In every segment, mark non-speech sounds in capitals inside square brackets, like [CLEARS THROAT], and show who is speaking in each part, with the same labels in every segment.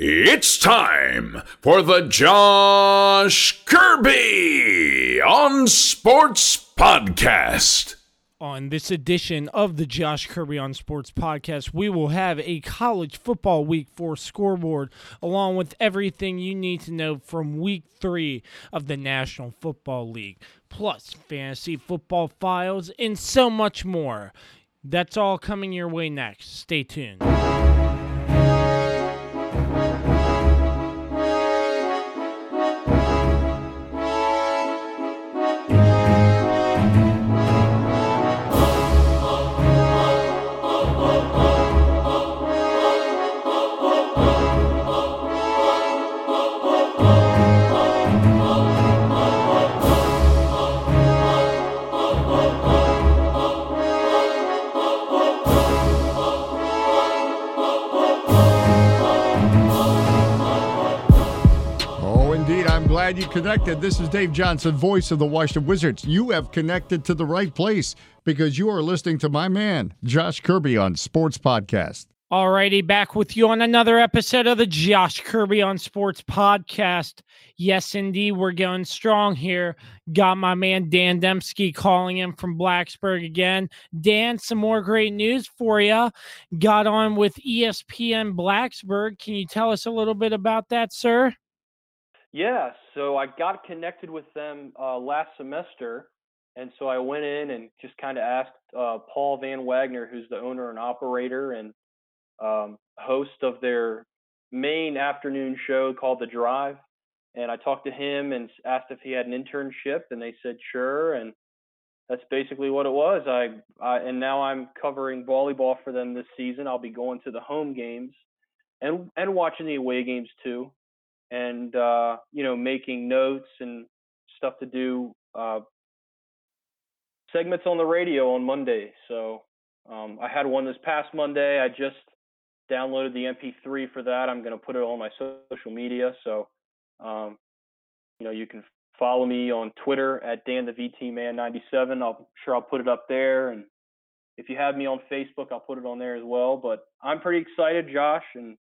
Speaker 1: It's time for the Josh Kirby on Sports Podcast.
Speaker 2: On this edition of the Josh Kirby on Sports podcast, we will have a college football week for scoreboard, along with everything you need to know from week three of the National Football League, plus fantasy football files and so much more. That's all coming your way next. Stay tuned.
Speaker 3: Glad you connected. This is Dave Johnson, voice of the Washington Wizards. You have connected to the right place because you are listening to my man, Josh Kirby, on Sports Podcast.
Speaker 2: Alrighty, back with you on another episode of the Josh Kirby on Sports podcast. Yes, indeed, we're going strong here. Got my man Dan Dembski calling in from Blacksburg again. Dan, some more great news for you. Got on with ESPN Blacksburg. Can you tell us a little bit about that, sir?
Speaker 4: Yeah, so I got connected with them uh, last semester, and so I went in and just kind of asked uh, Paul Van Wagner, who's the owner and operator and um, host of their main afternoon show called The Drive, and I talked to him and asked if he had an internship, and they said sure, and that's basically what it was. I, I and now I'm covering volleyball for them this season. I'll be going to the home games and and watching the away games too and uh, you know making notes and stuff to do uh, segments on the radio on Monday. So um, I had one this past Monday. I just downloaded the MP3 for that. I'm going to put it on my social media. So um, you know you can follow me on Twitter at Dan the VT Man 97. I'll sure I'll put it up there and. If you have me on Facebook, I'll put it on there as well. But I'm pretty excited, Josh, and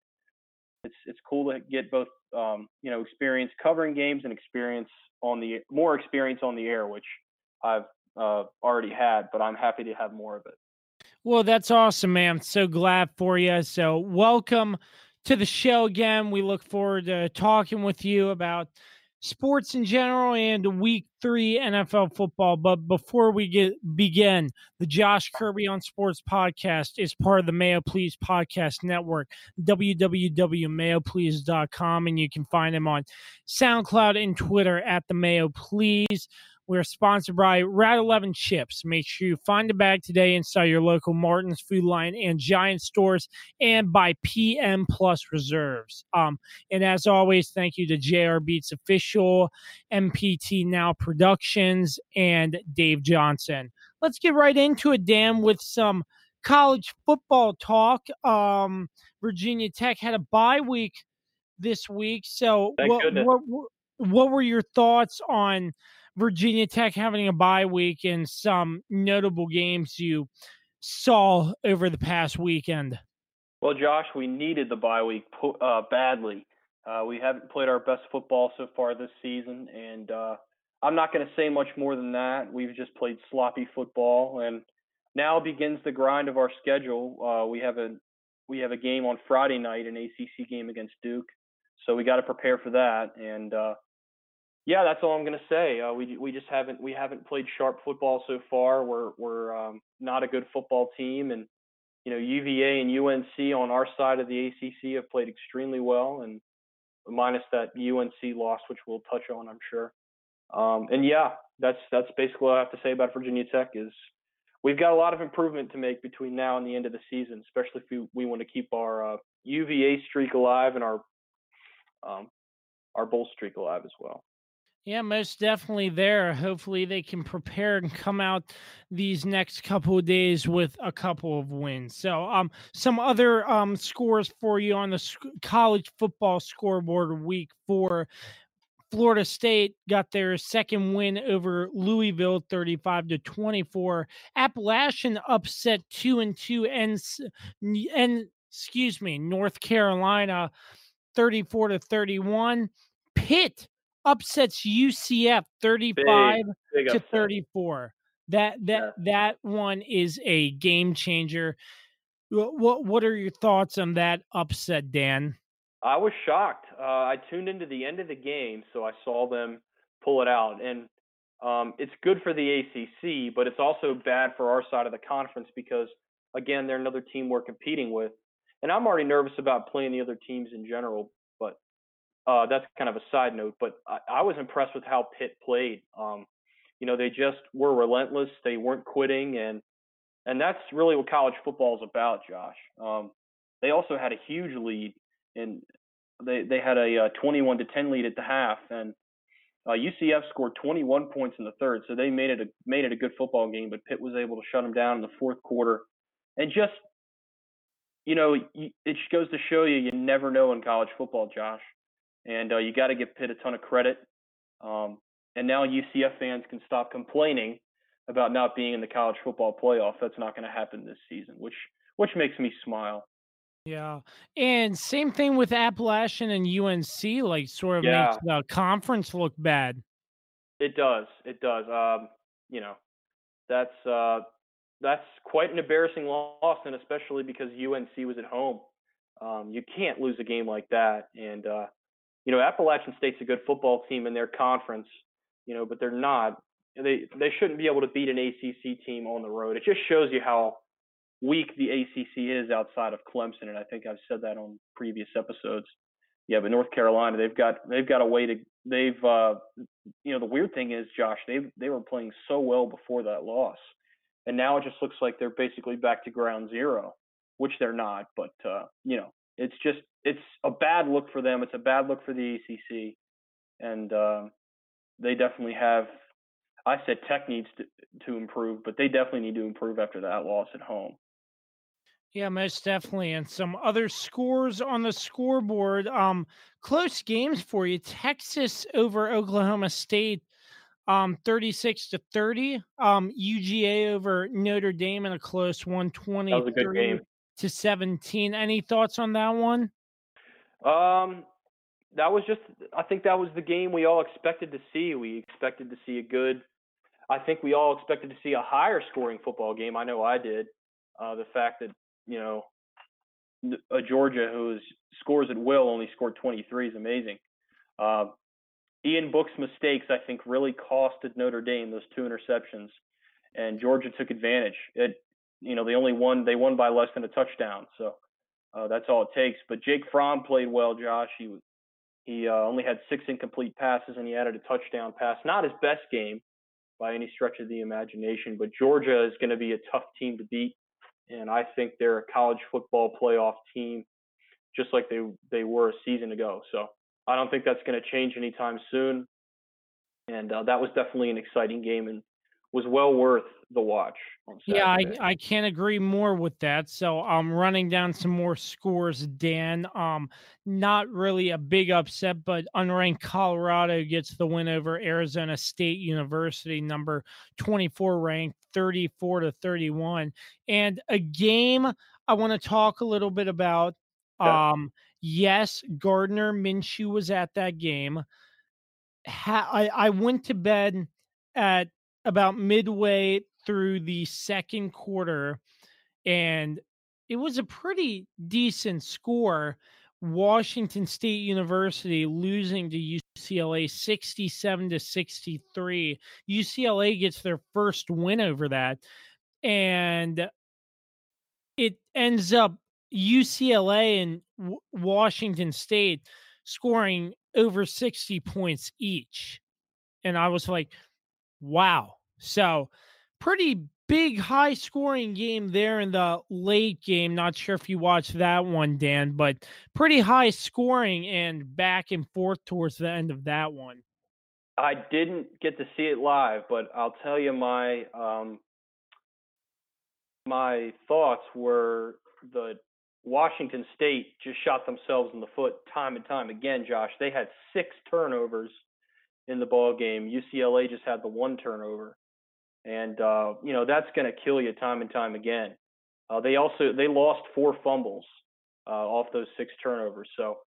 Speaker 4: it's it's cool to get both um, you know experience covering games and experience on the more experience on the air, which I've uh, already had, but I'm happy to have more of it.
Speaker 2: Well, that's awesome, man. So glad for you. So, welcome to the show again. We look forward to talking with you about sports in general and week three NFL football. But before we get begin, the Josh Kirby on Sports podcast is part of the Mayo Please Podcast Network, www.mayoplease.com, and you can find them on SoundCloud and Twitter at the Mayo Please. We're sponsored by Route 11 Chips. Make sure you find a bag today inside your local Martin's Food Line and Giant stores and by PM Plus Reserves. Um, and as always, thank you to JR Beats Official, MPT Now Productions, and Dave Johnson. Let's get right into it, Dan, with some college football talk. Um, Virginia Tech had a bye week this week. So, what, what, what were your thoughts on Virginia Tech having a bye week and some notable games you saw over the past weekend?
Speaker 4: Well, Josh, we needed the bye week uh, badly. Uh, we haven't played our best football so far this season, and uh, I'm not going to say much more than that. We've just played sloppy football, and now begins the grind of our schedule. Uh, we have a we have a game on Friday night, an ACC game against Duke, so we got to prepare for that. And uh, yeah, that's all I'm going to say. Uh, we we just haven't we haven't played sharp football so far. We're we're um, not a good football team, and you know UVA and UNC on our side of the ACC have played extremely well, and minus that UNC loss, which we'll touch on, I'm sure. Um, and yeah, that's that's basically what I have to say about Virginia Tech. Is we've got a lot of improvement to make between now and the end of the season, especially if we, we want to keep our uh, UVA streak alive and our um, our bowl streak alive as well.
Speaker 2: Yeah, most definitely there. Hopefully, they can prepare and come out these next couple of days with a couple of wins. So, um, some other um scores for you on the sc- college football scoreboard week four. Florida State got their second win over Louisville, thirty-five to twenty-four. Appalachian upset two and two, and and excuse me, North Carolina 34 to 31. Pitt upsets UCF 35
Speaker 4: Big, big
Speaker 2: to
Speaker 4: upset.
Speaker 2: 34. That that that one is a game changer. Wh- What what are your thoughts on that upset, Dan?
Speaker 4: I was shocked. Uh, I tuned into the end of the game, so I saw them pull it out, and um, it's good for the ACC, but it's also bad for our side of the conference because again, they're another team we're competing with, and I'm already nervous about playing the other teams in general. Uh, that's kind of a side note. But I, I was impressed with how Pitt played. Um, you know, they just were relentless. They weren't quitting, and and that's really what college football is about, Josh. Um, they also had a huge lead, and they they had a uh, 21 to 10 lead at the half, and uh, UCF scored 21 points in the third, so they made it a made it a good football game. But Pitt was able to shut them down in the fourth quarter, and just you know, it goes to show you you never know in college football, Josh, and uh, you got to give Pitt a ton of credit. Um, and now UCF fans can stop complaining about not being in the college football playoff. That's not going to happen this season, which which makes me smile.
Speaker 2: Yeah. And same thing with Appalachian and UNC, like sort of
Speaker 4: Yeah.
Speaker 2: makes the conference look bad.
Speaker 4: It does. It does. Um, you know, that's uh, that's quite an embarrassing loss, and especially because UNC was at home. Um, you can't lose a game like that. And uh, you know, Appalachian State's a good football team in their conference. You know, but they're not. They they shouldn't be able to beat an ACC team on the road. It just shows you how weak the ACC is outside of Clemson, and I think I've said that on previous episodes. Yeah, but North Carolina, they've got they've got a way to they've uh, you know the weird thing is Josh they they were playing so well before that loss, and now it just looks like they're basically back to ground zero, which they're not. But uh, you know it's just it's a bad look for them. It's a bad look for the ACC, and uh, they definitely have. I said Tech needs to, to improve, but they definitely need to improve after that loss at home.
Speaker 2: Yeah, most definitely. And some other scores on the scoreboard. Um, close games for you. Texas over Oklahoma State, um, 36 to 30. Um, UGA over Notre Dame in a close one,
Speaker 4: That was a good game.
Speaker 2: To 17. Any thoughts on that one?
Speaker 4: Um, that was just. I think that was the game we all expected to see. We expected to see a good. I think we all expected to see a higher scoring football game. I know I did. Uh, the fact that you know, uh, Georgia who scores at will only scored 23 is amazing. Uh, Ian Book's mistakes, I think, really costed Notre Dame those two interceptions, and Georgia took advantage. It, you know, they only won. They won by less than a touchdown, so uh, that's all it takes. But Jake Fromm played well, Josh. He he uh, only had six incomplete passes, and he added a touchdown pass. Not his best game by any stretch of the imagination, but Georgia is going to be a tough team to beat, and I think they're a college football playoff team, just like they they were a season ago. So I don't think that's going to change anytime soon. And uh, that was definitely an exciting game and was well worth the watch.
Speaker 2: Yeah, I, I can't agree more with that. So I'm running down some more scores, Dan. Um, not really a big upset, but unranked Colorado gets the win over Arizona State University, number 24 ranked, 34 to 31. And a game I want to talk a little bit about.
Speaker 4: Okay.
Speaker 2: Um, yes, Gardner Minshew was at that game. Ha- I, I went to bed at about midway through the second quarter, and it was a pretty decent score. Washington State University losing to UCLA 67 to 63. UCLA gets their first win over that. And it ends up UCLA and W- Washington State scoring over 60 points each. And I was like, wow. So, pretty big high scoring game there in the late game. Not sure if you watched that one, Dan, but pretty high scoring and back and forth towards the end of that one.
Speaker 4: I didn't get to see it live, but I'll tell you my um, my thoughts were the Washington State just shot themselves in the foot time and time again. Josh, they had six turnovers in the ball game. UCLA just had the one turnover, and uh, you know that's going to kill you time and time again. Uh, they also they lost four fumbles uh, off those six turnovers, so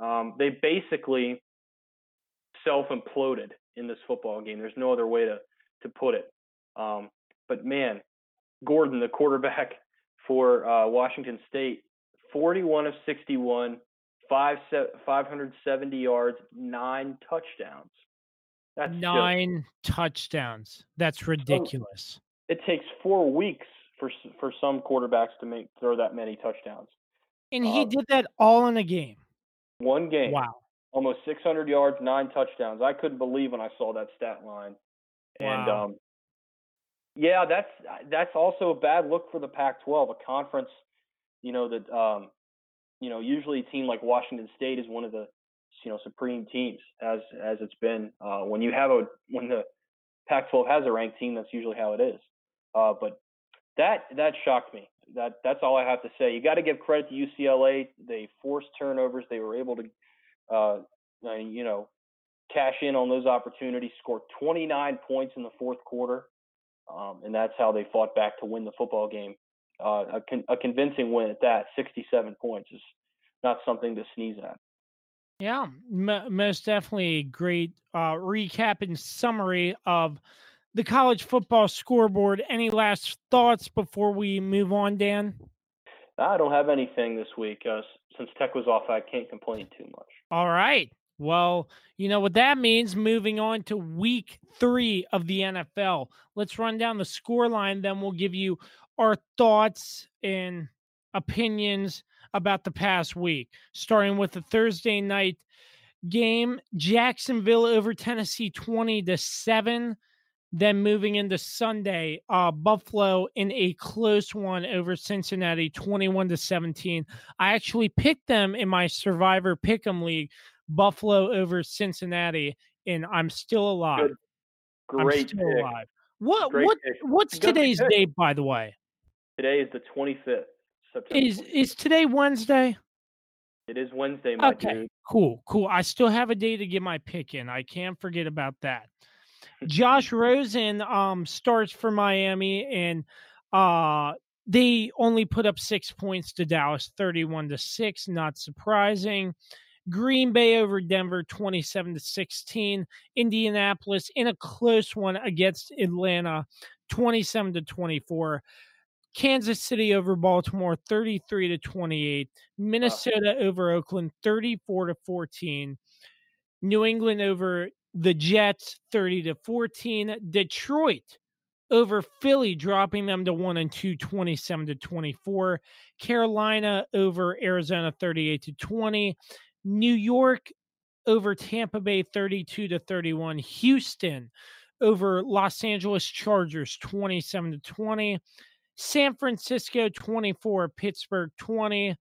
Speaker 4: Um, they basically self imploded in this football game. There's no other way to, to put it. Um, but man, Gordon, the quarterback [LAUGHS] for uh, Washington State, 41 of 61, five, 570 yards, nine touchdowns.
Speaker 2: That's nine just, touchdowns. That's ridiculous.
Speaker 4: it takes four weeks for for some quarterbacks to make throw that many touchdowns.
Speaker 2: And he um, did that all in a game.
Speaker 4: One game.
Speaker 2: Wow.
Speaker 4: Almost 600 yards, nine touchdowns. I couldn't believe when I saw that stat line. And
Speaker 2: wow.
Speaker 4: um, yeah, that's that's also a bad look for the Pac-12, a conference, you know that um, you know usually a team like Washington State is one of the you know supreme teams as as it's been. Uh, when you have a when the Pac-12 has a ranked team, that's usually how it is. Uh, but that that shocked me. That that's all I have to say. You got to give credit to UCLA. They forced turnovers. They were able to, uh, uh, you know, cash in on those opportunities. Scored 29 points in the fourth quarter, um, and that's how they fought back to win the football game. Uh, a, con- a convincing win at that. 67 points is not something to sneeze at.
Speaker 2: Yeah, m- most definitely a great uh, recap and summary of the college football scoreboard. Any last thoughts before we move on, Dan?
Speaker 4: I don't have anything this week. Uh, since Tech was off, I can't complain too much.
Speaker 2: All right. Well, you know what that means. Moving on to week three of the NFL. Let's run down the score line, then we'll give you our thoughts and opinions about the past week. Starting with the Thursday night game, Jacksonville over Tennessee 20 to 7. Then moving into Sunday, uh, Buffalo in a close one over Cincinnati, 21 to 17. I actually picked them in my Survivor Pick'em League, Buffalo over Cincinnati, and I'm still alive.
Speaker 4: Good. Great
Speaker 2: I'm still
Speaker 4: pick.
Speaker 2: alive. What Great what pick. what's Good today's pick. date, by the way?
Speaker 4: Today is the 25th. September
Speaker 2: is is today Wednesday?
Speaker 4: It is Wednesday, my
Speaker 2: okay,
Speaker 4: dude.
Speaker 2: Cool, cool. I still have a day to get my pick in. I can't forget about that. [LAUGHS] Josh Rosen um starts for Miami and uh they only put up six points to Dallas, 31 to 6, not surprising. Green Bay over Denver 27 to 16. Indianapolis in a close one against Atlanta 27 to 24. Kansas City over Baltimore 33 to 28. Minnesota over Oakland 34 to 14. New England over the Jets 30 to 14. Detroit over Philly, dropping them to 1 and 2, 27 to 24. Carolina over Arizona 38 to 20. New York over Tampa Bay 32 to 31. Houston over Los Angeles Chargers 27 to 20. San Francisco 24, Pittsburgh 20.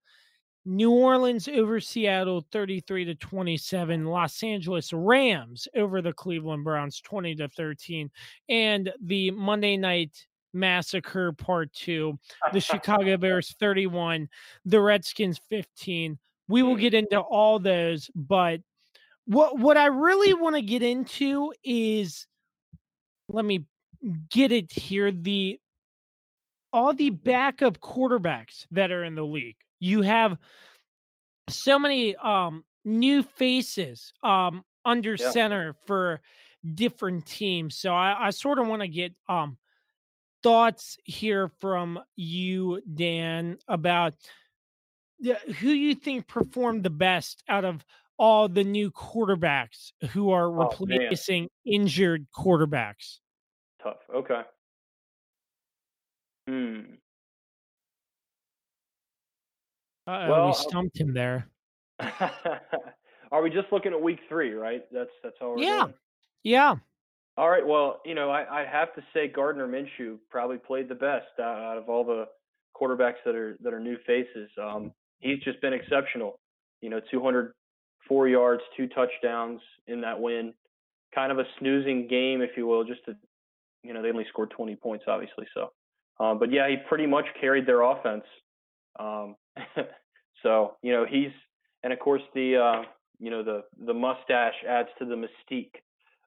Speaker 2: New Orleans over Seattle 33 to 27, Los Angeles Rams over the Cleveland Browns 20 to 13, and the Monday night massacre part 2, the Chicago [LAUGHS] Bears 31, the Redskins 15. We will mm. get into all those, but what what I really want to get into is let me get it here the all the backup quarterbacks that are in the league you have so many um new faces um under yeah. center for different teams. So I, I sort of want to get um thoughts here from you, Dan, about who you think performed the best out of all the new quarterbacks who are oh, replacing injured quarterbacks.
Speaker 4: Tough. Okay. Hmm.
Speaker 2: Uh, well, we stumped him there. [LAUGHS]
Speaker 4: Are we just looking at week three, right? That's that's all we're
Speaker 2: Yeah.
Speaker 4: doing.
Speaker 2: Yeah.
Speaker 4: All right. Well, you know, I, I have to say Gardner Minshew probably played the best out of all the quarterbacks that are that are new faces. Um, he's just been exceptional. You know, 204 yards, two touchdowns in that win. Kind of a snoozing game, if you will. Just to, you know, they only scored 20 points, obviously. So, um, but yeah, he pretty much carried their offense. Um, [LAUGHS] so you know he's and of course the uh, you know the the mustache adds to the mystique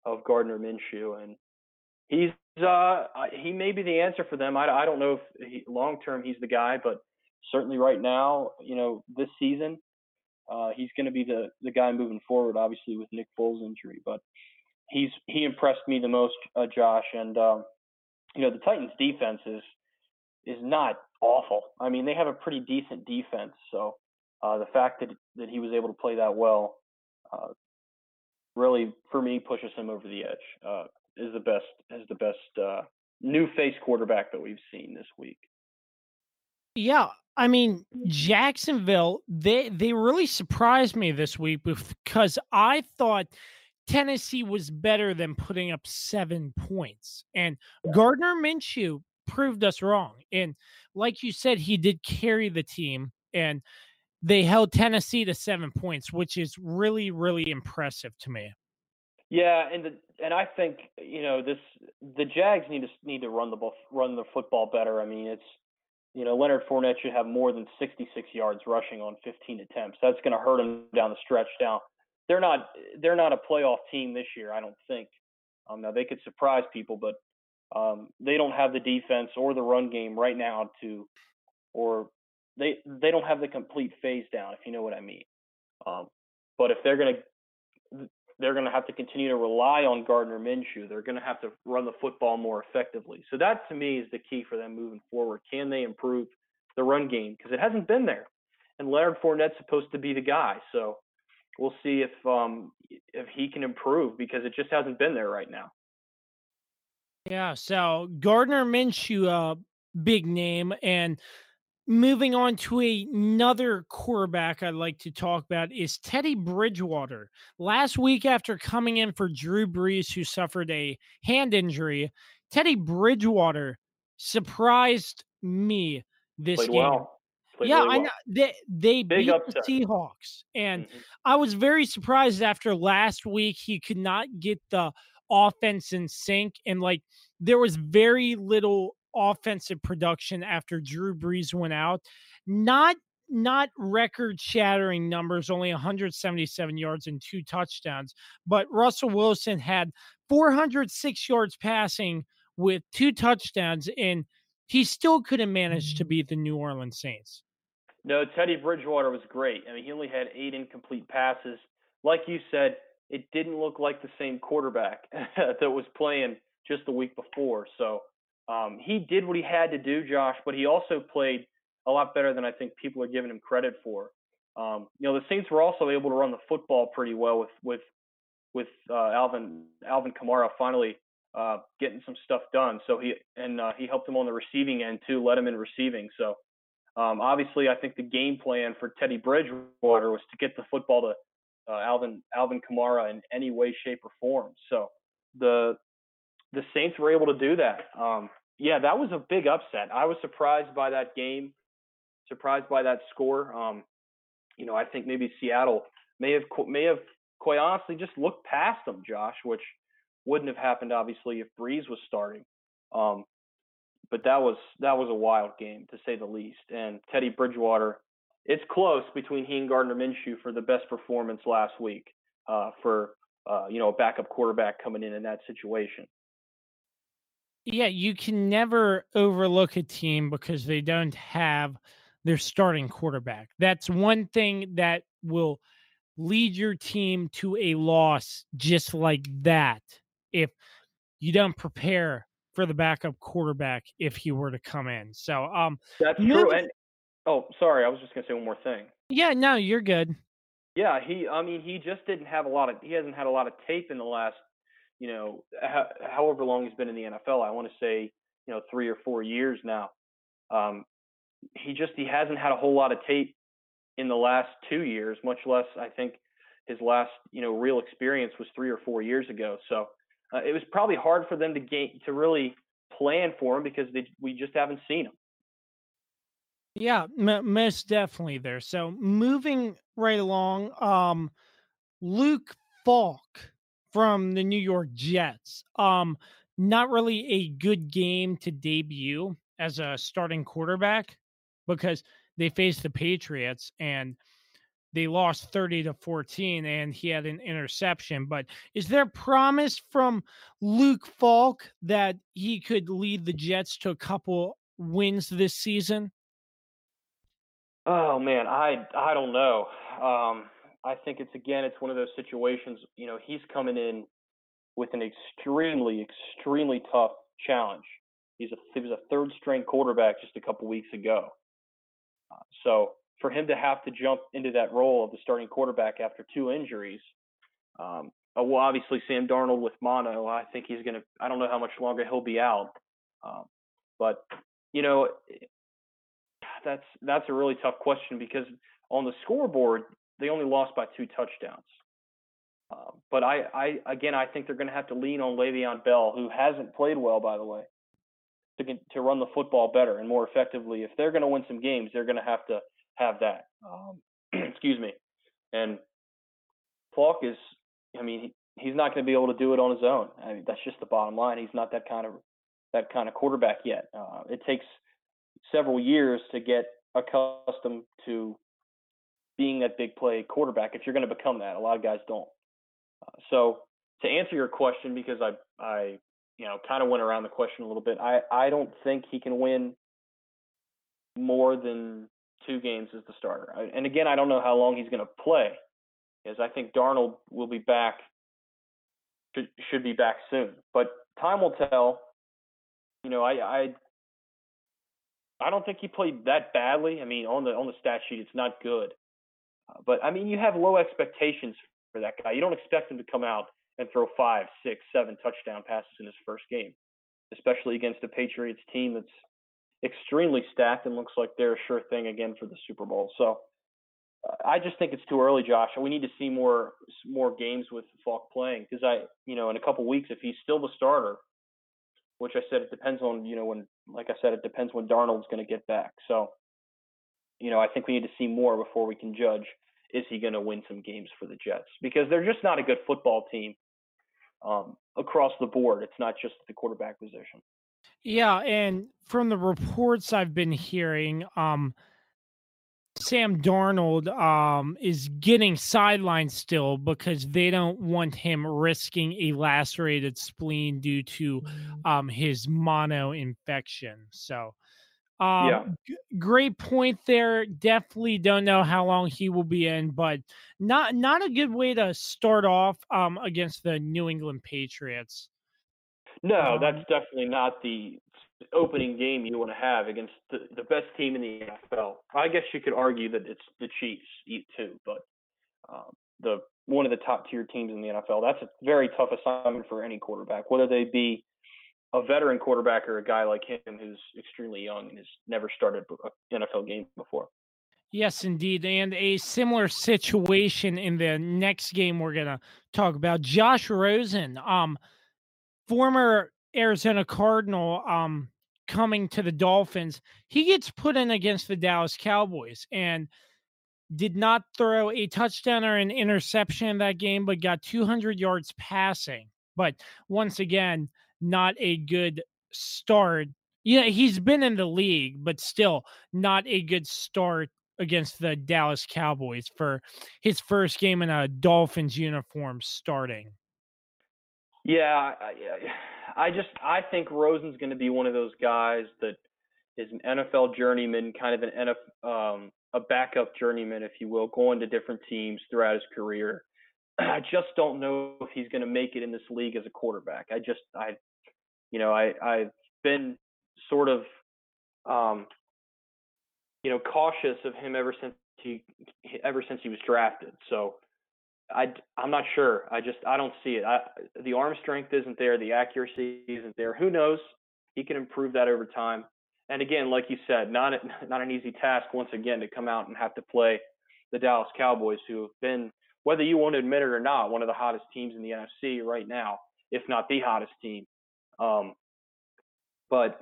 Speaker 4: of Gardner Minshew, and he's uh, he may be the answer for them. I, I don't know if long term he's the guy, but certainly right now, you know, this season, Uh, he's going to be the the guy moving forward, obviously with Nick Foles' injury, but he's he impressed me the most, uh, Josh. And um, you know the Titans' defense is is not awful. I mean, they have a pretty decent defense. So uh, the fact that that he was able to play that well uh, really, for me, pushes him over the edge. Uh, is the best is the best uh, new face quarterback that we've seen this week.
Speaker 2: Yeah, I mean Jacksonville, they they really surprised me this week because I thought Tennessee was better than putting up seven points, and Gardner Minshew proved us wrong. And like you said, he did carry the team, and they held Tennessee to seven points, which is really really impressive to me.
Speaker 4: Yeah, and the, and I think you know this the Jags need to need to run the ball, run the football better. I mean, it's you know Leonard Fournette should have more than 66 yards rushing on 15 attempts. That's going to hurt him down the stretch. Now they're not they're not a playoff team this year. I don't think. Um, now they could surprise people, but um, they don't have the defense or the run game right now to, or they they don't have the complete phase down, if you know what I mean. Um, but if they're to they're to have to continue to rely on Gardner Minshew. They're to have to run the football more effectively. So that to me is the key for them moving forward. Can they improve the run game because it hasn't been there, and Leonard Fournette's supposed to be the guy. So we'll see if um, if he can improve because it just hasn't been there right now.
Speaker 2: Yeah. So Gardner Minshew, uh, big name, and Moving on to another quarterback I'd like to talk about is Teddy Bridgewater. Last week, after coming in for Drew Brees, who suffered a hand injury, Teddy Bridgewater surprised me this
Speaker 4: Played
Speaker 2: game.
Speaker 4: Well. Played
Speaker 2: yeah,
Speaker 4: really
Speaker 2: I know they they
Speaker 4: Big
Speaker 2: beat
Speaker 4: upset.
Speaker 2: the Seahawks, and
Speaker 4: Mhm.
Speaker 2: I was very surprised after last week he could not get the offense in sync, and like there was very little offensive production after Drew Brees went out. Not not record shattering numbers, only 177 yards and two touchdowns, but Russell Wilson had 406 yards passing with two touchdowns, and he still couldn't manage to beat the New Orleans Saints.
Speaker 4: No, Teddy Bridgewater was great. I mean, he only had eight incomplete passes. Like you said, it didn't look like the same quarterback [LAUGHS] that was playing just the week before. So um, he did what he had to do, Josh, but he also played a lot better than I think people are giving him credit for. Um, you know, the Saints were also able to run the football pretty well with with with uh, Alvin Alvin Kamara finally uh, getting some stuff done. So he and uh, he helped him on the receiving end too, led him in receiving. So um, obviously, I think the game plan for Teddy Bridgewater was to get the football to uh, Alvin Alvin Kamara in any way, shape, or form. So the the Saints were able to do that. Um, yeah, that was a big upset. I was surprised by that game, surprised by that score. Um, you know, I think maybe Seattle may have may have quite honestly just looked past them, Josh, which wouldn't have happened obviously if Brees was starting. Um, but that was that was a wild game to say the least. And Teddy Bridgewater, it's close between he and Gardner Minshew for the best performance last week uh, for uh, you know a backup quarterback coming in in that situation.
Speaker 2: Yeah, you can never overlook a team because they don't have their starting quarterback. That's one thing that will lead your team to a loss just like that if you don't prepare for the backup quarterback if he were to come in. So, um
Speaker 4: That's true. And oh, sorry, I was just gonna say one more thing.
Speaker 2: yeah, no, you're good.
Speaker 4: Yeah, he. I mean, he just didn't have a lot of. He hasn't had a lot of tape in the last, you know, ho- however long he's been in the NFL. I want to say, you know, three or four years now. Um, he just he hasn't had a whole lot of tape in the last two years, much less I think his last you know real experience was three or four years ago. So uh, it was probably hard for them to gain to really plan for him because they, we just haven't seen him.
Speaker 2: Yeah, m- most definitely there. So, moving right along, um Luke Falk from the New York Jets. Um not really a good game to debut as a starting quarterback because they faced the Patriots and they lost 30 to 14 and he had an interception but is there promise from Luke Falk that he could lead the Jets to a couple wins this season
Speaker 4: Oh man, I I don't know. Um, I think it's again, it's one of those situations. You know, he's coming in with an extremely, extremely tough challenge. He's a he was a third string quarterback just a couple weeks ago. Uh, so for him to have to jump into that role of the starting quarterback after two injuries, um, uh, well, obviously Sam Darnold with mono, I think he's to. I don't know how much longer he'll be out, um, but you know, that's that's a really tough question because on the scoreboard they only lost by two touchdowns. Uh, but I, I again, I think they're going to have to lean on Le'Veon Bell, who hasn't played well, by the way, to to run the football better and more effectively. If they're going to win some games, they're going to have to have that. Um, [CLEARS THROAT] excuse me. And Clark is, I mean, he, he's not going to be able to do it on his own. I mean, that's just the bottom line. He's not that kind of that kind of quarterback yet. Uh, it takes several years to get accustomed to being that big play quarterback if you're going to become that. A lot of guys don't. Uh, so to answer your question, because I I you know kind of went around the question a little bit, I I don't think he can win more than two games as the starter. I, and again, I don't know how long he's going to play, as I think Darnold will be back should should be back soon. But time will tell. You know, I I I don't think he played that badly. I mean, on the on the stat sheet, it's not good. Uh, but I mean, you have low expectations for that guy. You don't expect him to come out and throw five, six, seven touchdown passes in his first game, especially against a Patriots team that's extremely stacked and looks like they're a sure thing again for the Super Bowl. So uh, I just think it's too early, Josh. We need to see more more games with Falk playing because I, you know, in a couple weeks, if he's still the starter, which I said it depends on, you know, when, like I said, it depends when Darnold's going to get back. So, you know, I think we need to see more before we can judge is he going to win some games for the Jets because they're just not a good football team um, across the board. It's not just the quarterback position.
Speaker 2: Yeah, and from the reports I've been hearing, um, Sam Darnold um, is getting sidelined still because they don't want him risking a lacerated spleen due to mm. um, his mono infection. So, um, yeah. G- great point there. Definitely don't know how long he will be in, but not not a good way to start off um, against the New England Patriots.
Speaker 4: No, that's um definitely not the opening game you want to have against the, the best team in the NFL. I guess you could argue that it's the Chiefs too, but um, the one of the top tier teams in the NFL. That's a very tough assignment for any quarterback, whether they be a veteran quarterback or a guy like him who's extremely young and has never started an NFL game before.
Speaker 2: Yes, indeed. And a similar situation in the next game we're going to talk about. Josh Rosen, um, former Arizona Cardinal, um, coming to the Dolphins, he gets put in against the Dallas Cowboys and did not throw a touchdown or an interception in that game, but got 200 yards passing. But once again, not a good start. Yeah, he's been in the league, but still not a good start against the Dallas Cowboys for his first game in a Dolphins uniform starting.
Speaker 4: Yeah, I just I think Rosen's going to be one of those guys that is an NFL journeyman, kind of an NFL, um, a backup journeyman, if you will, going to different teams throughout his career. I just don't know if he's going to make it in this league as a quarterback. I just I, you know, I I've been sort of, um, you know, cautious of him ever since he ever since he was drafted. So I I'm not sure. I just I don't see it. I, the arm strength isn't there. The accuracy isn't there. Who knows? He can improve that over time. And again, like you said, not [LAUGHS] not an easy task once again to come out and have to play the Dallas Cowboys, who have been, whether you want to admit it or not, one of the hottest teams in the NFC right now, if not the hottest team. Um, but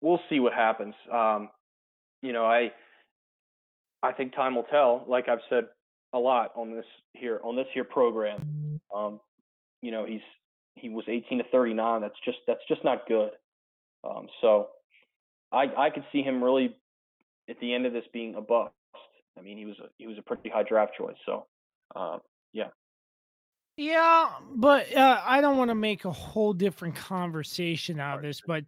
Speaker 4: we'll see what happens. Um, you know, I I think time will tell. Like I've said a lot on this here on this here program. Um, you know, he's he was 18 to 39. That's just that's just not good. Um, so I I could see him really at the end of this being a bust. I mean, he was a he was a pretty high draft choice. So uh, yeah.
Speaker 2: Yeah, but uh, I don't want to make a whole different conversation out of this. But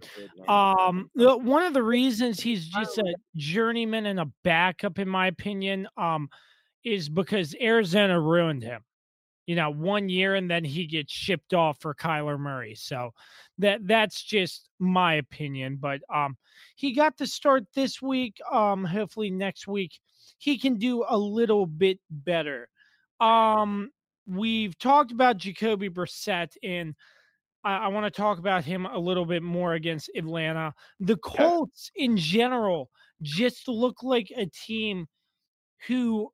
Speaker 2: um, one of the reasons he's just a journeyman and a backup, in my opinion, um, is because Arizona ruined him. You know, one year and then he gets shipped off for Kyler Murray. So that that's just my opinion. But um, he got to start this week. Um, hopefully next week he can do a little bit better. Um, we've talked about Jacoby Brissett, and I, I want to talk about him a little bit more against Atlanta. The Colts in general just look like a team who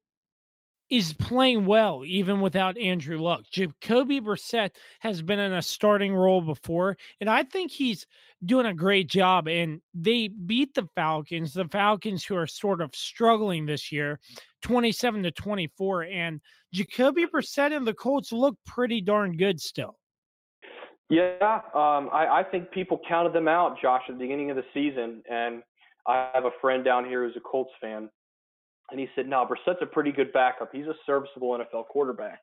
Speaker 2: is playing well even without Andrew Luck. Jacoby Brissett has been in a starting role before, and I think he's doing a great job. And they beat the Falcons, the Falcons who are sort of struggling this year, 27 to 24. And Jacoby Brissett and the Colts look pretty darn good still.
Speaker 4: Yeah, um, I, I think people counted them out, Josh, at the beginning of the season. And I have a friend down here who's a Colts fan and he said, no, Brissett's a pretty good backup. He's a serviceable NFL quarterback.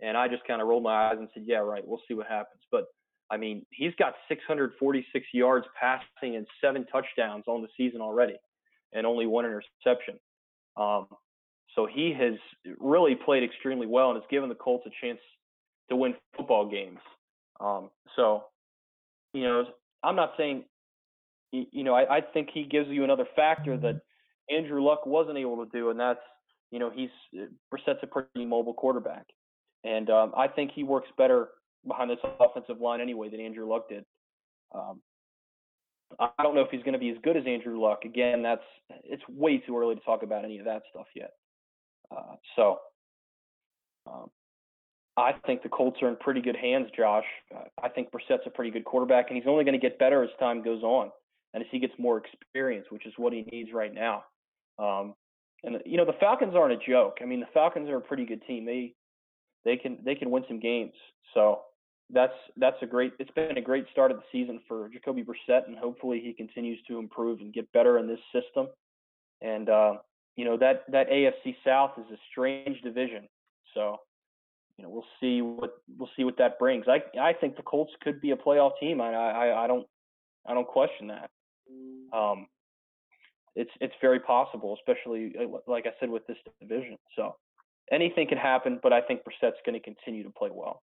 Speaker 4: And I just kind of rolled my eyes and said, yeah, right. We'll see what happens. But I mean, he's got 646 yards passing and seven touchdowns on the season already, and only one interception. Um, so he has really played extremely well and has given the Colts a chance to win football games. Um, so, you know, I'm not saying, you know, I, I think he gives you another factor that Andrew Luck wasn't able to do, and that's you know he's Brissett's a pretty mobile quarterback, and um, I think he works better behind this offensive line anyway than Andrew Luck did. Um, I don't know if he's going to be as good as Andrew Luck. Again, that's it's way too early to talk about any of that stuff yet. Uh, so um, I think the Colts are in pretty good hands, Josh. Uh, I think Brissett's a pretty good quarterback, and he's only going to get better as time goes on and as he gets more experience, which is what he needs right now. Um, and you know the Falcons aren't a joke. I mean the Falcons are a pretty good team. They they can they can win some games. So that's that's a great. It's been a great start of the season for Jacoby Brissett, and hopefully he continues to improve and get better in this system. And uh, you know that that AFC South is a strange division. So you know we'll see what we'll see what that brings. I I think the Colts could be a playoff team. I I, I don't I don't question that. Um, it's it's very possible, especially uh, like I said with this division. So anything can happen, but I think Brissett's going to continue to play well.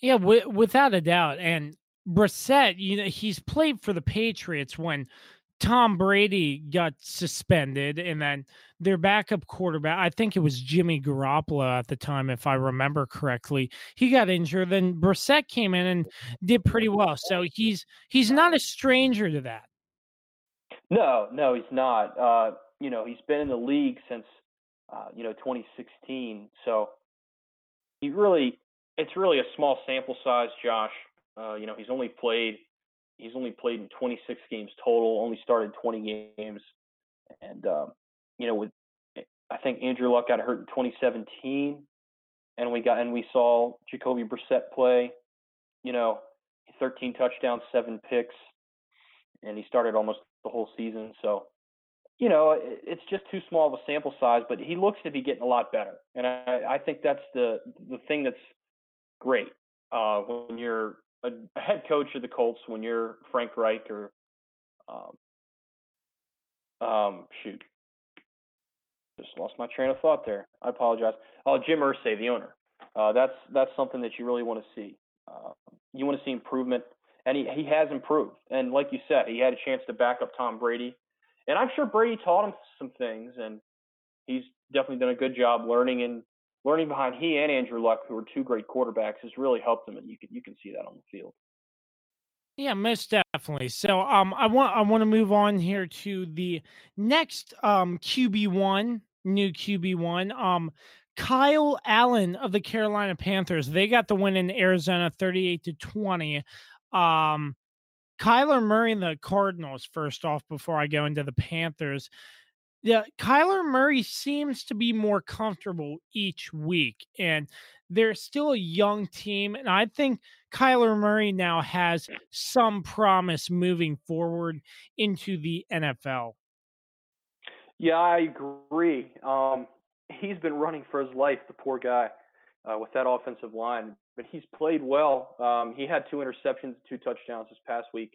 Speaker 2: Yeah, w- without a doubt. And Brissett, you know, he's played for the Patriots when Tom Brady got suspended, and then their backup quarterback, I think it was Jimmy Garoppolo at the time, if I remember correctly, he got injured. Then Brissett came in and did pretty well. So he's he's not a stranger to that.
Speaker 4: No, no, he's not. Uh, you know, he's been in the league since uh, you know 2016. So he really, it's really a small sample size, Josh. Uh, you know, he's only played he's only played in 26 games total. Only started 20 games, and um, you know, with I think Andrew Luck got hurt in 2017, and we got and we saw Jacoby Brissett play. You know, 13 touchdowns, seven picks, and he started almost the whole season. So, you know, it's just too small of a sample size, but he looks to be getting a lot better. And I, I think that's the the thing that's great uh, when you're a, head coach of the Colts, when you're Frank Reich or um, um, shoot, just lost my train of thought there. I apologize. Oh, Jim Irsay, the owner. Uh, that's that's something that you really want to see. Uh, you want to see improvement and he, he has improved. And like you said, he had a chance to back up Tom Brady. And I'm sure Brady taught him some things, and he's definitely done a good job learning and learning behind he and Andrew Luck, who are two great quarterbacks, has really helped him, and you can you can see that on the field.
Speaker 2: Yeah, most definitely. So um I want I want to move on here to the next um QB one, new QB one. Um Kyle Allen of the Carolina Panthers. They got the win in Arizona 38 to 20. Um, Kyler Murray and the Cardinals, first off, before I go into the Panthers. Yeah, Kyler Murray seems to be more comfortable each week, and they're still a young team. And I think Kyler Murray now has some promise moving forward into the NFL.
Speaker 4: Yeah, I agree. Um, he's been running for his life, the poor guy. uh, with that offensive line. But he's played well. Um, he had two interceptions, two touchdowns this past week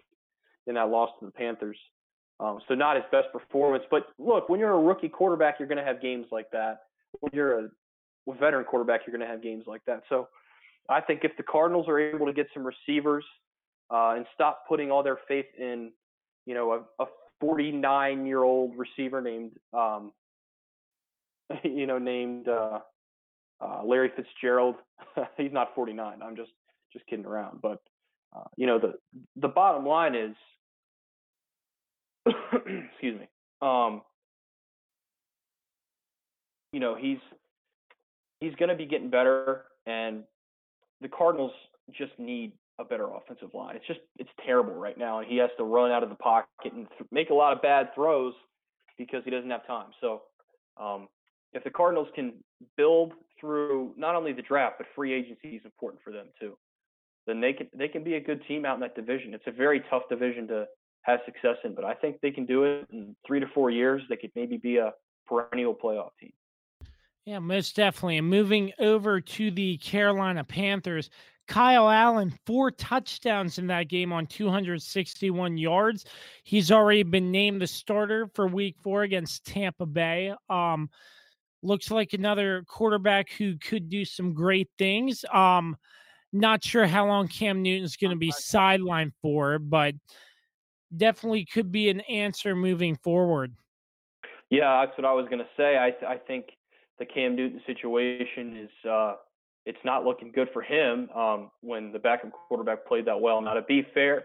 Speaker 4: in that loss to the Panthers. Um, so not his best performance. But look, when you're a rookie quarterback, you're going to have games like that. When you're a, veteran quarterback, you're going to have games like that. So I think if the Cardinals are able to get some receivers uh, and stop putting all their faith in, you know, a, a 49 year old receiver named, um, [LAUGHS] you know, named uh, uh, Larry Fitzgerald. [LAUGHS] He's not 49. I'm just just kidding around. But uh, you know, the the bottom line is, [COUGHS] excuse me. Um, you know, he's he's going to be getting better, and the Cardinals just need a better offensive line. It's just it's terrible right now, and he has to run out of the pocket and th- make a lot of bad throws because he doesn't have time. So, um, if the Cardinals can build through not only the draft but free agency is important for them too, then they can they can be a good team out in that division. It's a very tough division to have success in, but I think they can do it in three to four years. They could maybe be a perennial playoff team.
Speaker 2: Yeah, most definitely. And moving over to the Carolina Panthers, Kyle Allen, four touchdowns in that game on 261 yards. He's already been named the starter for week four against Tampa Bay. Um, looks like another quarterback who could do some great things. Um, not sure how long Cam Newton's going to be sidelined for, but definitely could be an answer moving forward.
Speaker 4: Yeah, that's what I was going to say. I I think the Cam Newton situation is uh, it's not looking good for him um, when the backup quarterback played that well. Now, to be fair,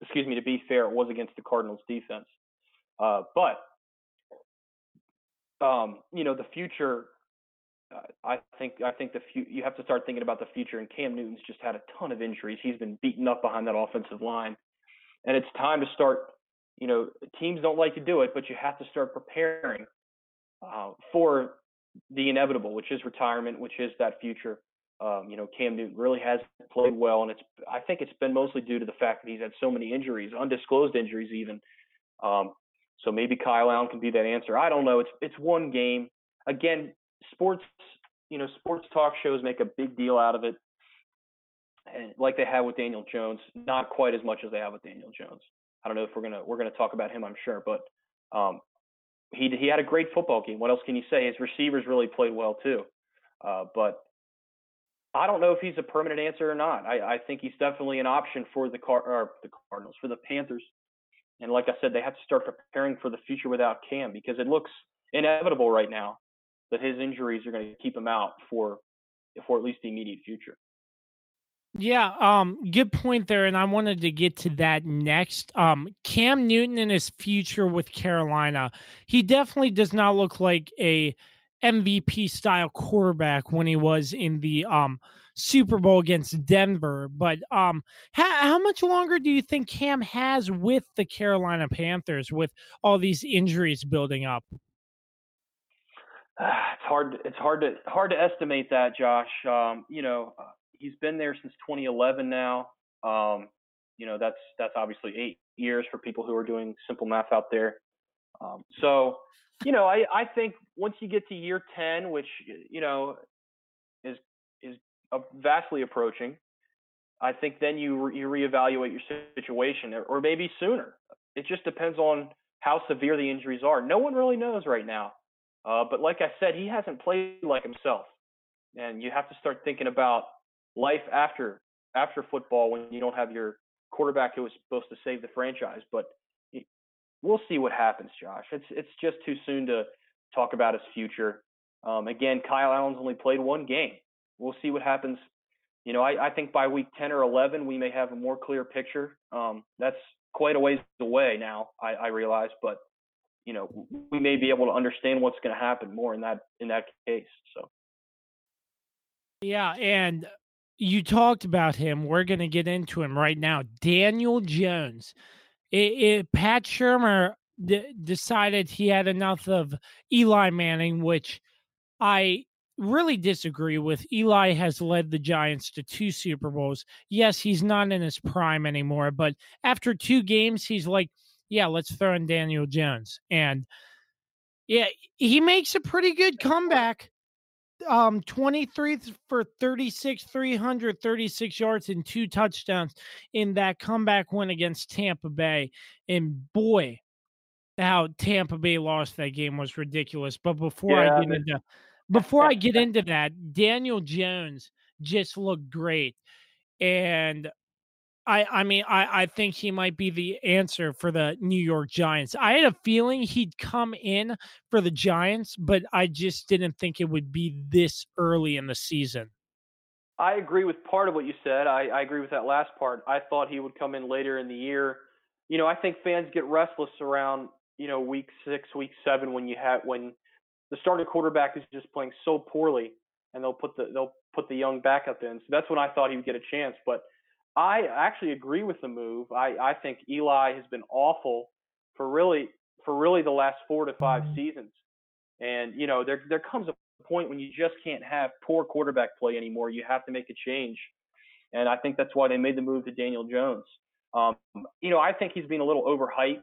Speaker 4: excuse me, to be fair, it was against the Cardinals defense. Uh, but, um, you know, the future, uh, I think, I think the fu- you have to start thinking about the future. And Cam Newton's just had a ton of injuries. He's been beaten up behind that offensive line. And it's time to start, you know, teams don't like to do it, but you have to start preparing uh, for the inevitable, which is retirement, which is that future. Um, you know, Cam Newton really has played well, and it's I think it's been mostly due to the fact that he's had so many injuries, undisclosed injuries even. Um, so maybe Kyle Allen can be that answer. I don't know. It's it's one game. Again, sports, you know, sports talk shows make a big deal out of it, and like they have with Daniel Jones, not quite as much as they have with Daniel Jones. I don't know if we're gonna we're gonna talk about him, I'm sure, but um, he he had a great football game. What else can you say? His receivers really played well too. Uh, but I don't know if he's a permanent answer or not. I, I think he's definitely an option for the car or the Cardinals for the Panthers. And like I said, they have to start preparing for the future without Cam because it looks inevitable right now that his injuries are going to keep him out for for at least the immediate future.
Speaker 2: Yeah, um, good point there, and I wanted to get to that next. Um, Cam Newton and his future with Carolina, he definitely does not look like a MVP style quarterback when he was in the um Super Bowl against Denver. But um, how, how much longer do you think Cam has with the Carolina Panthers with all these injuries building up?
Speaker 4: it's hard. It's hard to hard to estimate that, Josh. Um, you know, uh, he's been there since 2011 now. Um, you know, that's that's obviously eight years for people who are doing simple math out there. Um, so, you know, I, I think once you get to year 10, which you know is is vastly approaching, I think then you re- you reevaluate your situation, or, maybe sooner. It just depends on how severe the injuries are. No one really knows right now. Uh, but like I said, he hasn't played like himself, and you have to start thinking about life after after football when you don't have your quarterback who was supposed to save the franchise. But we'll see what happens, Josh. It's it's just too soon to talk about his future. Um, again, Kyle Allen's only played one game. We'll see what happens. You know, I, I think by week 10 or 11, we may have a more clear picture. Um, that's quite a ways away now, I, I realize, but you know, we may be able to understand what's going to happen more in that in that case. So.
Speaker 2: Yeah, and you talked about him. We're going to get into him right now. Daniel Jones. It, it, Pat Shurmur d- decided he had enough of Eli Manning, which I really disagree with. Eli has led the Giants to two Super Bowls. Yes, he's not in his prime anymore, but after two games, he's like, yeah, let's throw in Daniel Jones. And yeah, he makes a pretty good comeback. um 23 for 36 336 yards and two touchdowns in that comeback win against Tampa Bay and boy how Tampa Bay lost that game was ridiculous but before yeah, I get into before I get [LAUGHS] into that Daniel Jones just looked great and I, I mean, I, I think he might be the answer for the New York Giants. I had a feeling he'd come in for the Giants, but I just didn't think it would be this early in the season.
Speaker 4: I agree with part of what you said. I, I agree with that last part. I thought he would come in later in the year. You know, I think fans get restless around, you know, week six, week seven when you have when the starting quarterback is just playing so poorly and they'll put the they'll put the young backup in. So that's when I thought he would get a chance. But I actually agree with the move. I, I think Eli has been awful for really for really the last four to five mm-hmm. seasons. And you know, there there comes a point when you just can't have poor quarterback play anymore. You have to make a change. And I think that's why they made the move to Daniel Jones. Um, you know, I think he's been a little overhyped.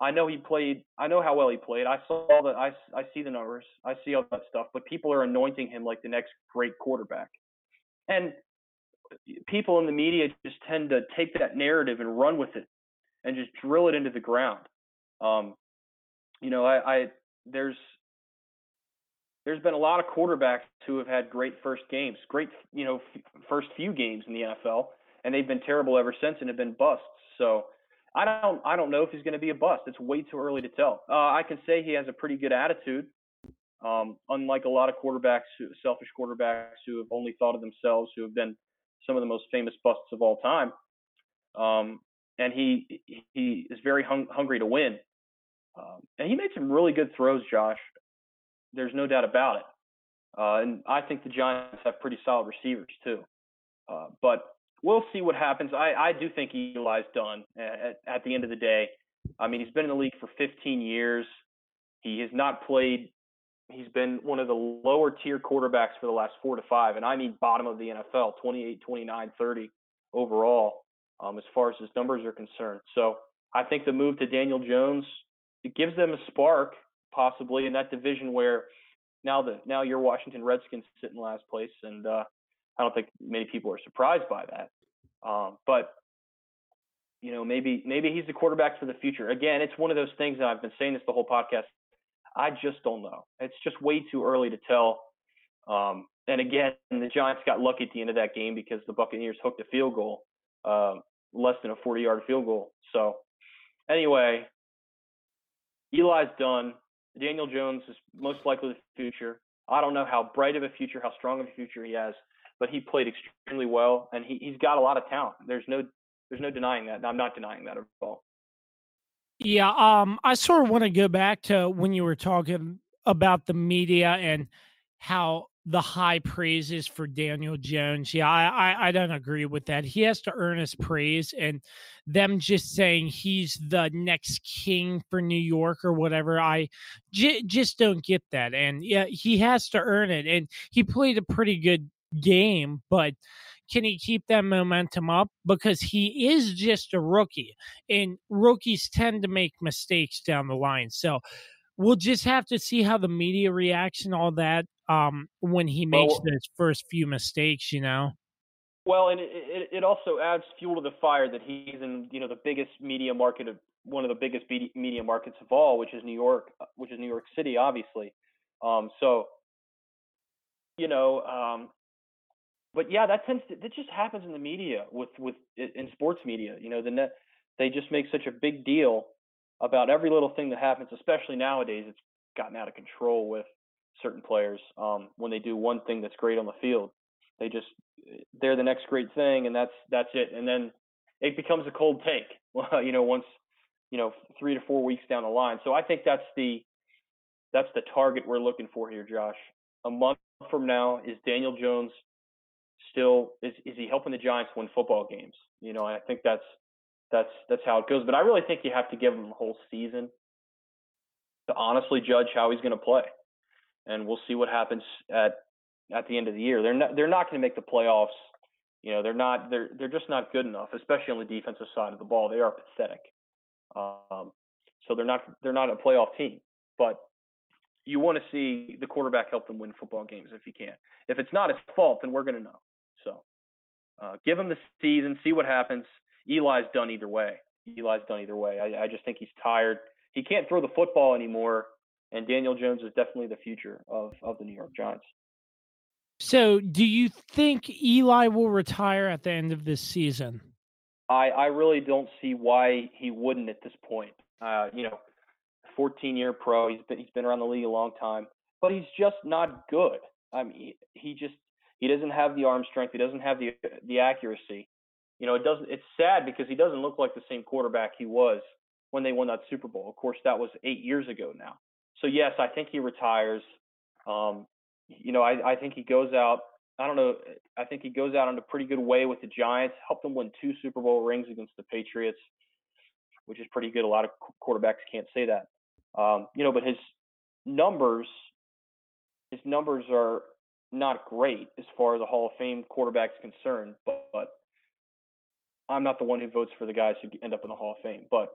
Speaker 4: I know he played. I know how well he played. I saw the. I, I see the numbers. I see all that stuff. But people are anointing him like the next great quarterback. And people in the media just tend to take that narrative and run with it and just drill it into the ground. Um, you know, I, I there's there's been a lot of quarterbacks who have had great first games, great you know f- first few games in the NFL, and they've been terrible ever since and have been busts. So I don't I don't know if he's going to be a bust. It's way too early to tell. Uh, I can say he has a pretty good attitude. Um, unlike a lot of quarterbacks, selfish quarterbacks who have only thought of themselves, who have been some of the most famous busts of all time. Um, and he he is very hung, hungry to win. Um, and he made some really good throws, Josh. There's no doubt about it. Uh, and I think the Giants have pretty solid receivers too. Uh, but we'll see what happens. I, I do think Eli's done at, at the end of the day. I mean, he's been in the league for 15 years. He has not played he's been one of the lower tier quarterbacks for the last four to five, and I mean bottom of the NFL, 28, 29, 30 overall, um, as far as his numbers are concerned. So I think the move to Daniel Jones it gives them a spark possibly in that division where now the now your Washington Redskins sit in last place, and uh, I don't think many people are surprised by that. Um, but you know, maybe maybe he's the quarterback for the future. Again, it's one of those things that I've been saying this the whole podcast. I just don't know. It's just way too early to tell. Um, and again, the Giants got lucky at the end of that game because the Buccaneers hooked a field goal, uh, less than a 40 yard field goal. So, anyway, Eli's done. Daniel Jones is most likely the future. I don't know how bright of a future, how strong of a future he has, but he played extremely well, and he, he's got a lot of talent. There's no there's no denying that. I'm not denying that at all.
Speaker 2: Yeah, um, I sort of want to go back to when you were talking about the media and how the high praises for Daniel Jones. Yeah, I, I, I don't agree with that. He has to earn his praise, and them just saying he's the next king for New York or whatever. I j- just don't get that. And yeah, he has to earn it, and he played a pretty good game, but can he keep that momentum up? Because he is just a rookie, and rookies tend to make mistakes down the line. So we'll just have to see how the media reacts and all that um, when he makes well, those first few mistakes, you know.
Speaker 4: Well, and it, it, it also adds fuel to the fire that he's in, you know, the biggest media market of one of the biggest media markets of all, which is New York, uh, which is New York City, obviously. Um, so, you know, um, but yeah, that tends to that just happens in the media with with in sports media. You know, the net they just make such a big deal about every little thing that happens, especially nowadays. It's gotten out of control with certain players um, when they do one thing that's great on the field. They just they're the next great thing, and that's that's it. And then it becomes a cold take. [LAUGHS] you know, once you know three to four weeks down the line. So I think that's the that's the target we're looking for here, Josh. A month from now is Daniel Jones still is is he helping the Giants win football games? You know, I think that's that's that's how it goes. But I really think you have to give him the whole season to honestly judge how he's going to play, and we'll see what happens at at the end of the year. They're not they're not going to make the playoffs. You know, they're not they're they're just not good enough, especially on the defensive side of the ball. They are pathetic. Um, so they're not they're not a playoff team. But you want to see the quarterback help them win football games if he can. If it's not his fault, then we're going to know. So uh, give him the season, see what happens. Eli's done either way. Eli's done either way. I, I just think he's tired. He can't throw the football anymore, and Daniel Jones is definitely the future of of the New York Giants.
Speaker 2: So, do you think Eli will retire at the end of this season?
Speaker 4: I I really don't see why he wouldn't at this point. Uh, you know, 14 year pro. He's been he's been around the league a long time, but he's just not good. I mean, he just he doesn't have the arm strength. He doesn't have the the accuracy. You know, it doesn't. It's sad because he doesn't look like the same quarterback he was when they won that Super Bowl. Of course, that was eight years ago now. So yes, I think he retires. Um, you know, I, I think he goes out. I don't know. I think he goes out in a pretty good way with the Giants. Helped them win two Super Bowl rings against the Patriots, which is pretty good. A lot of quarterbacks can't say that. Um, you know, but his numbers, his numbers are not great as far as the Hall of Fame quarterback's concerned. But, but I'm not the one who votes for the guys who end up in the Hall of Fame. But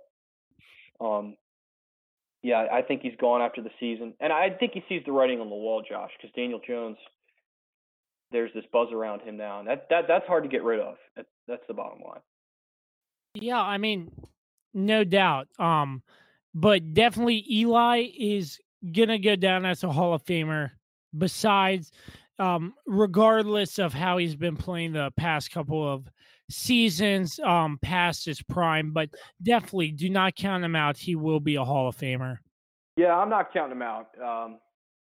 Speaker 4: um, yeah, I think he's gone after the season, and I think he sees the writing on the wall, Josh, because Daniel Jones. There's this buzz around him now, and that, that that's hard to get rid of. That, that's the bottom line.
Speaker 2: Yeah, I mean, no doubt. Um, but definitely Eli is gonna go down as a Hall of Famer. Besides, um, regardless of how he's been playing the past couple of seasons um, past his prime, but definitely do not count him out. He will be a Hall of Famer.
Speaker 4: Yeah, I'm not counting him out. Um,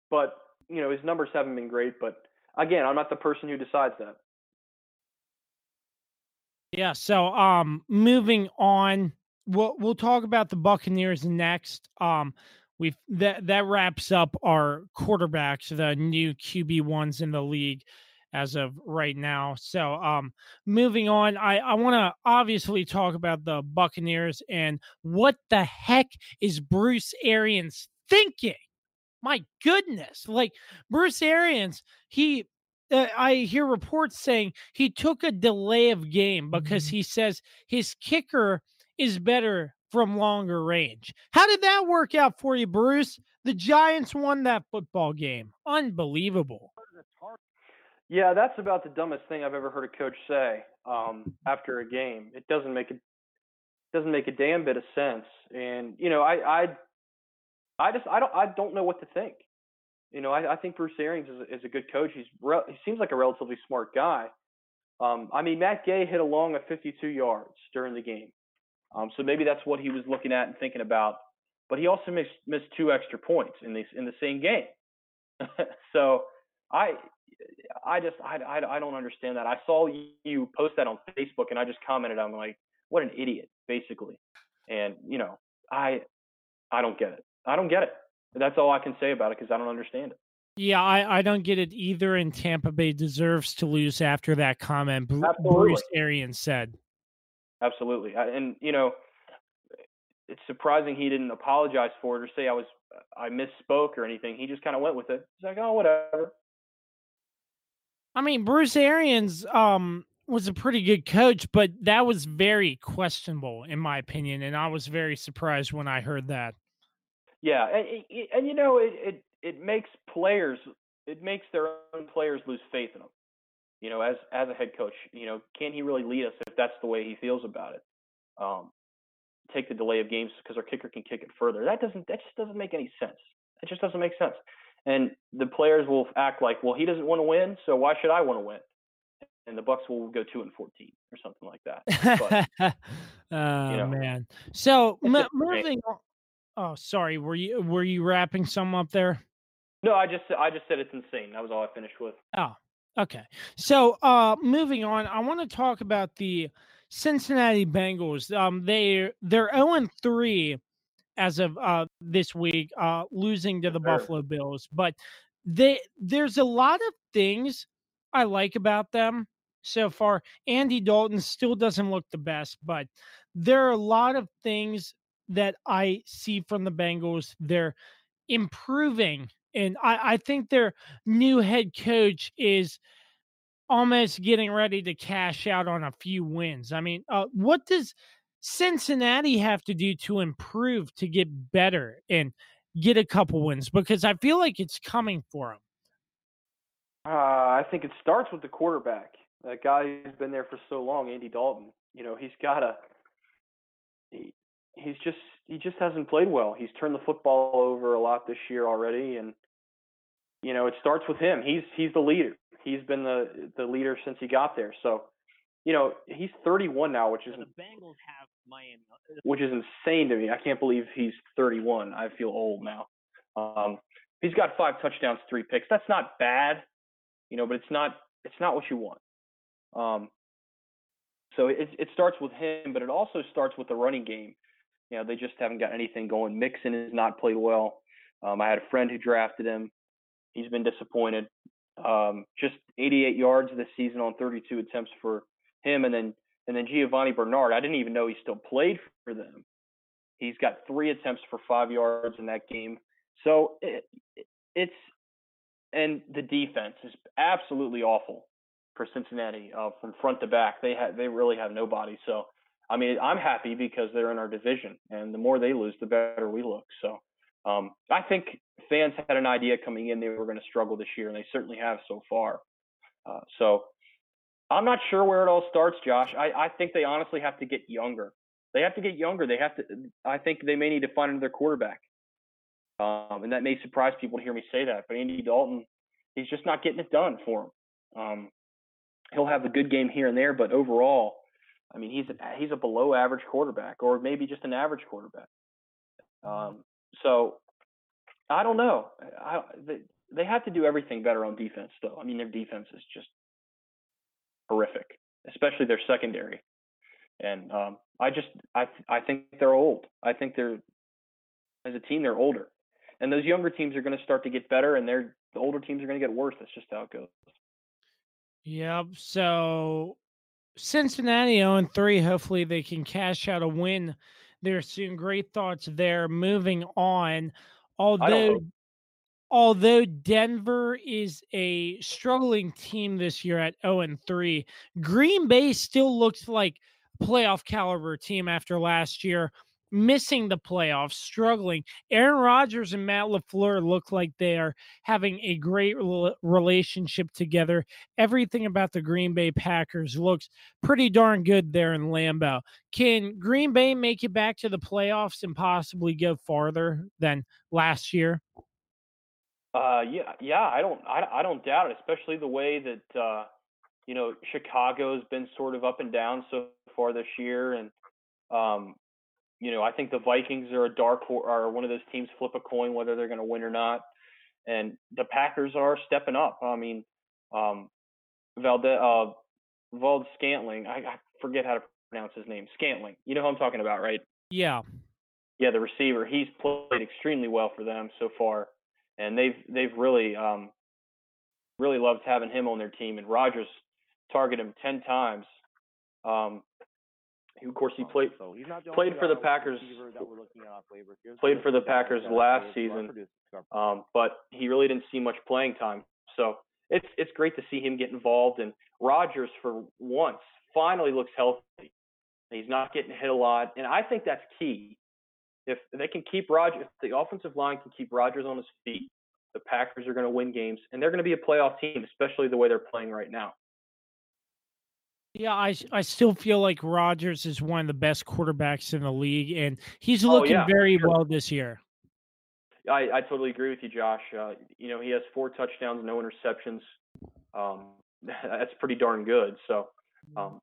Speaker 4: but you know his numbers haven't been great. But again, I'm not the person who decides that.
Speaker 2: Yeah. So, um, moving on we'll we'll talk about the Buccaneers next. Um, we that that wraps up our quarterbacks, the new QB ones in the league as of right now. So, um, moving on, I I want to obviously talk about the Buccaneers and what the heck is Bruce Arians thinking? My goodness, like Bruce Arians, he uh, I hear reports saying he took a delay of game because mm-hmm. he says his kicker is better from longer range. How did that work out for you, Bruce? The Giants won that football game. Unbelievable.
Speaker 4: Yeah, that's about the dumbest thing I've ever heard a coach say um, after a game. It doesn't make it doesn't make a damn bit of sense. And you know, I I I just I don't I don't know what to think. You know, I, I think Bruce Arians is, is a good coach. He's re- he seems like a relatively smart guy. Um, I mean, Matt Gay hit a long of 52 yards during the game. Um, so maybe that's what he was looking at and thinking about. But he also missed missed two extra points in this in the same game. [LAUGHS] so I I just I, I, I don't understand that. I saw you post that on Facebook and I just commented. I'm like, what an idiot, basically. And you know, I I don't get it. I don't get it. That's all I can say about it because I don't understand it.
Speaker 2: Yeah, I, I don't get it either. And Tampa Bay deserves to lose after that comment.
Speaker 4: Absolutely.
Speaker 2: Bruce Arians said.
Speaker 4: Absolutely. And, you know, it's surprising he didn't apologize for it or say I was I misspoke or anything. He just kind of went with it. He's like, oh, whatever.
Speaker 2: I mean, Bruce Arians um, was a pretty good coach, but that was very questionable in my opinion, and I was very surprised when I heard that.
Speaker 4: Yeah, and, and you know, it, it it makes players, it makes their own players lose faith in them you know, as as a head coach, you know, can he really lead us if that's the way he feels about it? Um, take the delay of games because our kicker can kick it further. That doesn't that just doesn't make any sense. It just doesn't make sense. And the players will act like, well, he doesn't want to win, so why should I want to win? And the Bucks will go two and fourteen or something like that.
Speaker 2: But, [LAUGHS] oh you know, man. So m- moving on. Oh, sorry. Were you were you wrapping some up there?
Speaker 4: No, I just I just said it's insane. That was all I finished with.
Speaker 2: Oh, Okay. So uh moving on, I want to talk about the Cincinnati Bengals. Um they they're 0 3 as of uh this week, uh losing to the sure. Buffalo Bills. But they there's a lot of things I like about them so far. Andy Dalton still doesn't look the best, but there are a lot of things that I see from the Bengals. They're improving and I, I think their new head coach is almost getting ready to cash out on a few wins. I mean, uh, what does Cincinnati have to do to improve to get better? And get a couple wins? Because I feel like it's coming for them.
Speaker 4: Uh, I think it starts with the quarterback. That guy who's been there for so long, Andy Dalton. You know, he's got a. he's just he just hasn't played well. He's turned the football over a lot this year already, and you know it starts with him. He's he's the leader. He's been the the leader since he got there. So, you know, he's 31 now, which is
Speaker 5: the Bengals have Miami,
Speaker 4: which is insane to me. I can't believe he's 31. I feel old now. Um, he's got five touchdowns, three picks. That's not bad, you know, but it's not it's not what you want. Um, so it it starts with him, but it also starts with the running game. You know, they just haven't got anything going. Mixon has not played well. Um, I had a friend who drafted him. He's been disappointed. Um, just 88 yards this season on 32 attempts for him, and then and then Giovani Bernard. I didn't even know he still played for them. He's got three attempts for five yards in that game. So it, it's and the defense is absolutely awful for Cincinnati uh, from front to back. They have they really have nobody. So I mean, I'm happy because they're in our division, and the more they lose, the better we look. So um, I think fans had an idea coming in they were going to struggle this year, and they certainly have so far. Uh, so I'm not sure where it all starts, Josh. I, I think they honestly have to get younger. They have to get younger. They have to. I think they may need to find another quarterback. Um, and that may surprise people to hear me say that, but Andy Dalton, he's just not getting it done for him. Um, he'll have a good game here and there, but overall, I mean, he's a, he's a below average quarterback, or maybe just an average quarterback. Um, so I don't know. I, they, they have to do everything better on defense, though. I mean, their defense is just horrific, especially their secondary. And um, I just I I think they're old. I think they're as a team they're older, and those younger teams are going to start to get better, and they're the older teams are going to get worse. That's just how it goes.
Speaker 2: Yep. So Cincinnati 0 3. Hopefully they can cash out a win there soon. Great thoughts there. Moving on. Although although Denver is a struggling team this year at 0 and 3, Green Bay still looks like playoff caliber team after last year missing the playoffs, struggling. Aaron Rodgers and Matt LaFleur look like they are having a great relationship together. Everything about the Green Bay Packers looks pretty darn good there in Lambeau. Can Green Bay make it back to the playoffs and possibly go farther than last year?
Speaker 4: Uh, yeah, yeah, I don't, I, I don't doubt it, especially the way that, uh, you know, Chicago's been sort of up and down so far this year, and um, you know, I think the Vikings are a dark horse, are one of those teams flip a coin whether they're going to win or not. And the Packers are stepping up. I mean, um, Valde, uh, Vald Scantling, I, I forget how to pronounce his name. Scantling, you know who I'm talking about, right?
Speaker 2: Yeah.
Speaker 4: Yeah, the receiver. He's played extremely well for them so far, and they've they've really um, really loved having him on their team. And Rodgers targeted him ten times. Um, of course, he played so he's not played for the Packers. Played for the Packers last season, um, but he really didn't see much playing time. So it's it's great to see him get involved. And Rodgers, for once, finally looks healthy. He's not getting hit a lot, and I think that's key. If they can keep Rodgers, if the offensive line can keep Rodgers on his feet, the Packers are going to win games, and they're going to be a playoff team, especially the way they're playing right now.
Speaker 2: Yeah, I I still feel like Rodgers is one of the best quarterbacks in the league, and he's looking oh, yeah, very sure. well this year.
Speaker 4: I, I totally agree with you, Josh. Uh, you know, he has four touchdowns, no interceptions. Um, [LAUGHS] that's pretty darn good. So, um,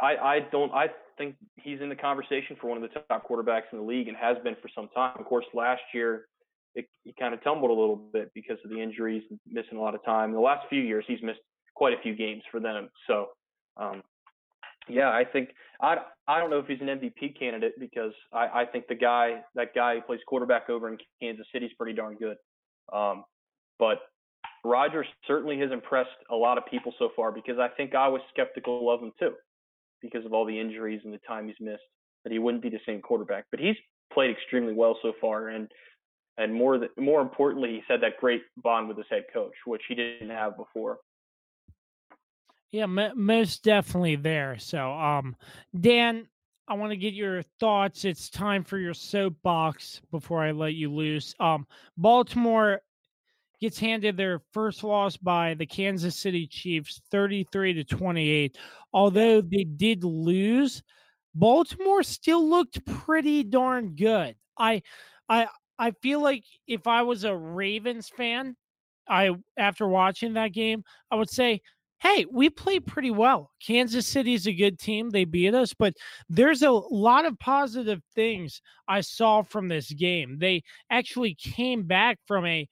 Speaker 4: I I don't I think he's in the conversation for one of the top quarterbacks in the league and has been for some time. Of course, last year it, he kind of tumbled a little bit because of the injuries, missing a lot of time. The last few years, he's missed quite a few games for them. So, um, yeah, I think I I don't know if he's an MVP candidate because I I think the guy that guy who plays quarterback over in Kansas City is pretty darn good. Um, but Rodgers certainly has impressed a lot of people so far because I think I was skeptical of him too because of all the injuries and the time he's missed that he wouldn't be the same quarterback. But he's played extremely well so far and and more that more importantly, he said that great bond with his head coach, which he didn't have before.
Speaker 2: Yeah, m- most definitely there. So, um, Dan, I want to get your thoughts. It's time for your soapbox before I let you loose. Um, Baltimore gets handed their first loss by the Kansas City Chiefs 33 to 28. Although they did lose, Baltimore still looked pretty darn good. I I I feel like if I was a Ravens fan, I after watching that game, I would say, "Hey, we played pretty well. Kansas City's a good team. They beat us, but there's a lot of positive things I saw from this game. They actually came back from a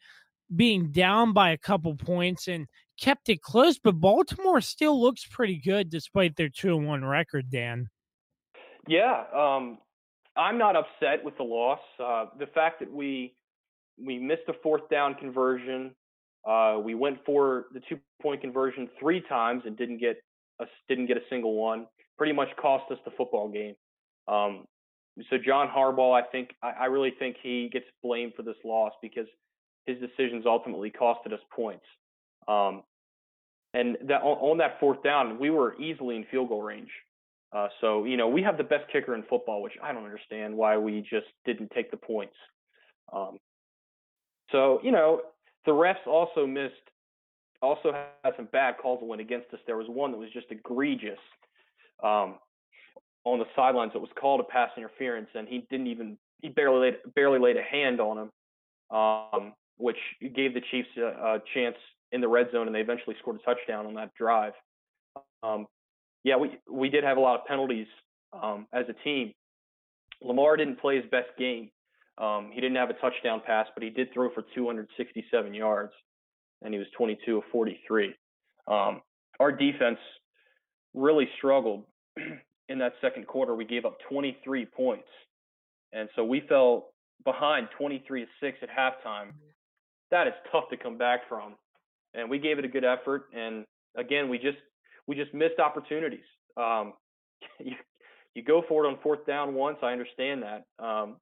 Speaker 2: being down by a couple points and kept it close, but Baltimore still looks pretty good despite their 2 and 1 record, Dan.
Speaker 4: Yeah, um, I'm not upset with the loss. Uh, the fact that we we missed a fourth down conversion, uh, we went for the two point conversion three times and didn't get a didn't get a single one. Pretty much cost us the football game. Um, so John Harbaugh, I think I, I really think he gets blamed for this loss because his decisions ultimately costed us points. Um, and that on, on, that fourth down, we were easily in field goal range. Uh, so you know we have the best kicker in football, which I don't understand why we just didn't take the points. Um, so you know the refs also missed, also had some bad calls that went against us. There was one that was just egregious um, on the sidelines that was called a pass interference, and he didn't even he barely laid barely laid a hand on him. Um, which gave the Chiefs a, a, chance in the red zone, and they eventually scored a touchdown on that drive. Um, yeah, we we did have a lot of penalties um, as a team. Lamar didn't play his best game. Um, he didn't have a touchdown pass, but he did throw for 267 yards, and he was 22 of 43. Um, our defense really struggled [CLEARS THROAT] in that second quarter. We gave up 23 points, and so we fell behind 23 to six at halftime that is tough to come back from. And we gave it a good effort. And again, we just we just missed opportunities. Um, [LAUGHS] you, you go for it on fourth down once. I understand that. Um,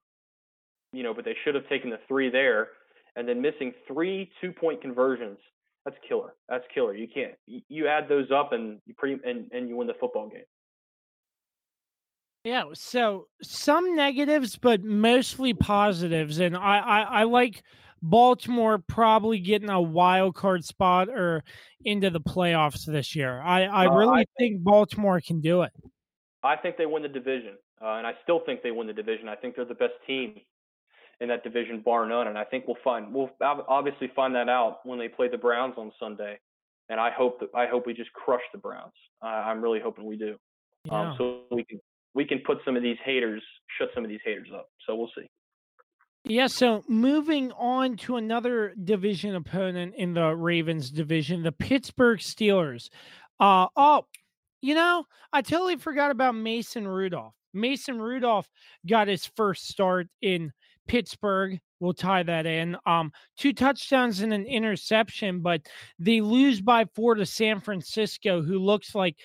Speaker 4: you know, but they should have taken the three there, and then missing three two point conversions. That's killer. That's killer. You can't. You add those up, and you pretty and and you win the football game.
Speaker 2: Yeah, so some negatives, but mostly positives, and I, I, I like Baltimore probably getting a wild card spot or into the playoffs this year. I, I uh, really I think, think, Baltimore can do it.
Speaker 4: I think they win the division, uh, and I still think they win the division. I think they're the best team in that division, bar none. And I think we'll find we'll obviously find that out when they play the Browns on Sunday. And I hope that I hope we just crush the Browns. Uh, I'm really hoping we do, yeah. um, so we can we can put some of these haters, shut some of these haters up. So we'll see.
Speaker 2: Yeah, so moving on to another division opponent in the Ravens division, the Pittsburgh Steelers. Uh oh, you know, I totally forgot about Mason Rudolph. Mason Rudolph got his first start in Pittsburgh. We'll tie that in. Um, two touchdowns and an interception, but they lose by four to San Francisco, who looks like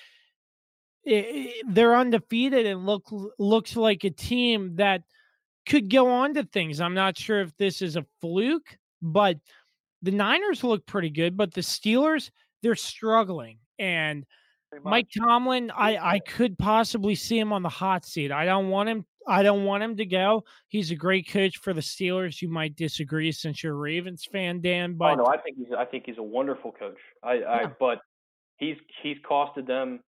Speaker 2: they're undefeated and look looks like a team that could go on to things. I'm not sure if this is a fluke, but the Niners look pretty good, but the Steelers, they're struggling. And Mike Tomlin, I, I could possibly see him on the hot seat. I don't want him. I don't want him to go. He's a great coach for the Steelers. You might disagree since you're a Ravens fan, Dan. But
Speaker 4: oh, no, I think he's I think he's a wonderful coach. I, yeah. I but he's he's costed them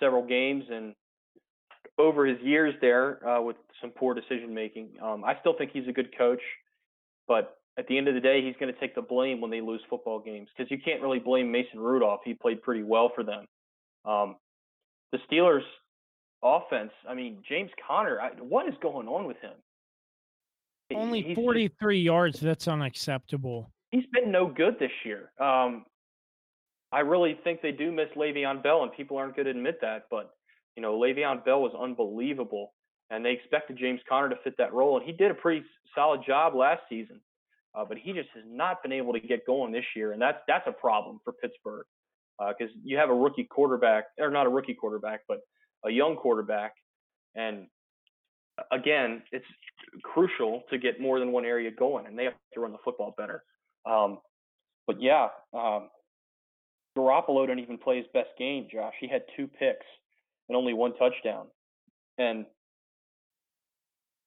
Speaker 4: several games, and over his years there uh, with some poor decision making. Um, I still think he's a good coach, but at the end of the day, he's going to take the blame when they lose football games because you can't really blame Mason Rudolph. He played pretty well for them. Um, the Steelers' offense, I mean, James Conner, I, what is going on with him?
Speaker 2: Only he's 43 just, yards. That's unacceptable.
Speaker 4: He's been no good this year. Um, I really think they do miss Le'Veon Bell, and people aren't going to admit that. But you know, Le'Veon Bell was unbelievable, and they expected James Conner to fit that role, and he did a pretty solid job last season. Uh, but he just has not been able to get going this year, and that's that's a problem for Pittsburgh because uh, you have a rookie quarterback, or not a rookie quarterback, but a young quarterback, and again, it's crucial to get more than one area going, and they have to run the football better. Um, but yeah, um, Garoppolo didn't even play his best game, Josh. He had two picks and only one touchdown. and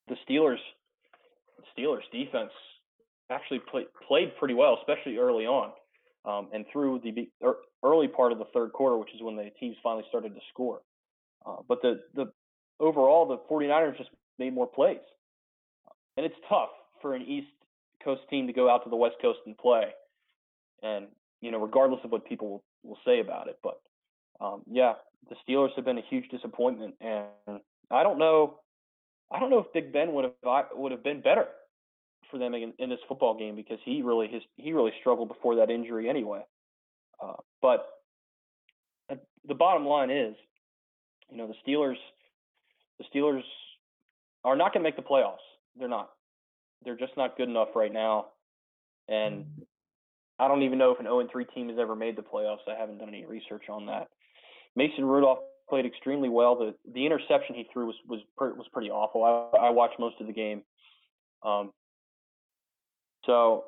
Speaker 4: the Steelers Steelers defense actually play, played pretty well, especially early on, um, and through the er, early part of the third quarter, which is when the teams finally started to score. Uh, but the the overall, the 49ers just made more plays, and it's tough for an East Coast team to go out to the West Coast and play, and you know, regardless of what people will, will say about it, but um, yeah, the Steelers have been a huge disappointment, and I don't know, I don't know if Big Ben would have would have been better for them in, in this football game because he really his he really struggled before that injury anyway. Uh, but the bottom line is, you know, the Steelers, the Steelers are not going to make the playoffs. They're not. They're just not good enough right now, and I don't even know if an 0 3 team has ever made the playoffs. I haven't done any research on that. Mason Rudolph played extremely well. The the interception he threw was was was pretty awful. I, I watched most of the game. Um, so,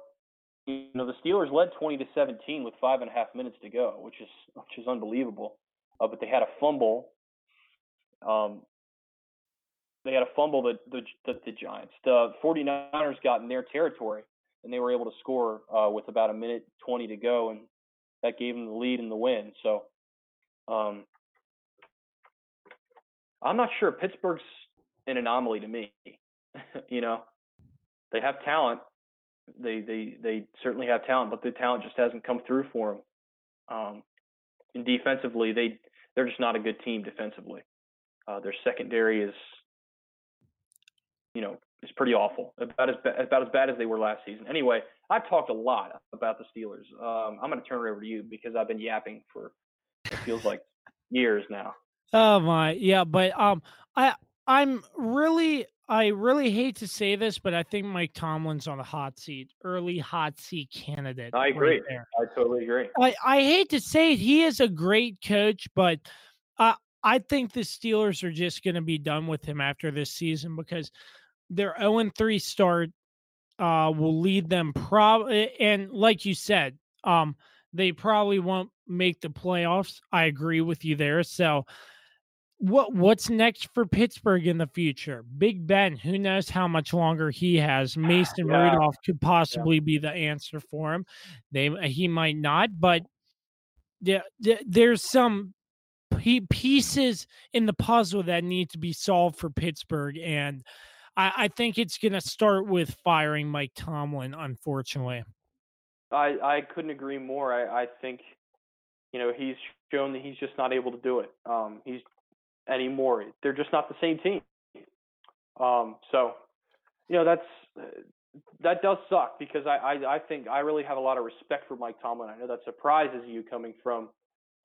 Speaker 4: you know, the Steelers led 20 to 17 with five and a half minutes to go, which is which is unbelievable. Uh, but they had a fumble. Um, they had a fumble that the, the, the Giants, the 49ers got in their territory, and they were able to score uh, with about a minute 20 to go, and that gave them the lead and the win. So, um, I'm not sure. Pittsburgh's an anomaly to me. [LAUGHS] you know, they have talent, they they they certainly have talent, but the talent just hasn't come through for them. Um, and defensively, they they're just not a good team defensively. Uh, their secondary is, you know, is pretty awful. About as ba- about as bad as they were last season. Anyway, I've talked a lot about the Steelers. Um, I'm going to turn it over to you because I've been yapping for it feels like years now.
Speaker 2: Oh my, yeah, but um, I I'm really I really hate to say this, but I think Mike Tomlin's on a hot seat, early hot seat candidate.
Speaker 4: I agree. Right I totally agree.
Speaker 2: I, I hate to say it, he is a great coach, but I think the Steelers are just going to be done with him after this season because their 0 3 start uh, will lead them probably, and like you said, um, they probably won't make the playoffs. I agree with you there. So what what's next for Pittsburgh in the future? Big Ben, who knows how much longer he has. Mason yeah. Rudolph could possibly yeah. be the answer for him. They he might not, but there, there's some pieces in the puzzle that need to be solved for Pittsburgh, and I, I think it's going to start with firing Mike Tomlin. Unfortunately,
Speaker 4: I I couldn't agree more. I I think you know he's shown that he's just not able to do it. Um, he's anymore. They're just not the same team. Um, so, you know, that's that does suck because I, I, I think I really have a lot of respect for Mike Tomlin. I know that surprises you coming from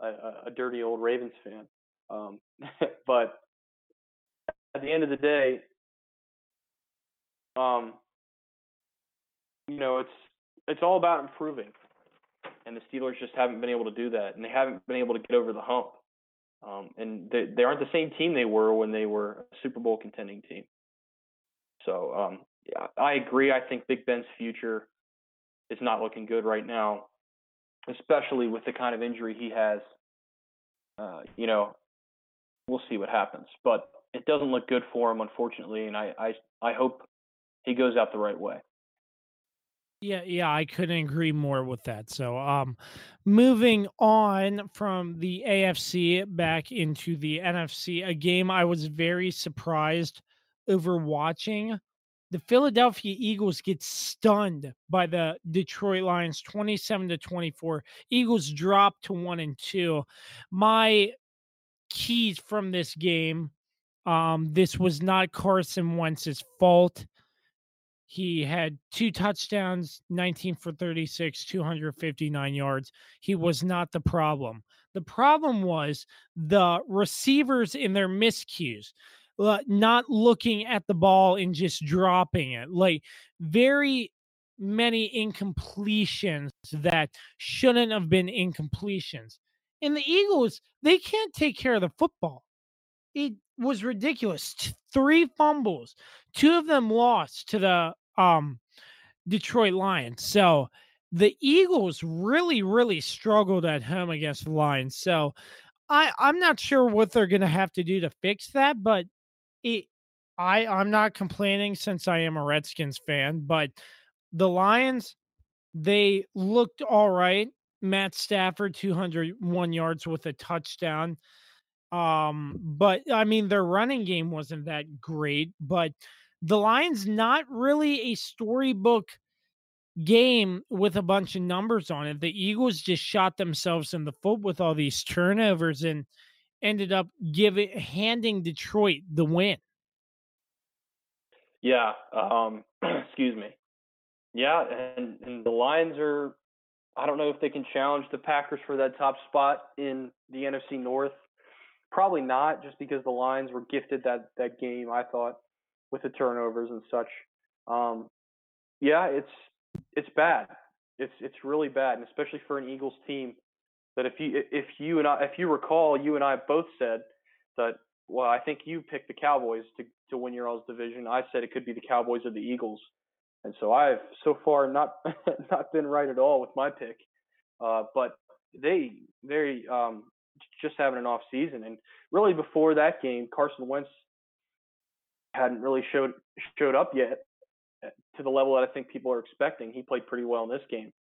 Speaker 4: a, a dirty old Ravens fan, um, [LAUGHS] but at the end of the day, um, you know, it's it's all about improving, and the Steelers just haven't been able to do that, and they haven't been able to get over the hump. Um, and they, they aren't the same team they were when they were a Super Bowl contending team. So um, yeah, I agree. I think Big Ben's future is not looking good right now, especially with the kind of injury he has. Uh, you know, we'll see what happens, but it doesn't look good for him, unfortunately. And I, I, I hope he goes out the right way.
Speaker 2: Yeah, yeah, I couldn't agree more with that. So, um, moving on from the AFC back into the NFC, a game I was very surprised over watching. The Philadelphia Eagles get stunned by the Detroit Lions 27 to 24. Eagles drop to 1 and 2. My keys from this game um this was not Carson Wentz's fault. He had two touchdowns, 19 for 36, 259 yards. He was not the problem. The problem was the receivers in their miscues, not looking at the ball and just dropping it. Like very many incompletions that shouldn't have been incompletions. And the Eagles, they can't take care of the football. It was ridiculous. Three fumbles, two of them lost to the um Detroit Lions. So the Eagles really, really struggled at home against the Lions. So I, I'm not sure what they're going to have to do to fix that, but it, I I'm not complaining since I am a Redskins fan, but the Lions they looked all right. Matt Stafford 201 yards with a touchdown. Um, but I mean their running game wasn't that great, but the Lions not really a storybook game with a bunch of numbers on it. The Eagles just shot themselves in the foot with all these turnovers and ended up giving handing Detroit the win.
Speaker 4: Yeah, um, [CLEARS THROAT] excuse me. Yeah, and, and the Lions are I don't know if they can challenge the Packers for that top spot in the NFC North. Probably not, just because the Lions were gifted that that game. I thought with the turnovers and such. Um, yeah, it's it's bad. It's it's really bad, and especially for an Eagles team that if you if you and I if you recall, you and I both said that well, I think you picked the Cowboys to to win your all's division. I said it could be the Cowboys or the Eagles, and so I've so far not [LAUGHS] not been right at all with my pick. Uh, but they they um, just having an off season, and really before that game, Carson Wentz hadn't really showed showed up yet uh, to the level that I think people are expecting. He played pretty well in this game,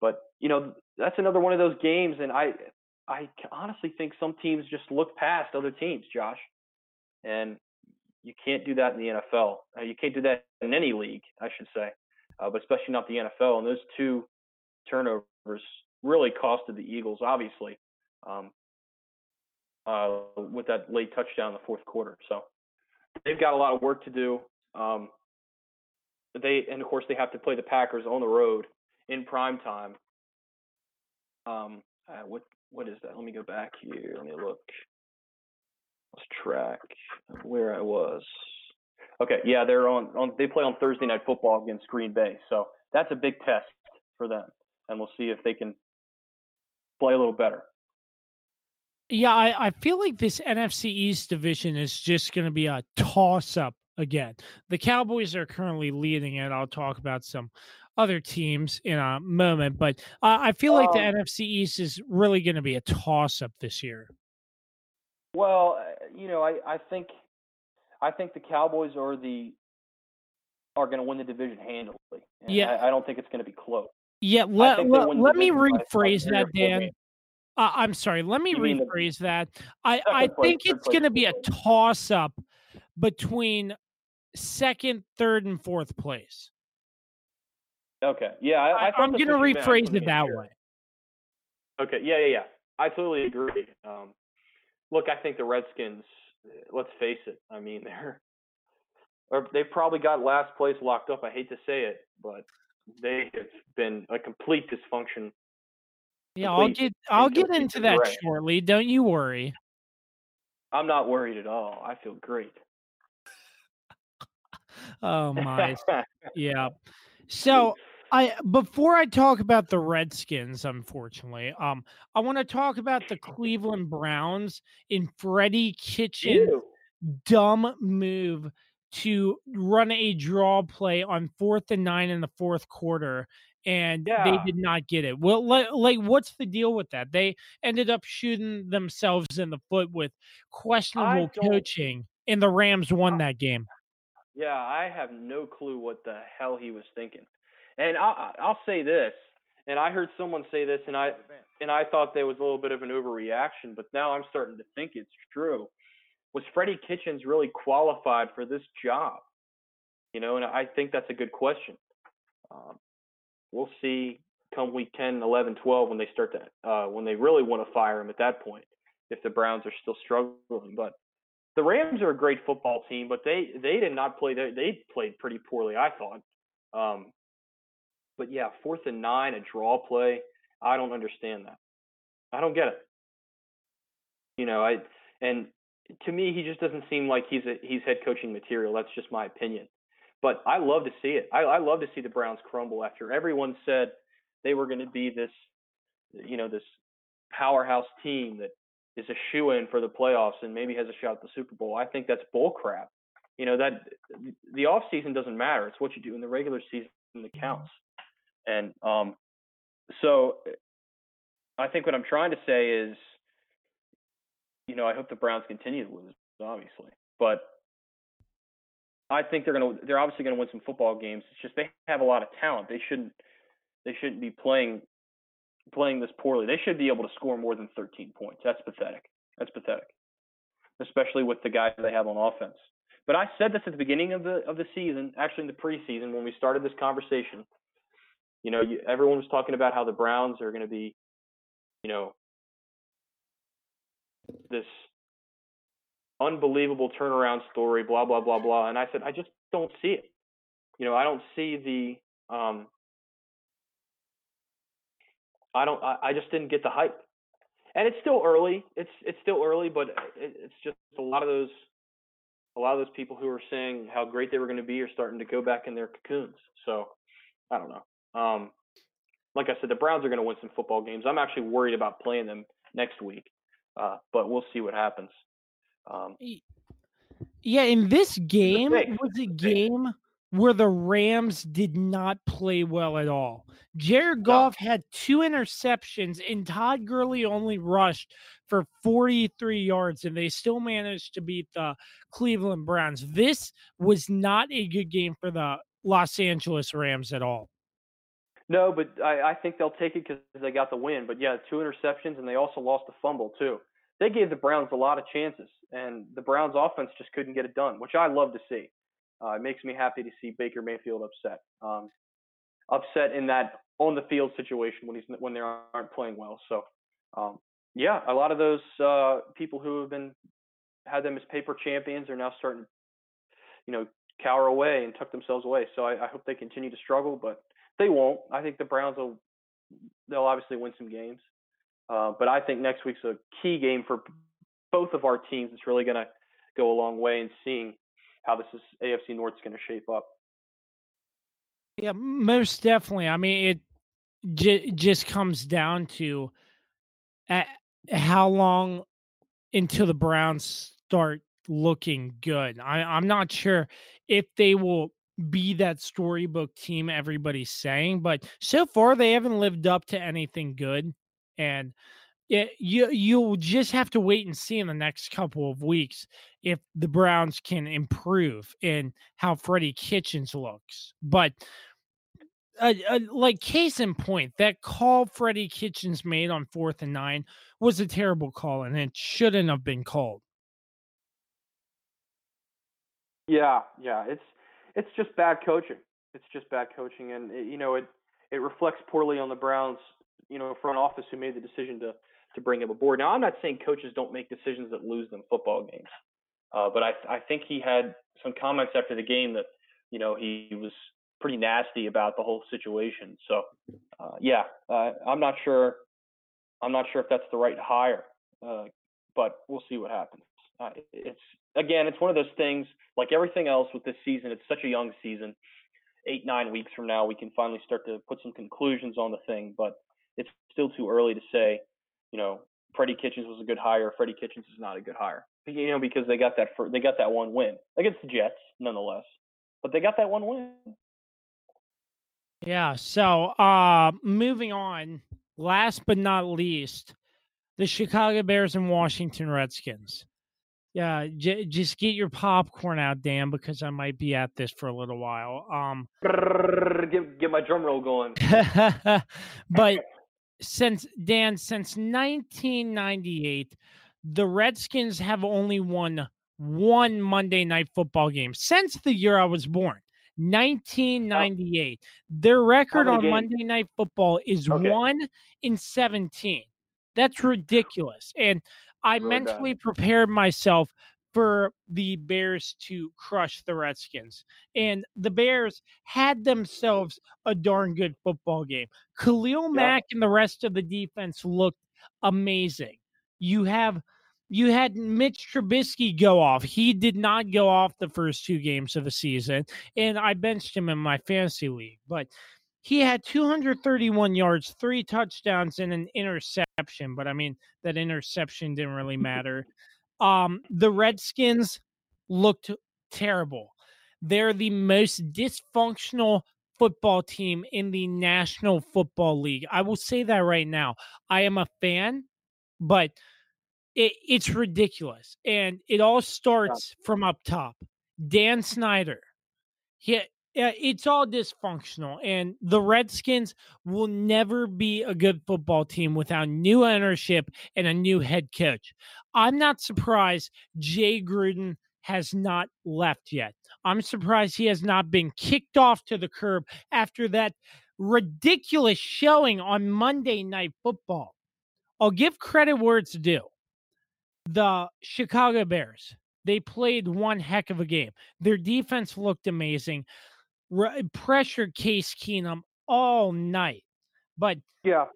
Speaker 4: but you know that's another one of those games, and I I honestly think some teams just look past other teams, Josh, and you can't do that in the NFL. Uh, you can't do that in any league, I should say, uh, but especially not the NFL. And those two turnovers really costed the Eagles, obviously, um, uh, with that late touchdown in the fourth quarter. So they've got a lot of work to do. Um, they and of course they have to play the Packers on the road in prime time. Um, uh, what what is that? Let me go back here. Let me look. Let's track where I was. Okay, yeah, they're on, on. They play on Thursday night football against Green Bay, so that's a big test for them, and we'll see if they can play a little better.
Speaker 2: Yeah, I, I feel like this NFC East division is just going to be a toss up again. The Cowboys are currently leading it. I'll talk about some other teams in a moment, but uh, I feel like the um NFC East is really going to be a toss up this year.
Speaker 4: Well, uh, you know, I, I think I think the Cowboys are the are going to win the division handily.
Speaker 2: Yeah,
Speaker 4: I, I, don't think it's going to be close.
Speaker 2: Yeah, let, let, let me rephrase that, Dan. Uh, I'm sorry. Let me rephrase the, that. I, I think it's going to be a toss up between second, third, and fourth place.
Speaker 4: Okay. Yeah, I,
Speaker 2: am going to rephrase it that way.
Speaker 4: Okay. Yeah, yeah, yeah. I totally agree. Um, look, I think the Redskins. Let's face it. I mean, [LAUGHS] they're or they probably got last place locked up. I hate to say it, but they have been a complete dysfunction.
Speaker 2: Yeah, I'll get I'll get into that shortly. Don't you worry.
Speaker 4: I'm not worried at all. I feel great.
Speaker 2: Oh my. yeah. So [LAUGHS] I before I talk about the Redskins, unfortunately, um, I want to talk about the Cleveland Browns in Freddie Kitchen dumb move to run a draw play on fourth and nine in the fourth quarter and yeah. they did not get it. Well, like, what's the deal with that? They ended up shooting themselves in the foot with questionable coaching, and the Rams won that game.
Speaker 4: Yeah, I have no clue what the hell he was thinking. And I, I'll say this, and I heard someone say this, and I and I thought there was a little bit of an overreaction, but now I'm starting to think it's true. Was Freddie Kitchens really qualified for this job? You know, and I think that's a good question. Um, we'll see come week 10, 11, 12 when they start to uh, when they really want to fire him at that point if the Browns are still struggling. But the Rams are a great football team, but they they did not play. They, they played pretty poorly, I thought. Um, but yeah, fourth and nine, a draw play. I don't understand that. I don't get it. You know, I and to me, he just doesn't seem like he's a he's head coaching material. That's just my opinion. But I love to see it. I, I love to see the Browns crumble after everyone said they were going to be this, you know, this powerhouse team that is a shoe in for the playoffs and maybe has a shot at the Super Bowl. I think that's bull crap. You know that the off season doesn't matter. It's what you do in the regular season that counts. And um, so I think what I'm trying to say is, you know, I hope the Browns continue to lose, obviously, but I think they're gonna they're obviously gonna win some football games. It's just they have a lot of talent. They shouldn't they shouldn't be playing playing this poorly. They should be able to score more than 13 points. That's pathetic. That's pathetic, especially with the guys they have on offense. But I said this at the beginning of the of the season, actually in the preseason when we started this conversation. You know, you, everyone was talking about how the Browns are going to be, you know, this unbelievable turnaround story, blah blah blah blah. And I said, I just don't see it. You know, I don't see the. Um, I don't. I, I just didn't get the hype, and it's still early. It's it's still early, but it, it's just a lot of those. A lot of those people who are saying how great they were going to be are starting to go back in their cocoons. So, I don't know. Um, like I said, the Browns are going to win some football games. I'm actually worried about playing them next week, uh, but we'll see what happens. Um,
Speaker 2: yeah, in this game was a game where the Rams did not play well at all. Jared Goff no. had two interceptions, and Todd Gurley only rushed for 43 yards, and they still managed to beat the Cleveland Browns. This was not a good game for the Los Angeles Rams at all.
Speaker 4: No, but I, I think they'll take it because they got the win. But yeah, two interceptions, and they also lost a fumble too they gave the Browns a lot of chances, and the Browns offense just couldn't get it done, which I love to see. Uh, it makes me happy to see Baker Mayfield upset, um, upset in that on the field situation when he's when they aren't playing well. So, um, yeah, a lot of those uh, people who have been had them as paper champions are now starting, you know, cower away and tuck themselves away. So I, I hope they continue to struggle, but they won't. I think the Browns will. They'll obviously win some games. Uh, but I think next week's a key game for both of our teams. It's really going to go a long way in seeing how this is AFC North is going to shape up.
Speaker 2: Yeah, most definitely. I mean, it j- just comes down to how long until the Browns start looking good. I, I'm not sure if they will be that storybook team everybody's saying, but so far they haven't lived up to anything good and it, you you'll just have to wait and see in the next couple of weeks if the Browns can improve in how Freddie Kitchens looks. But uh, uh, like case in point, that call Freddie Kitchens made on fourth and nine was a terrible call, and it shouldn't have been called.
Speaker 4: Yeah, yeah, it's it's just bad coaching. It's just bad coaching, and it, you know it it reflects poorly on the Browns you know front office who made the decision to to bring him aboard. Now I'm not saying coaches don't make decisions that lose them football games, uh, but I I think he had some comments after the game that you know he was pretty nasty about the whole situation. So uh, yeah, uh, I'm not sure. I'm not sure if that's the right hire, uh, but we'll see what happens. Uh, it's again, it's one of those things like everything else with this season. It's such a young season. Eight nine weeks from now, we can finally start to put some conclusions on the thing. But it's still too early to say, you know, Freddie Kitchens was a good hire. Freddie Kitchens is not a good hire. You know, because they got that for, they got that one win against the Jets, nonetheless. But they got that one win.
Speaker 2: Yeah. So, uh, moving on. Last but not least, the Chicago Bears and Washington Redskins. Yeah, j- just get your popcorn out, Dan, because I might be at this for a little while. Um,
Speaker 4: get, get my drum roll going. [LAUGHS]
Speaker 2: but since Dan, since 1998, the Redskins have only won one Monday night football game since the year I was born. 1998. Their record on games? Monday Night Football is okay. 1 in 17. That's ridiculous. And I mentally prepared myself for the Bears to crush the Redskins. And the Bears had themselves a darn good football game. Khalil Mack and the rest of the defense looked amazing. You have you had Mitch Trubisky go off. He did not go off the first two games of the season, and I benched him in my fantasy league. But he had 231 yards, three touchdowns, and an interception. But I mean, that interception didn't really [LAUGHS] matter. Um, the Redskins looked terrible. They're the most dysfunctional football team in the National Football League. I will say that right now. I am a fan, but it, it's ridiculous. And it all starts from up top. Dan Snyder. He, it's all dysfunctional, and the Redskins will never be a good football team without new ownership and a new head coach. I'm not surprised Jay Gruden has not left yet. I'm surprised he has not been kicked off to the curb after that ridiculous showing on Monday Night Football. I'll give credit where it's due. The Chicago Bears, they played one heck of a game. Their defense looked amazing. Re- pressured Case Keenum all night. But
Speaker 4: yeah,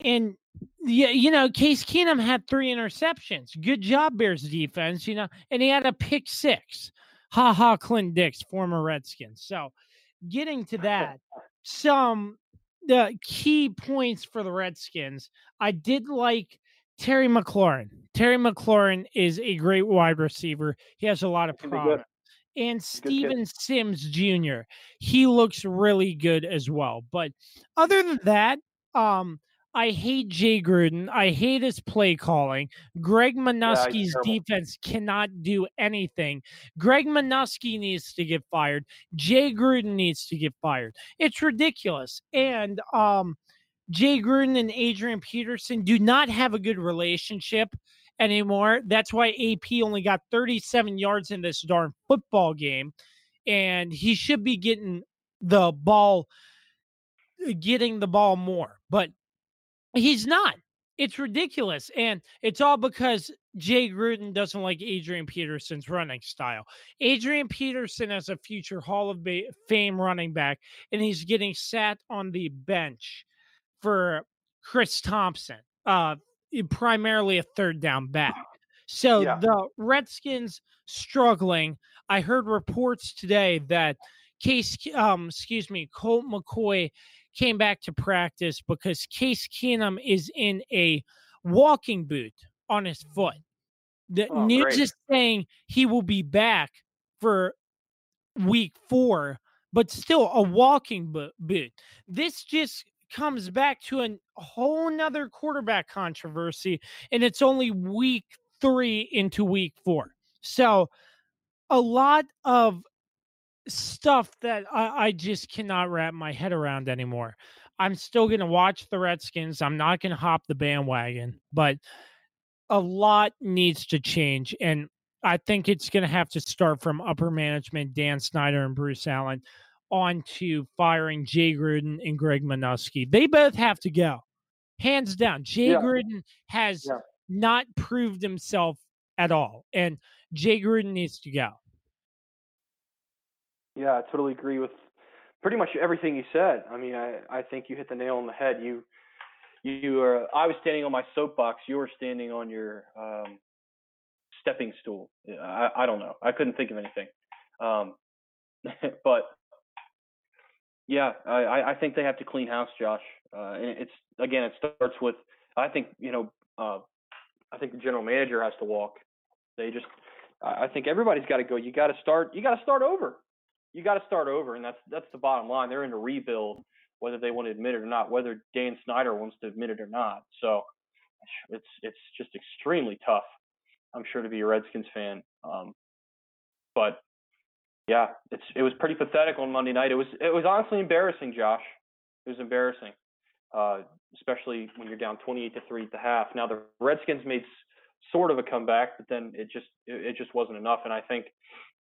Speaker 2: and yeah, you know, Case Keenum had three interceptions. Good job, Bears defense. You know, and he had a pick six. Ha ha, Clint Dix, former Redskins. So, getting to that, [LAUGHS] some the key points for the Redskins. I did like Terry McLaurin. Terry McLaurin is a great wide receiver. He has a lot of promise. And Steven Sims Jr. He looks really good as well. But other than that, um, I hate Jay Gruden. I hate his play calling. Greg Manusky's yeah, defense cannot do anything. Greg Manusky needs to get fired. Jay Gruden needs to get fired. It's ridiculous. And um, Jay Gruden and Adrian Peterson do not have a good relationship anymore. That's why AP only got 37 yards in this darn football game. And he should be getting the ball getting the ball more. But He's not. It's ridiculous. And it's all because Jay Gruden doesn't like Adrian Peterson's running style. Adrian Peterson is a future Hall of Fame running back, and he's getting sat on the bench for Chris Thompson, uh, primarily a third down back. So yeah. the Redskins struggling. I heard reports today that Case, um, excuse me, Colt McCoy came back to practice because Case Keenum is in a walking boot on his foot. The oh, news great. is saying he will be back for week four, but still a walking boot. This just comes back to a whole nother quarterback controversy, and it's only week three into week four. So a lot of stuff that I, I just cannot wrap my head around anymore. I'm still going to watch the Redskins. I'm not going to hop the bandwagon, but a lot needs to change. And I think it's going to have to start from upper management, Dan Snyder and Bruce Allen, on to firing Jay Gruden and Greg Manusky. They both have to go, hands down. Jay yeah. Gruden has yeah. not proved himself at all, and Jay Gruden needs to go.
Speaker 4: Yeah, I totally agree with pretty much everything you said. I mean, I I think you hit the nail on the head. You you are. I was standing on my soapbox. You were standing on your um, stepping stool. I I don't know. I couldn't think of anything. Um, [LAUGHS] but yeah, I I think they have to clean house, Josh. Uh, and it's again, it starts with. I think you know. Uh, I think the general manager has to walk. They just. I think everybody's got to go. You got to start. You got to start over you got to start over, and that's that's the bottom line. They're in a rebuild, whether they want to admit it or not, whether Dan Snyder wants to admit it or not. So it's it's just extremely tough. I'm sure to be a Redskins fan, um, but yeah, it's it was pretty pathetic on Monday night. It was it was honestly embarrassing, Josh. It was embarrassing, uh, especially when you're down 28 to three at the half. Now the Redskins made sort of a comeback, but then it just it, it just wasn't enough. And I think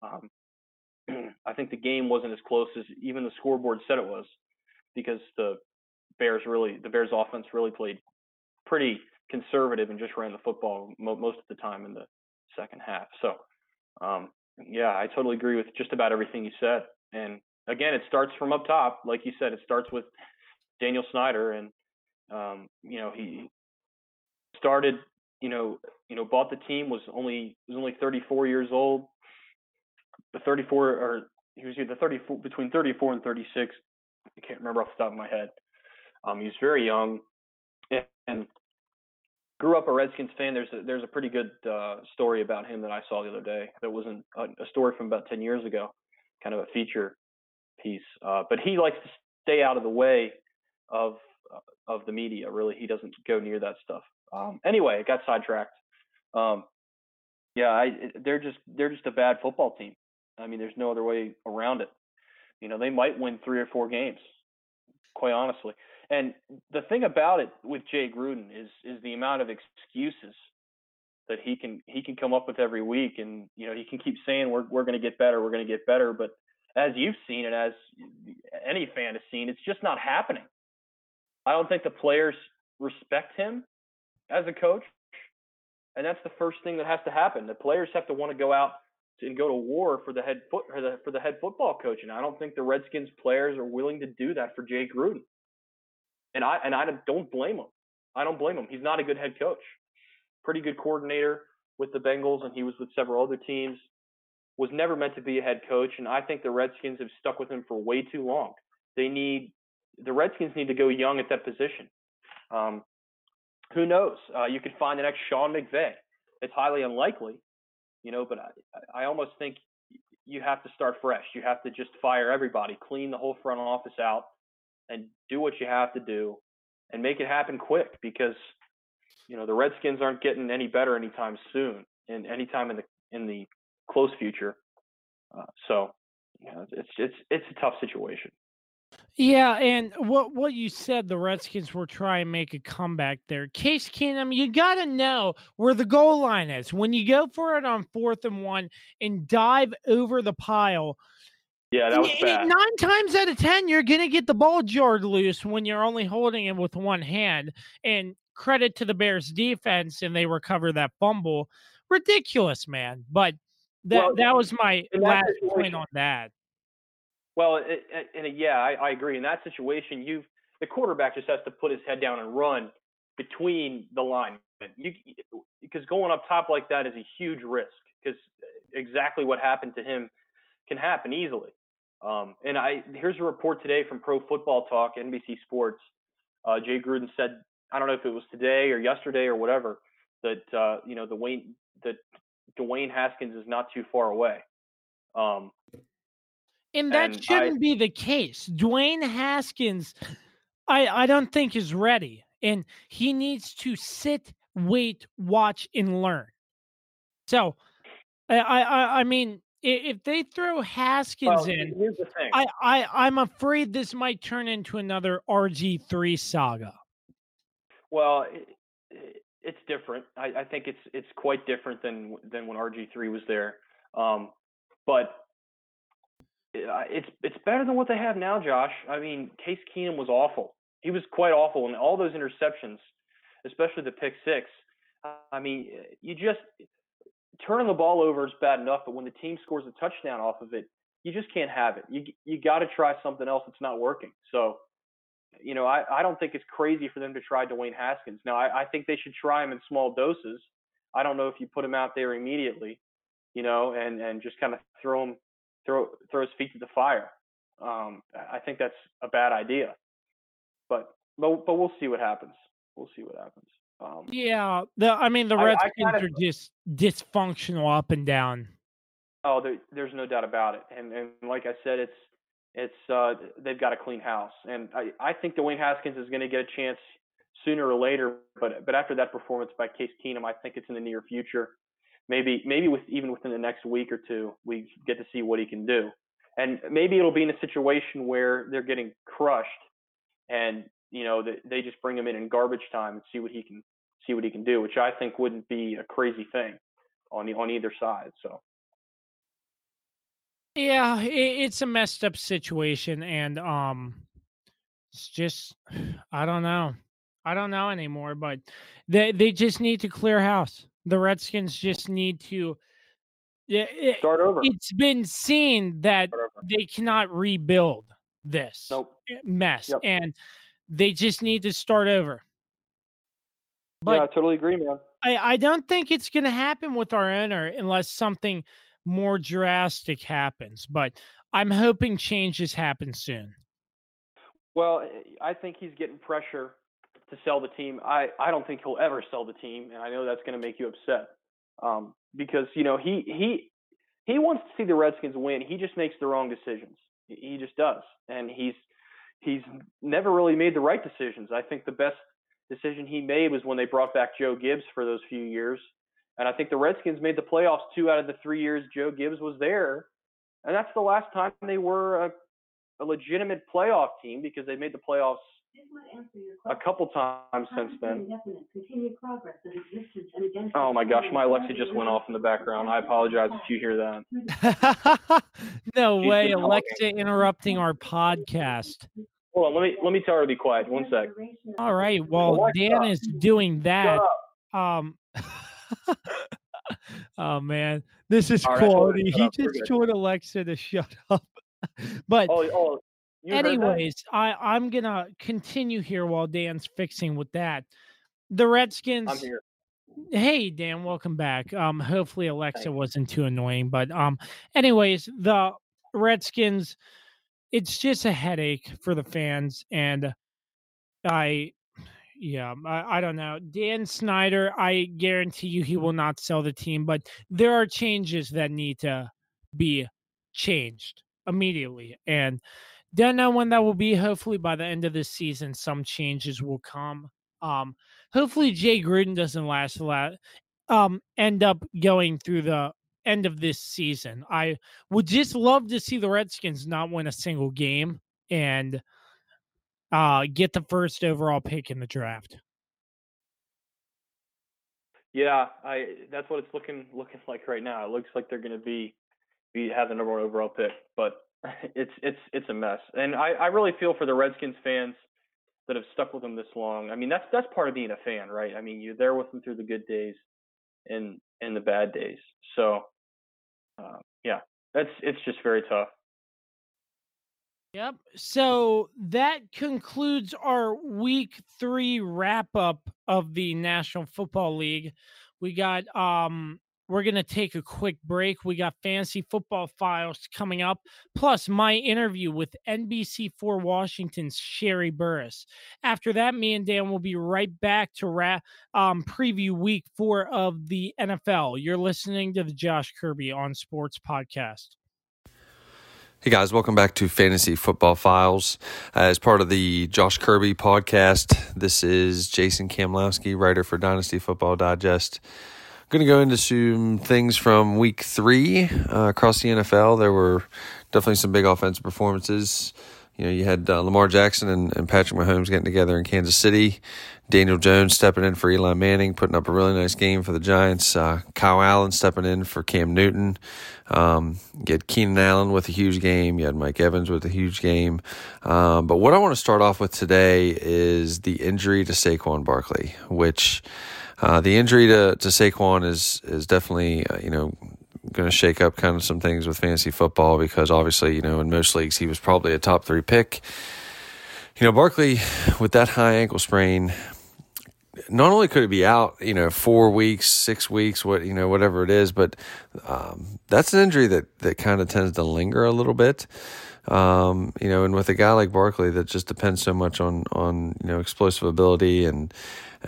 Speaker 4: um, [CLEARS THROAT] I think the game wasn't as close as even the scoreboard said it was, because the Bears really, the Bears offense really played pretty conservative and just ran the football mo- most of the time in the second half. So, um, yeah, I totally agree with just about everything you said. And again, it starts from up top, like you said. It starts with Daniel Snyder, and um, you know he started, you know, you know, bought the team was only was only 34 years old the 34 or he was either 34 between 34 and 36. I can't remember off the top of my head. Um, he was very young and, and grew up a Redskins fan. There's a, there's a pretty good uh, story about him that I saw the other day. That wasn't a, a story from about 10 years ago, kind of a feature piece. Uh, but he likes to stay out of the way of uh, of the media. Really, he doesn't go near that stuff. Um, anyway, it got sidetracked. Um, yeah, I, they're just they're just a bad football team I mean, there's no other way around it. You know, they might win three or four games, quite honestly. And the thing about it with Jay Gruden is is the amount of excuses that he can he can come up with every week, and you know he can keep saying we're we're going to get better, we're going to get better, but as you've seen and as any fan has seen, it's just not happening. I don't think the players respect him as a coach, and that's the first thing that has to happen. The players have to want to go out and go to war for the head foot for the for the head football coach, and I don't think the Redskins players are willing to do that for Jay Gruden. And I and I don't blame him. I don't blame him. He's not a good head coach. Pretty good coordinator with the Bengals, and he was with several other teams. Was never meant to be a head coach, and I think the Redskins have stuck with him for way too long. They need the Redskins need to go young at that position. Um, who knows? Uh, you could find the next Sean McVay. It's highly unlikely, you know, but I, I almost think you have to start fresh. You have to just fire everybody, clean the whole front office out, and do what you have to do, and make it happen quick because you know the Redskins aren't getting any better anytime soon, and anytime in the in the close future. Uh, so, know, it's it's it's a tough situation.
Speaker 2: Yeah, and what what you said, the Redskins were trying to make a comeback there. Case Keenum, you got to know where the goal line is. When you go for it on fourth and one and dive over the pile,
Speaker 4: yeah, that was bad.
Speaker 2: Nine times out of ten, you're gonna get the ball jarred loose when you're only holding it with one hand. And credit to the Bears defense, and they recover that fumble. Ridiculous, man. But that well, that was my last point on that.
Speaker 4: Well, it, and yeah, I, I agree. In that situation, you've the quarterback just has to put his head down and run between the linemen. You because going up top like that is a huge risk because uh, exactly what happened to him can happen easily. Um, and I here's a report today from Pro Football Talk, NBC Sports. Uh, Jay Gruden said, I don't know if it was today or yesterday or whatever, that uh, you know the Wayne that Dwayne Haskins is not too far away. Um,
Speaker 2: and that and shouldn't I, be the case. Dwayne Haskins, I, I don't think is ready. And he needs to sit, wait, watch, and learn. So I I, I mean, if they throw Haskins
Speaker 4: well,
Speaker 2: in,
Speaker 4: here's the thing.
Speaker 2: I, I I'm afraid this might turn into another RG three saga.
Speaker 4: Well, it, it's different. I, I think it's it's quite different than than when RG three was there. Um, but it's it's better than what they have now, Josh. I mean, Case Keenum was awful. He was quite awful, and all those interceptions, especially the pick six. I mean, you just turning the ball over is bad enough, but when the team scores a touchdown off of it, you just can't have it. You you got to try something else that's not working. So, you know, I, I don't think it's crazy for them to try Dwayne Haskins. Now, I, I think they should try him in small doses. I don't know if you put him out there immediately, you know, and and just kind of throw him throw throw his feet to the fire. Um, I think that's a bad idea. But but but we'll see what happens. We'll see what happens. Um,
Speaker 2: yeah, the I mean the Redskins I, I kinda, are just dysfunctional up and down.
Speaker 4: Oh, there, there's no doubt about it. And and like I said, it's it's uh, they've got a clean house, and I I think Dwayne Haskins is going to get a chance sooner or later. But but after that performance by Case Keenum, I think it's in the near future maybe maybe with even within the next week or two, we get to see what he can do. And maybe it'll be in a situation where they're getting crushed, and you know they, they just bring him in in garbage time and see what he can see what he can do, which I think wouldn't be a crazy thing on the, on either side. So.
Speaker 2: Yeah, it's a messed up situation, and um, it's just [SIGHS] I don't know, I don't know anymore. But they they just need to clear house. The Redskins just need to it,
Speaker 4: start over.
Speaker 2: It's been seen that they cannot rebuild this
Speaker 4: nope.
Speaker 2: mess, yep. and they just need to start over.
Speaker 4: But yeah, I totally agree, man.
Speaker 2: I, I don't think it's going to happen with our owner unless something more drastic happens. But I'm hoping changes happen soon.
Speaker 4: Well, I think he's getting pressure to sell the team. I, I don't think he'll ever sell the team, and I know that's going to make you upset um, because you know he he he wants to see the Redskins win. He just makes the wrong decisions. He just does, and he's he's never really made the right decisions. I think the best decision he made was when they brought back Joe Gibbs for those few years, and I think the Redskins made the playoffs two out of the three years Joe Gibbs was there, and that's the last time they were a, a legitimate playoff team because they made the playoffs a couple times since then. Oh my gosh, my Alexa just went off in the background. I apologize if you hear that. [LAUGHS]
Speaker 2: no
Speaker 4: She's
Speaker 2: way,
Speaker 4: been
Speaker 2: Alexa interrupting our podcast.
Speaker 4: Hold on, let me let me tell her to be quiet. One sec.
Speaker 2: All right, well, Dan is doing that. Um, [LAUGHS] oh man, this is
Speaker 4: All right, I told
Speaker 2: quality. He just told Alexa to shut [LAUGHS] up. but
Speaker 4: Oh, oh, you heard that?
Speaker 2: anyways, I I'm gonna continue here while Dan's fixing with that. The Redskins.
Speaker 4: I'm here.
Speaker 2: Hey Dan, welcome back. Um, hopefully Alexa
Speaker 4: Thanks.
Speaker 2: wasn't too annoying, but um, anyways, the Redskins, it's just a headache for the fans, and I, yeah, I, I don't know. Dan Snyder, I guarantee you he will not sell the team, but there are changes that need to be changed immediately, and don't know when that will be. Hopefully by the end of this season, some changes will come. Um, hopefully Jay Gruden doesn't last a lot. Um, end up going through the end of this season. I would just love to see the Redskins not win a single game and uh get the first overall pick in the draft.
Speaker 4: Yeah, I that's what it's looking looking like right now. It looks like they're going to be be have the number one overall pick, but [LAUGHS] it's it's it's a mess. And I I really feel for the Redskins fans that have stuck with them this long. I mean, that's that's part of being a fan, right? I mean, you're there with them through the good days and and the bad days. So, uh, yeah, that's it's just very tough.
Speaker 2: Yep. So that concludes our week three wrap up of the National Football League. We got um we're gonna take a quick break. We got fantasy football files coming up, plus my interview with NBC4 Washington's Sherree Burruss. After that, me and Dan will be right back to ra- um, preview week four of the NFL. You're listening to the Josh Kirby on Sports Podcast.
Speaker 5: Hey guys, welcome back to Fantasy Football Files. Uh, as part of the Josh Kirby podcast, this is Jason Kamlowsky, writer for Dynasty Football Digest. Going to go into some things from week three uh, across the NFL. There were definitely some big offensive performances. You know, you had uh, Lamar Jackson and, and Patrick Mahomes getting together in Kansas City. Daniel Jones stepping in for Eli Manning, putting up a really nice game for the Giants. Uh, Kyle Allen stepping in for Cam Newton. Um, you had Keenan Allen with a huge game. You had Mike Evans with a huge game. Um, but what I want to start off with today is the injury to Saquon Barkley, which uh, the injury to, to Saquon is is definitely uh, you know going to shake up kind of some things with fantasy football because obviously you know in most leagues he was probably a top three pick. You know Barkley with that high ankle sprain, not only could he be out, you know, four weeks, six weeks, what you know, whatever it is, but um, that's an injury that that kind of tends to linger a little bit. Um, you know, and with a guy like Barkley that just depends so much on on you know explosive ability and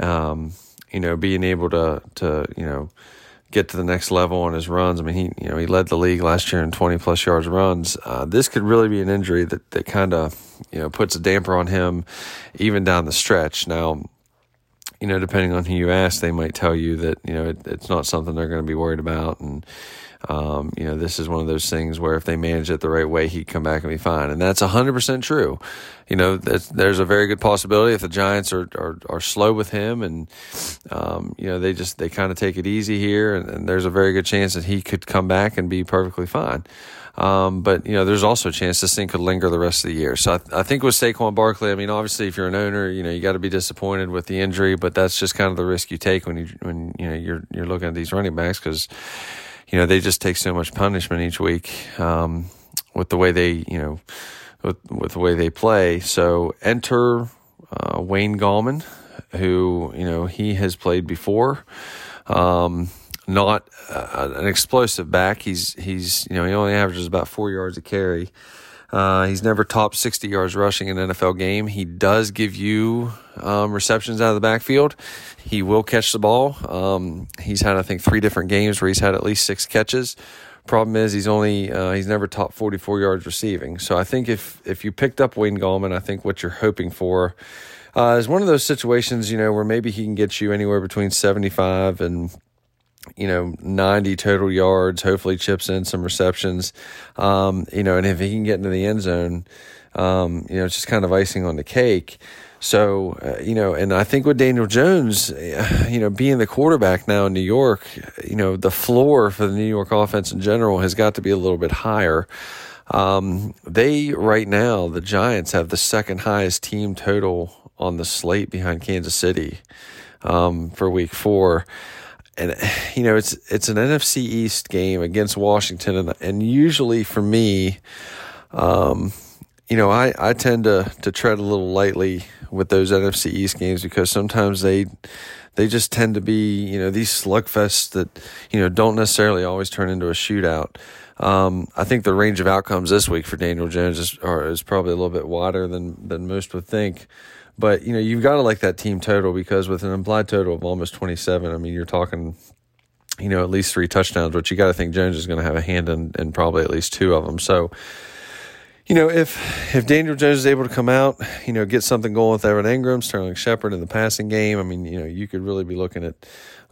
Speaker 5: um, you know being able to to you know get to the next level on his runs. I mean, he you know he led the league last year in twenty plus yards runs. Uh, this could really be an injury that that kind of you know puts a damper on him even down the stretch. Now you know, depending on who you ask, they might tell you that you know it, it's not something they're going to be worried about, and um, you know, this is one of those things where if they manage it the right way, he'd come back and be fine, and that's hundred percent true. You know, there's a very good possibility if the Giants are are, are slow with him, and um, you know they just they kind of take it easy here, and, and there's a very good chance that he could come back and be perfectly fine. Um, but you know, there's also a chance this thing could linger the rest of the year. So I, I think with Saquon Barkley, I mean, obviously, if you're an owner, you know, you got to be disappointed with the injury, but that's just kind of the risk you take when you when you know you're you're looking at these running backs because you know they just take so much punishment each week um, with the way they you know with with the way they play. So enter uh, Wayne Gallman, who you know he has played before. Um, not uh, an explosive back. He's he's you know he only averages about four yards a carry. Uh, he's never topped 60 yards rushing in an NFL game. He does give you um, receptions out of the backfield. He will catch the ball. Um, he's had I think three different games where he's had at least six catches. Problem is he's only uh, he's never topped 44 yards receiving. So I think if if you picked up Wayne Gallman, I think what you're hoping for uh, is one of those situations you know where maybe he can get you anywhere between 75 and you know, 90 total yards, hopefully chips in some receptions. Um, you know, and if he can get into the end zone, um, you know, it's just kind of icing on the cake. So, uh, you know, and I think with Daniel Jones, [SIGHS] you know, being the quarterback now in New York, you know, the floor for the New York offense in general has got to be a little bit higher. Um, they, right now, the Giants have the second highest team total on the slate behind Kansas City um, for week four and [SIGHS] you know it's it's an NFC East game against Washington, and, and usually for me, um, you know, I, I tend to to tread a little lightly with those NFC East games because sometimes they they just tend to be you know these slugfests that you know don't necessarily always turn into a shootout. Um, I think the range of outcomes this week for Daniel Jones is, are, is probably a little bit wider than than most would think. But you know, you've got to like that team total because with an implied total of almost 27, I mean, you're talking, you know, at least three touchdowns. But you got to think Jones is going to have a hand in, in probably at least two of them. So, you know, if if Daniel Jones is able to come out, you know, get something going with Evan Engram, Sterling Shepard in the passing game, I mean, you know, you could really be looking at,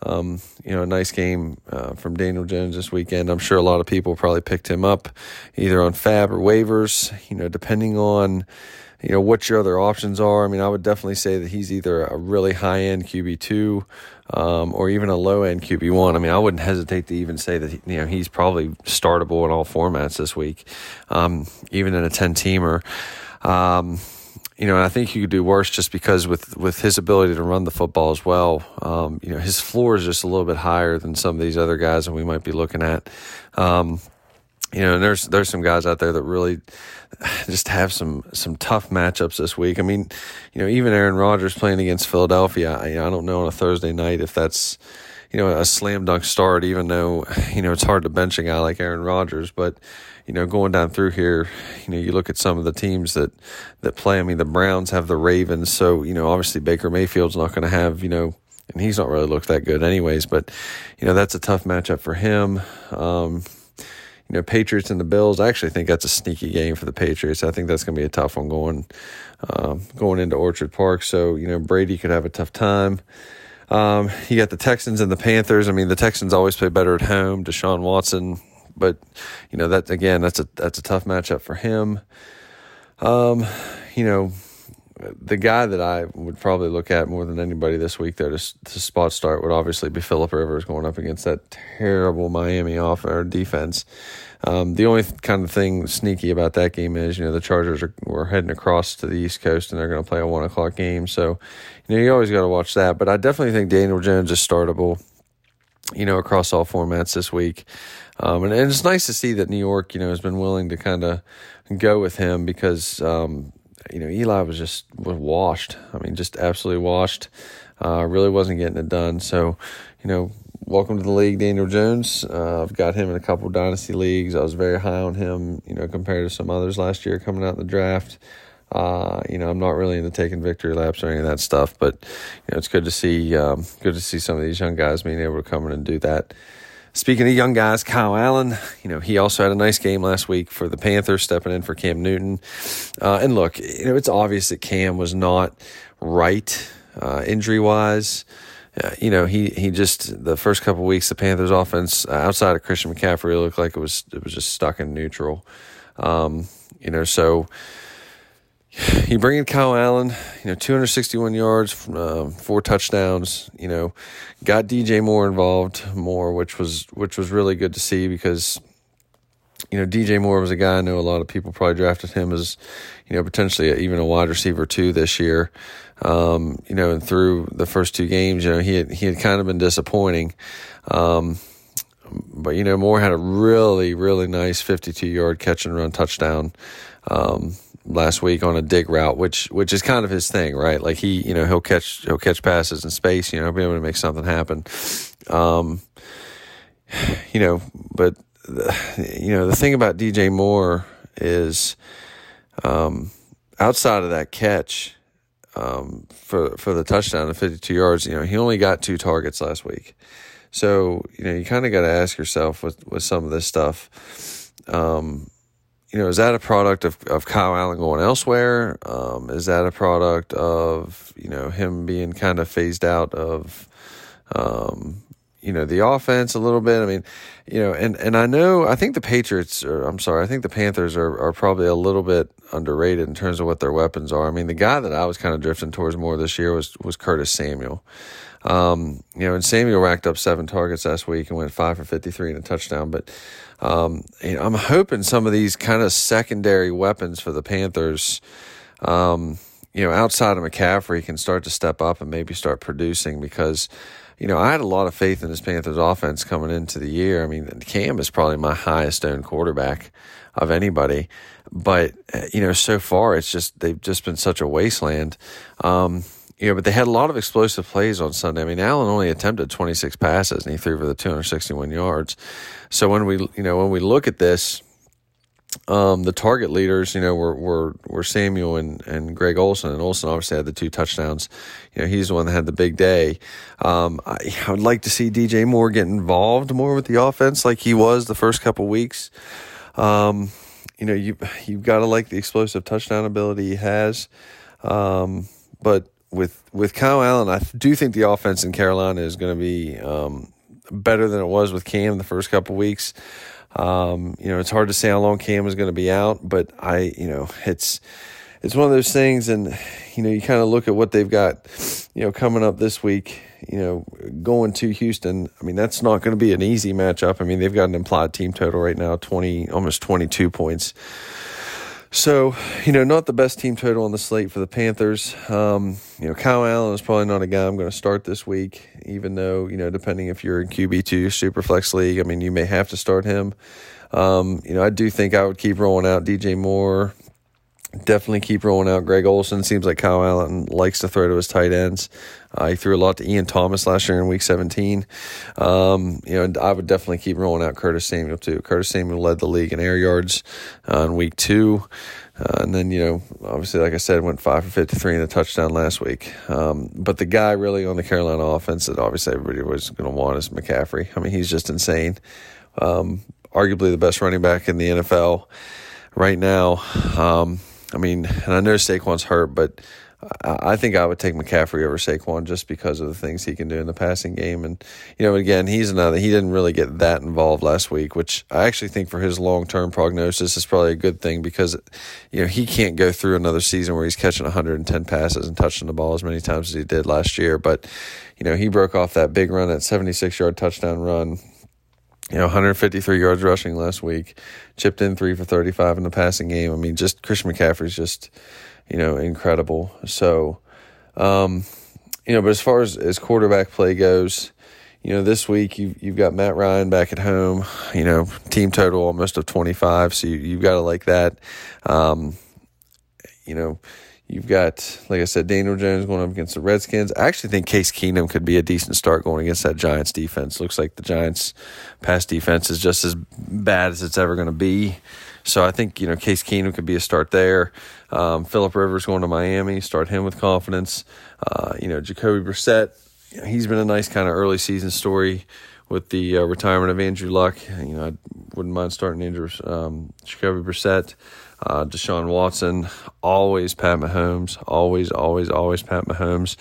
Speaker 5: um, you know, a nice game uh, from Daniel Jones this weekend. I'm sure a lot of people probably picked him up either on FAAB or waivers, you know, depending on you know what your other options are. I mean, I would definitely say that he's either a really high end QB two um, or even a low end QB one. I mean, I wouldn't hesitate to even say that you know he's probably startable in all formats this week, um, even in a ten teamer. Um, you know, and I think you could do worse just because with with his ability to run the football as well. Um, you know, his floor is just a little bit higher than some of these other guys that we might be looking at. Um, you know, there's there's some guys out there that really just have some some tough matchups this week. I mean, you know, even Aaron Rodgers playing against Philadelphia, I, I don't know on a Thursday night if that's you know a slam dunk start. Even though you know it's hard to bench a guy like Aaron Rodgers, but you know going down through here, you know you look at some of the teams that that play. I mean, the Browns have the Ravens, so you know obviously Baker Mayfield's not going to have you know and he's not really looked that good anyways. But you know that's a tough matchup for him. Um, you know, Patriots and the Bills. I actually think that's a sneaky game for the Patriots. I think that's going to be a tough one going um, going into Orchard Park. So you know, Brady could have a tough time. Um, you got the Texans and the Panthers. I mean, the Texans always play better at home. Deshaun Watson, but you know that again, that's a that's a tough matchup for him. Um, you know, the guy that I would probably look at more than anybody this week, though, to, to spot start would obviously be Philip Rivers going up against that terrible Miami off our defense. Um, the only kind of thing sneaky about that game is, you know, the Chargers are we're heading across to the East Coast and they're going to play a one o'clock game. So, you know, you always got to watch that. But I definitely think Daniel Jones is startable, you know, across all formats this week. Um, and, and, it's nice to see that New York, you know, has been willing to kind of go with him because, um, you know, Eli was just was washed. I mean, just absolutely washed. Uh, really wasn't getting it done. So, you know, welcome to the league, Daniel Jones. Uh, I've got him in a couple dynasty leagues. I was very high on him, you know, compared to some others last year coming out in the draft. Uh, you know, I'm not really into taking victory laps or any of that stuff, but you know, it's good to see um, good to see some of these young guys being able to come in and do that. Speaking of young guys, Kyle Allen, you know, he also had a nice game last week for the Panthers, stepping in for Cam Newton. Uh, and look, you know, it's obvious that Cam was not right uh, injury wise. Uh, you know, he, he just the first couple weeks the Panthers offense uh, outside of Christian McCaffrey looked like it was it was just stuck in neutral. Um, you know, so you bring in Kyle Allen, you know, 261 yards, uh, four touchdowns. You know, got DJ Moore involved more, which was which was really good to see because you know DJ Moore was a guy I know a lot of people probably drafted him as you know potentially even a wide receiver too this year. Um, you know, and through the first two games, you know he had, he had kind of been disappointing. Um, but you know Moore had a really really nice 52 yard catch and run touchdown. Um, last week on a dig route, which which is kind of his thing, right? Like he, you know, he'll catch he'll catch passes in space, you know, be able to make something happen. Um, you know, but the, you know the thing about DJ Moore is, um, outside of that catch, um, for for the touchdown of 52 yards, you know, he only got two targets last week. So you know, you kind of got to ask yourself with with some of this stuff. Um, you know, is that a product of, of Kyle Allen going elsewhere? Um, is that a product of, you know, him being kind of phased out of, um, you know, the offense a little bit. I mean, you know, and, and I know, I think the Patriots, or I'm sorry, I think the Panthers are, are probably a little bit underrated in terms of what their weapons are. I mean, the guy that I was kind of drifting towards more this year was, was Curtis Samuel. Um, you know, and Samuel racked up seven targets last week and went five for 53 and a touchdown. But, um, I'm hoping some of these kind of secondary weapons for the Panthers, um, you know, outside of McCaffrey can start to step up and maybe start producing because, you know, I had a lot of faith in this Panthers offense coming into the year. I mean, Cam is probably my highest owned quarterback of anybody, but, uh, you know, so far it's just, they've just been such a wasteland. Um, you know, but they had a lot of explosive plays on Sunday. I mean, Allen only attempted 26 passes and he threw for the 261 yards. So when we, you know, when we look at this, um, the target leaders, you know, were, were, were Samuel and, and Greg Olsen, and Olsen obviously had the two touchdowns. You know, he's the one that had the big day. Um, I, I, would like to see DJ Moore get involved more with the offense like he was the first couple weeks. Um, you know, you, you've got to like the explosive touchdown ability he has. Um, but with with Kyle Allen, I do think the offense in Carolina is going to be um, better than it was with Cam the first couple weeks. Um, you know, it's hard to say how long Cam is going to be out, but I, you know, it's it's one of those things, and you know, you kind of look at what they've got, you know, coming up this week. You know, going to Houston. I mean, that's not going to be an easy matchup. I mean, they've got an implied team total right now, twenty, almost twenty two points. So, you know, not the best team total on the slate for the Panthers. Um, you know, Kyle Allen is probably not a guy I'm going to start this week, even though, you know, depending if you're in QB2 Superflex League, I mean, you may have to start him. Um, you know, I do think I would keep rolling out DJ Moore, definitely keep rolling out Greg Olsen Seems like Kyle Allen likes to throw to his tight ends. Uh, he threw a lot to Ian Thomas last year in Week 17. Um, you know, I would definitely keep rolling out Curtis Samuel too. Curtis Samuel led the league in air yards uh, in Week Two. Uh, and then, you know, obviously, like I said, went five for 53 and a touchdown last week. Um, but the guy really on the Carolina offense that obviously everybody was going to want is McCaffrey. I mean, he's just insane. Um, arguably the best running back in the NFL right now. Um, I mean, and I know Saquon's hurt, but I think I would take McCaffrey over Saquon just because of the things he can do in the passing game. And, you know, again, he's another, he didn't really get that involved last week, which I actually think for his long term prognosis is probably a good thing because, you know, he can't go through another season where he's catching 110 passes and touching the ball as many times as he did last year. But, you know, he broke off that big run, that 76 yard touchdown run you know, 153 yards rushing last week, chipped in three for 35 in the passing game. I mean, just Christian McCaffrey's just, you know, incredible. So, um, you know, but as far as, as quarterback play goes, you know, this week you've, you've got Matt Ryan back at home, you know, team total almost of 25. So you, you've got to like that. Um, you know, You've got, like I said, Daniel Jones going up against the Redskins. I actually think Case Keenum could be a decent start going against that Giants defense. Looks like the Giants' pass defense is just as bad as it's ever going to be. So I think you know Case Keenum could be a start there. Um, Philip Rivers going to Miami, start him with confidence. Uh, you know Jacoby Brissett, he's been a nice kind of early season story with the uh, retirement of Andrew Luck. You know I wouldn't mind starting Andrew um, Jacoby Brissett. Uh, Deshaun Watson, always Pat Mahomes, always, always, always Pat Mahomes.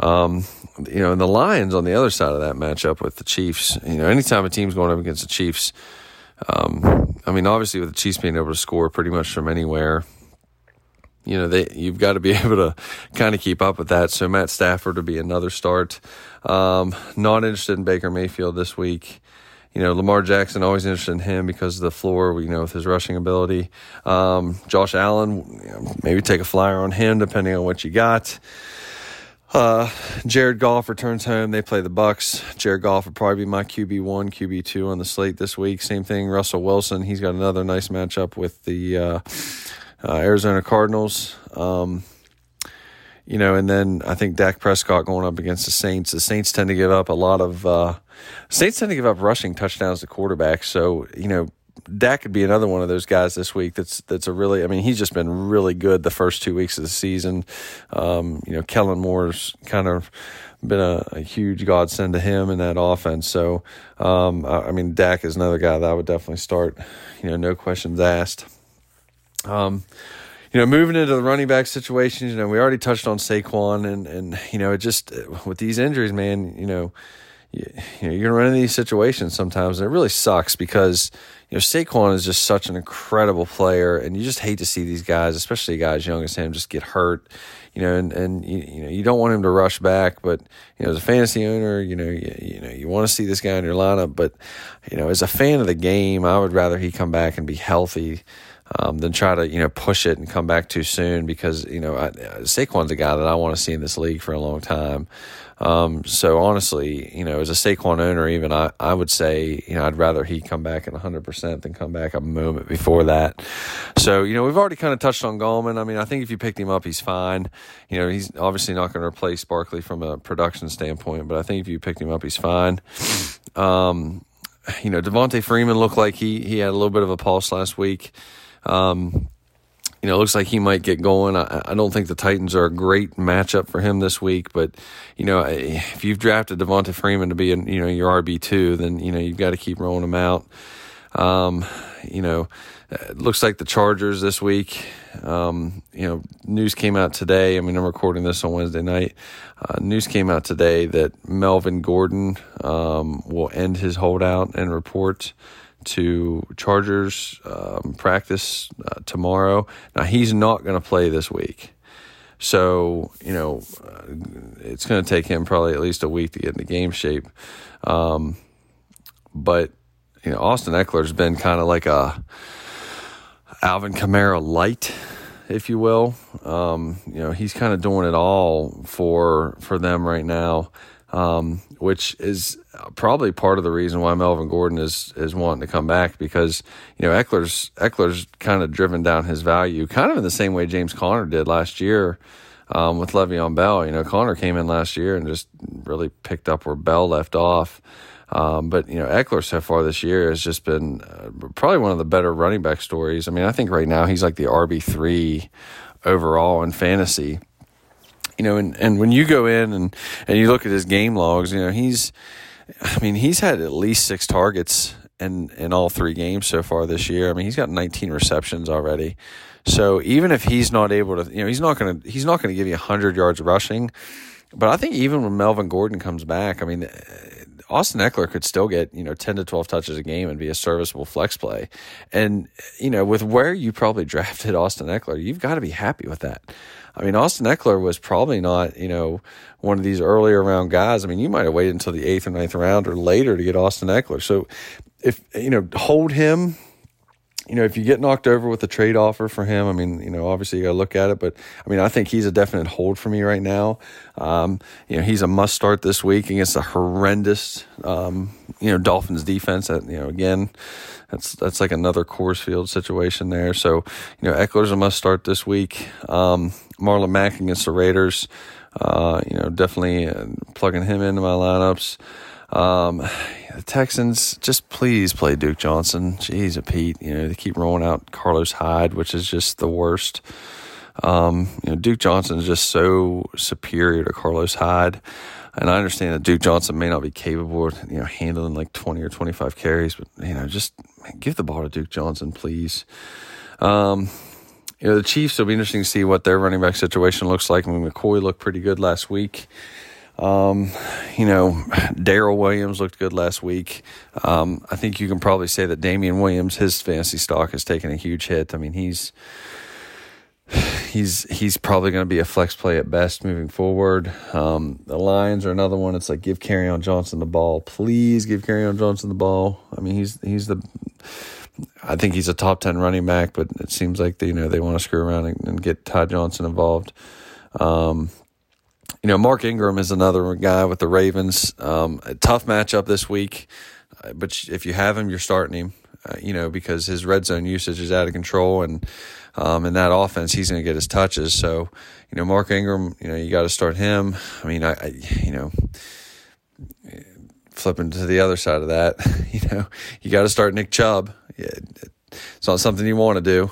Speaker 5: Um, you know, and the Lions on the other side of that matchup with the Chiefs. You know, anytime a team's going up against the Chiefs, um, I mean, obviously with the Chiefs being able to score pretty much from anywhere, you know, they you've got to be [LAUGHS] able to kind of keep up with that. So Matt Stafford would be another start. Um, not interested in Baker Mayfield this week you know, Lamar Jackson, always interested in him because of the floor, you know, with his rushing ability. Um, Josh Allen, you know, maybe take a flyer on him depending on what you got. Uh, Jared Goff returns home. They play the Bucks. Jared Goff would probably be my QB one, QB two on the slate this week. Same thing. Russell Wilson. He's got another nice matchup with the uh, uh, Arizona Cardinals. Um, you know, and then I think Dak Prescott going up against the Saints. The Saints tend to give up a lot of Saints tend to give up rushing touchdowns to quarterbacks. So you know, Dak could be another one of those guys this week. That's that's a really. I mean, he's just been really good the first two weeks of the season. Um, you know, Kellen Moore's kind of been a, a, huge godsend to him in that offense. So, um, I, I, mean, Dak is another guy that I would definitely start. You know, no questions asked. Um, you know, moving into the running back situations, you know, we already touched on Saquon, and and you know, it just with these injuries, man, you know, you, you know, you're going to run into these situations sometimes, and it really sucks because you know Saquon is just such an incredible player, and you just hate to see these guys, especially guys young as him, just get hurt. You know, and, and you, you know you don't want him to rush back, but you know as a fantasy owner, you know you, you know you want to see this guy in your lineup, but you know as a fan of the game, I would rather he come back and be healthy um, than try to you know push it and come back too soon because you know I, Saquon's a guy that I want to see in this league for a long time. Um, so honestly, you know, as a Saquon owner, even I, I would say, you know, I'd rather he come back at 100% than come back a moment before that. So, you know, we've already kind of touched on Gallman. I mean, I think if you picked him up, he's fine. You know, he's obviously not going to replace Barkley from a production standpoint, but I think if you picked him up, he's fine. Um, you know, Devonta Freeman looked like he, he had a little bit of a pulse last week. Um, you know, it looks like he might get going. I, I, don't think the Titans are a great matchup for him this week, but you know, if you've drafted Devonta Freeman to be, in, you know, your RB two, then you know you've got to keep rolling him out. Um, you know, it looks like the Chargers this week. Um, you know, news came out today. I mean, I'm recording this on Wednesday night. Uh, news came out today that Melvin Gordon um, will end his holdout and report to Chargers um, practice uh, tomorrow. Now, he's not going to play this week. So, you know, uh, it's going to take him probably at least a week to get into game shape. Um, but, you know, Austin Ekeler's been kind of like a Alvin Kamara light, if you will. Um, you know, he's kind of doing it all for for them right now um, which is probably part of the reason why Melvin Gordon is is wanting to come back because you know Ekeler's Ekeler's kind of driven down his value, kind of in the same way James Conner did last year um, with Le'Veon Bell. You know, Conner came in last year and just really picked up where Bell left off. Um, but you know, Ekeler so far this year has just been uh, probably one of the better running back stories. I mean, I think right now he's like the RB three overall in fantasy you know, and, and when you go in and, and you look at his game logs, you know, he's, I mean, he's had at least six targets in, in all three games so far this year. I mean, he's got 19 receptions already. So even if he's not able to, you know, he's not going to, he's not going to give you 100 yards rushing. But I think even when Melvin Gordon comes back, I mean, Austin Ekeler could still get, you know, 10 to 12 touches a game and be a serviceable flex play. And, you know, with where you probably [LAUGHS] drafted Austin Ekeler, you've got to be happy with that. I mean, Austin Ekeler was probably not, you know, one of these earlier round guys. I mean, you might have waited until the eighth or ninth round or later to get Austin Ekeler. So if, you know, hold him you know, if you get knocked over with a trade offer for him, I mean, you know, obviously you got to look at it, but I mean, I think he's a definite hold for me right now. Um, you know, he's a must start this week against a horrendous, um, you know, Dolphins defense. That you know, again, that's that's like another Coors Field situation there. So, you know, Ekeler's a must start this week. Um, Marlon Mack against the Raiders. Uh, you know, definitely uh, plugging him into my lineups. Um, the Texans, just please play Duke Johnson. Jeez, a Pete, you know, they keep rolling out Carlos Hyde, which is just the worst. Um, you know, Duke Johnson is just so superior to Carlos Hyde. And I understand that Duke Johnson may not be capable of, you know, handling like 20 or 25 carries, but, you know, just give the ball to Duke Johnson, please. Um, you know, the Chiefs, it'll be interesting to see what their running back situation looks like. I mean, McCoy looked pretty good last week. Um, you know, Darrel Williams looked good last week. Um, I think you can probably say that Damien Williams, his fantasy stock has taken a huge hit. I mean, he's he's he's probably going to be a flex play at best moving forward. Um, the Lions are another one. It's like give Kerryon Johnson the ball, please give Kerryon Johnson the ball. I mean, he's he's the I think he's a top ten running back, but it seems like they, you know they want to screw around and, and get Ty Johnson involved. Um, you know, Mark Ingram is another guy with the Ravens. Um, a tough matchup this week, uh, but if you have him, you're starting him. Uh, you know, because his red zone usage is out of control, and um, in that offense, he's going to get his touches. So, you know, Mark Ingram, you know, you got to start him. I mean, I, I, you know, flipping to the other side of that, [LAUGHS] you know, you got to start Nick Chubb. It's not something you want to do,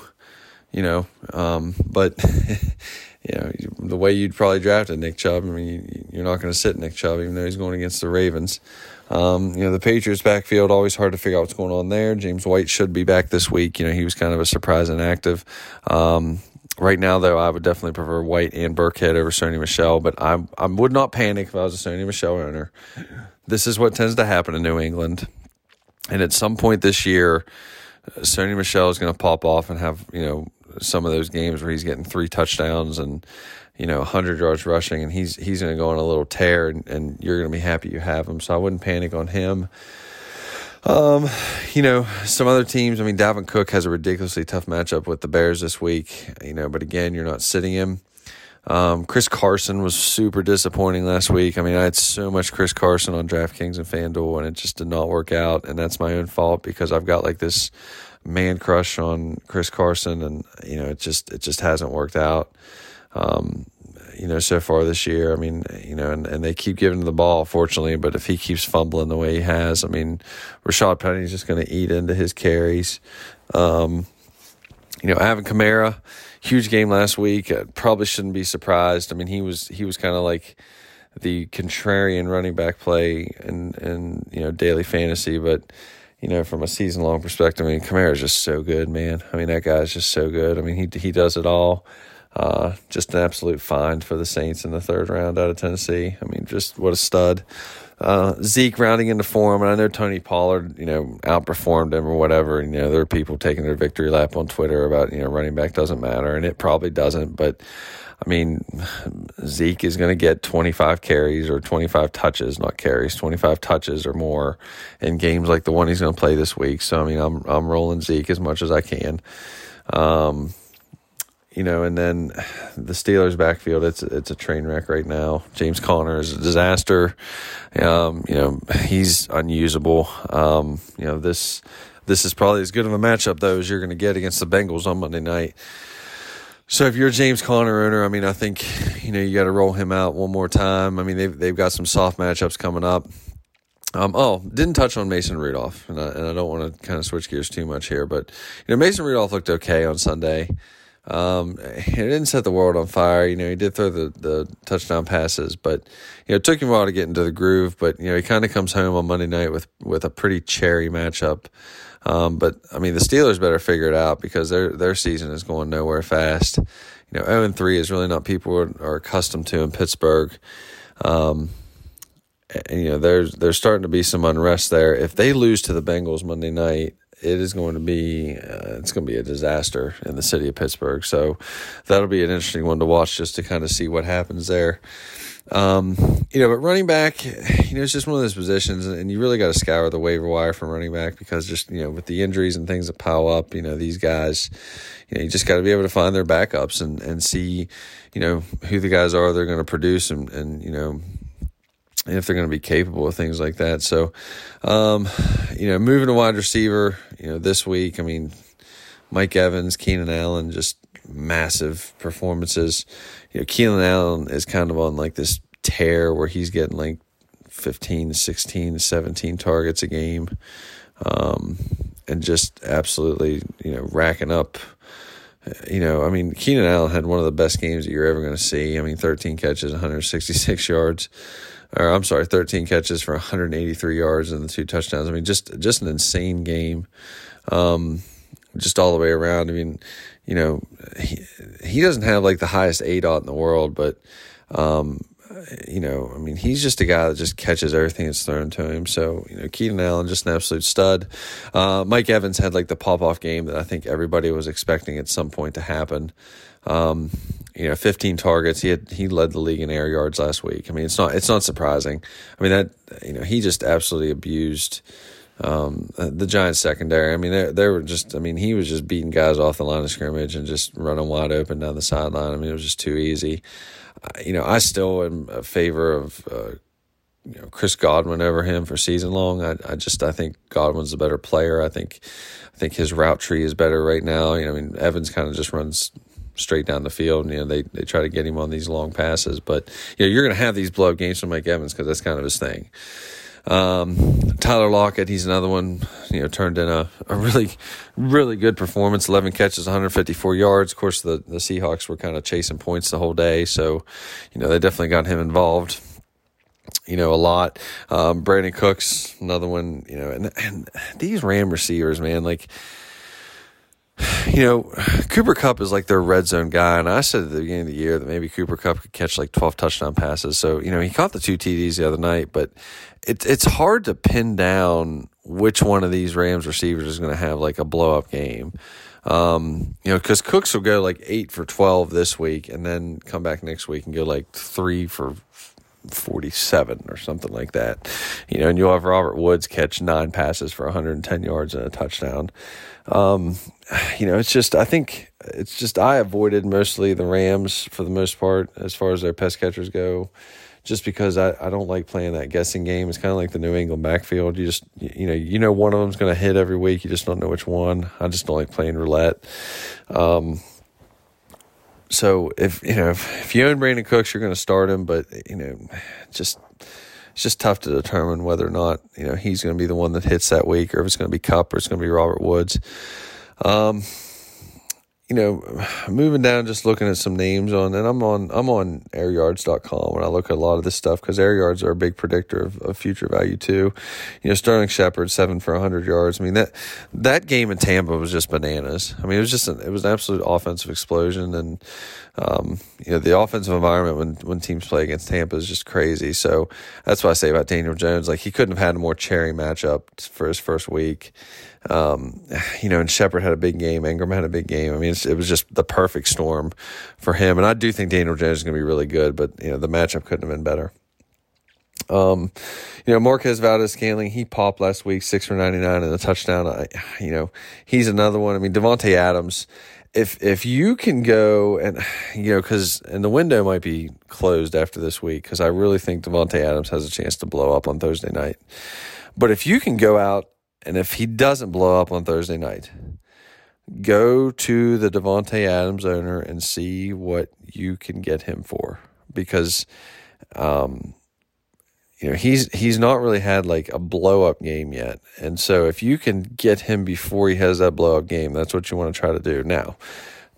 Speaker 5: you know, um, but [LAUGHS] you know, the way you'd probably drafted Nick Chubb, I mean, you're not going to sit Nick Chubb, even though he's going against the Ravens. Um, you know, the Patriots backfield, always hard to figure out what's going on there. James White should be back this week. You know, he was kind of a surprise inactive. Um, right now, though, I would definitely prefer White and Burkhead over Sony Michel, but I, I would not panic if I was a Sony Michel owner. This is what tends to happen in New England. And at some point this year, Sony Michel is going to pop off and have, you know, some of those games where he's getting three touchdowns and, you know, 100 yards rushing, and he's he's going to go on a little tear, and, and you're going to be happy you have him. So I wouldn't panic on him. Um, you know, some other teams. I mean, Dalvin Cook has a ridiculously tough matchup with the Bears this week. You know, but again, you're not sitting him. Um, Chris Carson was super disappointing last week. I mean, I had so much Chris Carson on DraftKings and FanDuel, and it just did not work out. And that's my own fault because I've got like this man crush on Chris Carson, and you know, it just it just hasn't worked out. Um, you know, so far this year. I mean, you know, and, and they keep giving the ball, fortunately, but if he keeps fumbling the way he has, I mean, Rashaad Penny's just going to eat into his carries. Um, you know, Alvin Kamara, huge game last week. I probably shouldn't be surprised. I mean, he was he was kind of like the contrarian running back play and and you know daily fantasy, but you know from a season long perspective, I mean, Kamara is just so good, man. I mean, that guy is just so good. I mean, he he does it all. Uh, just an absolute find for the Saints in the third round out of Tennessee. I mean, just what a stud. Uh, Zeke rounding into form, and I know Tony Pollard, you know, outperformed him or whatever. You know, there are people taking their victory lap on Twitter about you know running back doesn't matter, and it probably doesn't. But I mean, Zeke is going to get 25 carries or 25 touches, not carries, 25 touches or more in games like the one he's going to play this week. So I mean, I'm I'm rolling Zeke as much as I can. Um, you know, and then the Steelers' backfield, it's it's a train wreck right now. James Conner is a disaster. Um, you know, he's unusable. Um, you know, this this is probably as good of a matchup though as you're going to get against the Bengals on Monday night. So if you're a James Conner owner, I mean, I think you know you got to roll him out one more time. I mean, they've they've got some soft matchups coming up. Um, oh, didn't touch on Mason Rudolph, and I, and I don't want to kind of switch gears too much here, but you know Mason Rudolph looked okay on Sunday. Um, he didn't set the world on fire. You know, he did throw the, the touchdown passes, but you know, it took him a while to get into the groove. But you know, he kind of comes home on Monday night with with a pretty cherry matchup. Um, but I mean, the Steelers better figure it out because their their season is going nowhere fast. You know, zero and three is really not people are, are accustomed to in Pittsburgh. Um, and, you know, there's there's starting to be some unrest there. If they lose to the Bengals Monday night, it is going to be uh, it's going to be a disaster in the city of Pittsburgh. So that'll be an interesting one to watch just to kind of see what happens there. Um, you know, but running back, you know, it's just one of those positions, and you really got to scour the waiver wire from running back because just you know with the injuries and things that pile up, you know, these guys, you know, you just got to be able to find their backups and and see, you know, who the guys are they're going to produce and and you know if they're going to be capable of things like that. So, um, you know, moving to wide receiver, you know, this week, I mean, Mike Evans, Keenan Allen, just massive performances. You know, Keenan Allen is kind of on like this tear where he's getting like 15, 16, 17 targets a game. Um, and just absolutely, you know, racking up. You know, I mean, Keenan Allen had one of the best games that you're ever going to see. I mean, 13 catches, 166 yards or I'm sorry, 13 catches for 183 yards and the two touchdowns. I mean, just just an insane game, um, just all the way around. I mean, you know, he he doesn't have like the highest aDOT in the world, but um, you know, I mean, he's just a guy that just catches everything that's thrown to him. So, you know, Keenan Allen, just an absolute stud. Uh, Mike Evans had like the pop off game that I think everybody was expecting at some point to happen. Um, you know, 15 targets. He had he led the league in air yards last week. I mean, it's not it's not surprising. I mean that you know he just absolutely abused um, the Giants secondary. I mean, they, they were just. I mean, he was just beating guys off the line of scrimmage and just running wide open down the sideline. I mean, it was just too easy. You know, I still am a favor of. Uh, you know, Chris Godwin over him for season long. I, I just I think Godwin's a better player. I think I think his route tree is better right now. You know, I mean Evans kind of just runs straight down the field. And, you know, they, they try to get him on these long passes. But, you know, you're going to have these blow games from Mike Evans because that's kind of his thing. Um, Tyler Lockett, he's another one, you know, turned in a, a really, really good performance 11 catches, 154 yards. Of course, the, the Seahawks were kind of chasing points the whole day. So, you know, they definitely got him involved you know, a lot. Um, Brandin Cooks, another one, you know, and, and these Ram receivers, man, like, you know, Cooper Kupp is like their red zone guy, and I said at the beginning of the year that maybe Cooper Kupp could catch like twelve touchdown passes. So you know, he caught the two TDs the other night, but it's it's hard to pin down which one of these Rams receivers is going to have like a blow up game. Um, you know, because Cooks will go like eight for twelve this week, and then come back next week and go like three for 47 or something like that. You know, and you'll have Robert Woods catch nine passes for 110 yards and a touchdown. Um, [SIGHS] you know, it's just, I think it's just, I avoided mostly the Rams for the most part as far as their pass catchers go, just because I, I don't like playing that guessing game. It's kind of like the New England backfield. You just, you know, you know, one of them's going to hit every week. You just don't know which one. I just don't like playing roulette. Um, so if you know if, if you own Brandin Cooks, you're going to start him, but you know, just it's just tough to determine whether or not you know he's going to be the one that hits that week, or if it's going to be Kupp or it's going to be Robert Woods. Um, you know, moving down, just looking at some names on, and I'm on I'm on airyards.com when I look at a lot of this stuff because air yards are a big predictor of, of future value too. You know, Sterling Shepard seven for 100 yards. I mean that that game in Tampa was just bananas. I mean, it was just an, it was an absolute offensive explosion, and um, you know the offensive environment when when teams play against Tampa is just crazy. So that's what I say about Daniel Jones. Like he couldn't have had a more cherry matchup for his first week. Um, you know, and Shepard had a big game. Engram had a big game. I mean, it was just the perfect storm for him. And I do think Daniel Jones is going to be really good, but you know, the matchup couldn't have been better. Um, you know, Marquez Valdes-Scantling, he popped last week, six for 99 and a touchdown. I, you know, he's another one. I mean, Davante Adams, if, if you can go and, you know, cause, and the window might be closed after this week, cause I really think Davante Adams has a chance to blow up on Thursday night. But if you can go out and if he doesn't blow up on Thursday night, go to the Davante Adams owner and see what you can get him for. Because um, you know he's he's not really had like a blow up game yet. And so if you can get him before he has that blow up game that's what you want to try to do. Now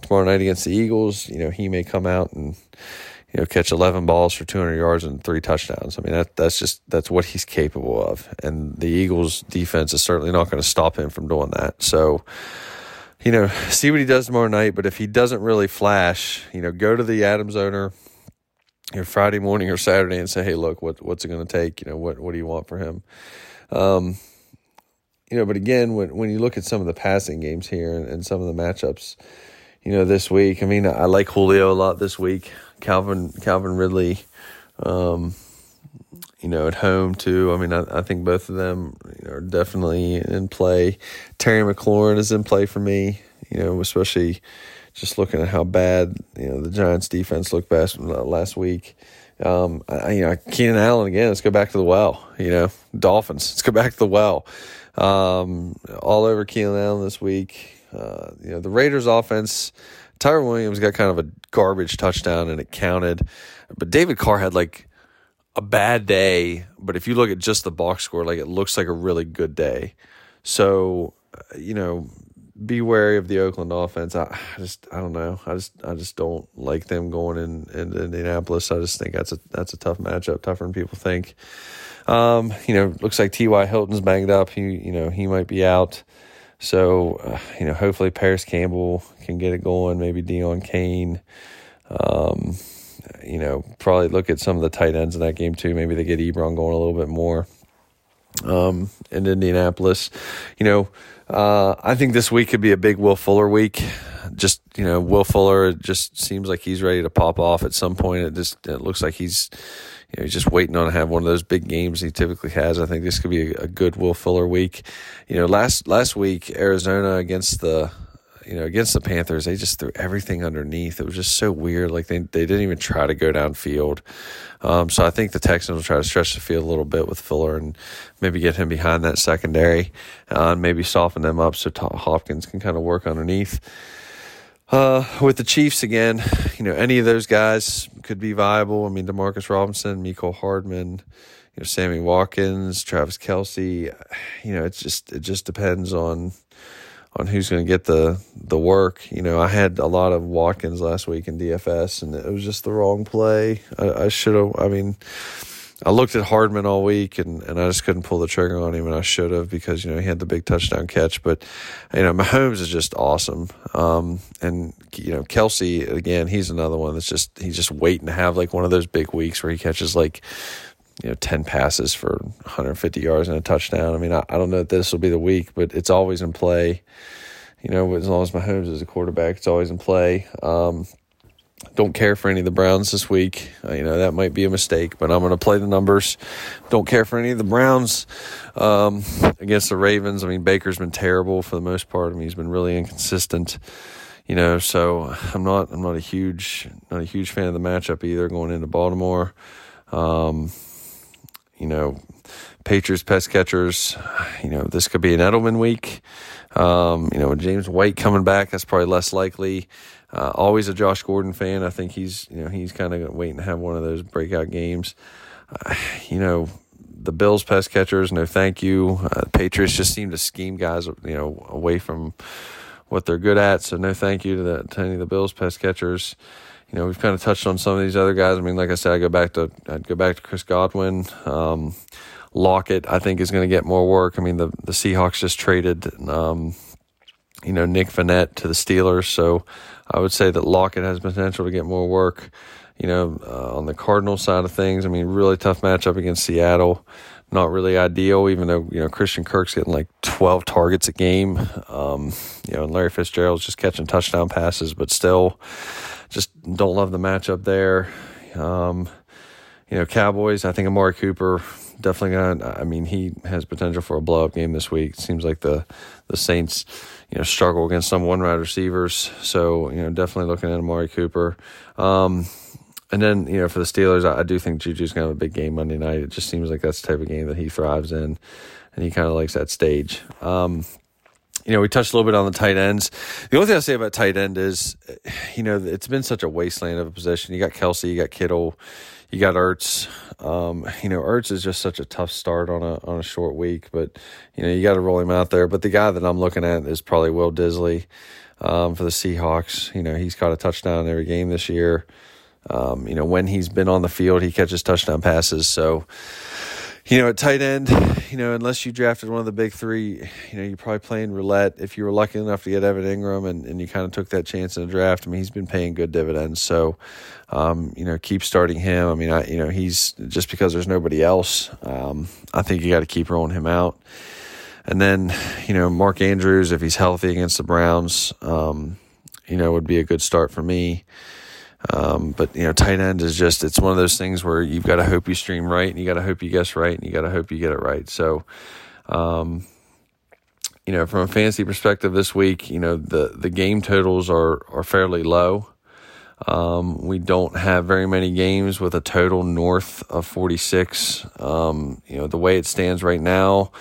Speaker 5: tomorrow night against the Eagles you know he may come out and you know, catch 11 balls for 200 yards and three touchdowns. I mean, that, that's just, that's what he's capable of. And the Eagles defense is certainly not going to stop him from doing that. So, you know, see what he does tomorrow night. But if he doesn't really flash, you know, go to the Adams owner you know, Friday morning or Saturday and say, hey, look, what, what's it going to take? You know, what, what do you want for him? Um, you know, but again, when, when you look at some of the passing games here and, and some of the matchups, you know, this week, I mean, I like Julio a lot this week. Calvin Calvin Ridley, um, you know, at home too. I mean, I, I think both of them you know, are definitely in play. Terry McLaurin is in play for me. You know, especially just looking at how bad you know the Giants' defense looked last last week. Um, I, you know, Keenan Allen again. Let's go back to the well. You know, Dolphins. Let's go back to the well. Um, all over Keenan Allen this week. Uh, you know, the Raiders' offense Tyrell Williams got kind of a garbage touchdown and it counted. But David Carr had like a bad day, but if you look at just the box score, like it looks like a really good day. So, uh, you know, be wary of the Oakland offense. I, just I don't know. I just I just don't like them going in into Indianapolis. I just think that's a that's a tough matchup, tougher than people think. Um, you know, looks like T.Y. Hilton's banged up. He you know, he might be out. So, uh, you know, hopefully Parris Campbell can get it going. Maybe Deon Cain. Um, you know, probably look at some of the tight ends in that game too. Maybe they get Ebron going a little bit more. Um, in Indianapolis, you know, uh, I think this week could be a big Will Fuller week. Just you know, Will Fuller just seems like he's ready to pop off at some point. It just it looks like he's you know, he's just waiting on to have one of those big games he typically has. I think this could be a, a good Will Fuller week. You know, last last week Arizona against the you know, against the Panthers, they just threw everything underneath. It was just so weird. Like they they didn't even try to go downfield. Um, so I think the Texans will try to stretch the field a little bit with Fuller and maybe get him behind that secondary uh, and maybe soften them up so Hopkins can kind of work underneath. Uh, with the Chiefs again, you know, any of those guys could be viable. I mean, Demarcus Robinson, Mecole Hardman, you know, Sammy Watkins, Travis Kelce. You know, it's just it just depends on on who's going to get the the work. You know, I had a lot of Watkins last week in DFS, and it was just the wrong play. I, I should have. I mean, I looked at Hardman all week and, and I just couldn't pull the trigger on him and I should have because, you know, he had the big touchdown catch. But, you know, Mahomes is just awesome. Um, and, you know, Kelce again, he's another one that's just, he's just waiting to have like one of those big weeks where he catches like, you know, 10 passes for 150 yards and a touchdown. I mean, I, I don't know that this will be the week, but it's always in play. You know, as long as Mahomes is a quarterback, it's always in play. Um, don't care for any of the Browns this week. Uh, you know, that might be a mistake, but I'm going to play the numbers. Don't care for any of the Browns um, against the Ravens. I mean, Baker's been terrible for the most part. I mean, he's been really inconsistent. You know, so I'm not I'm not a huge not a huge fan of the matchup either going into Baltimore. Um, you know, Patriots pass catchers. You know, this could be an Edelman week. Um, you know, James White coming back, that's probably less likely. Uh, always a Josh Gordon fan. I think he's you know he's kind of waiting to have one of those breakout games. Uh, you know, the Bills pass catchers, no thank you. Uh, Patriots just seem to scheme guys you know away from what they're good at. So no thank you to, the, to any of the Bills pass catchers. You know, we've kind of touched on some of these other guys. I mean, like I said, I go back to I'd go back to Chris Godwin. Um, Lockett, I think, is going to get more work. I mean, the the Seahawks just traded, um, you know, Nick Vannett to the Steelers, so I would say that Lockett has potential to get more work. You know, uh, on the Cardinal side of things, I mean, really tough matchup against Seattle. Not really ideal, even though you know Christian Kirk's getting like 12 targets a game. Um, you know, and Larry Fitzgerald's just catching touchdown passes, but still, just don't love the matchup there. Um, you know, Cowboys. I think Amari Cooper definitely gonna. I mean, he has potential for a blow up game this week. Seems like the the Saints, you know, struggle against some one wide receivers. So you know, definitely looking at Amari Cooper. Um, and then you know, for the Steelers, I, I do think Juju's gonna have a big game Monday night. It just seems like that's the type of game that he thrives in, and he kind of likes that stage. Um, you know, we touched a little bit on the tight ends. The only thing I'll say about tight end is, you know, it's been such a wasteland of a position. You got Kelce, you got Kittle, you got Ertz. Um, you know, Ertz is just such a tough start on a on a short week, but you know you got to roll him out there. But the guy that I'm looking at is probably Will Dissly um, for the Seahawks. You know, he's caught a touchdown every game this year. Um, you know, when he's been on the field, he catches touchdown passes. So you know, at tight end, you know, unless you drafted one of the big three, you know, you're probably playing roulette. If you were lucky enough to get Evan Engram and, and you kind of took that chance in the draft, I mean, he's been paying good dividends. So, um, you know, keep starting him. I mean, I, you know, he's just because there's nobody else, um, I think you got to keep rolling him out. And then, you know, Mark Andrews, if he's healthy against the Browns, um, you know, would be a good start for me. Um, but you know, tight end is just it's one of those things where you've got to hope you stream right, and you got to hope you guess right, and you got to hope you get it right. So, um, you know, from a fantasy perspective, this week, you know, the the game totals are are fairly low. Um, we don't have very many games with a total north of 46. Um, you know, the way it stands right now,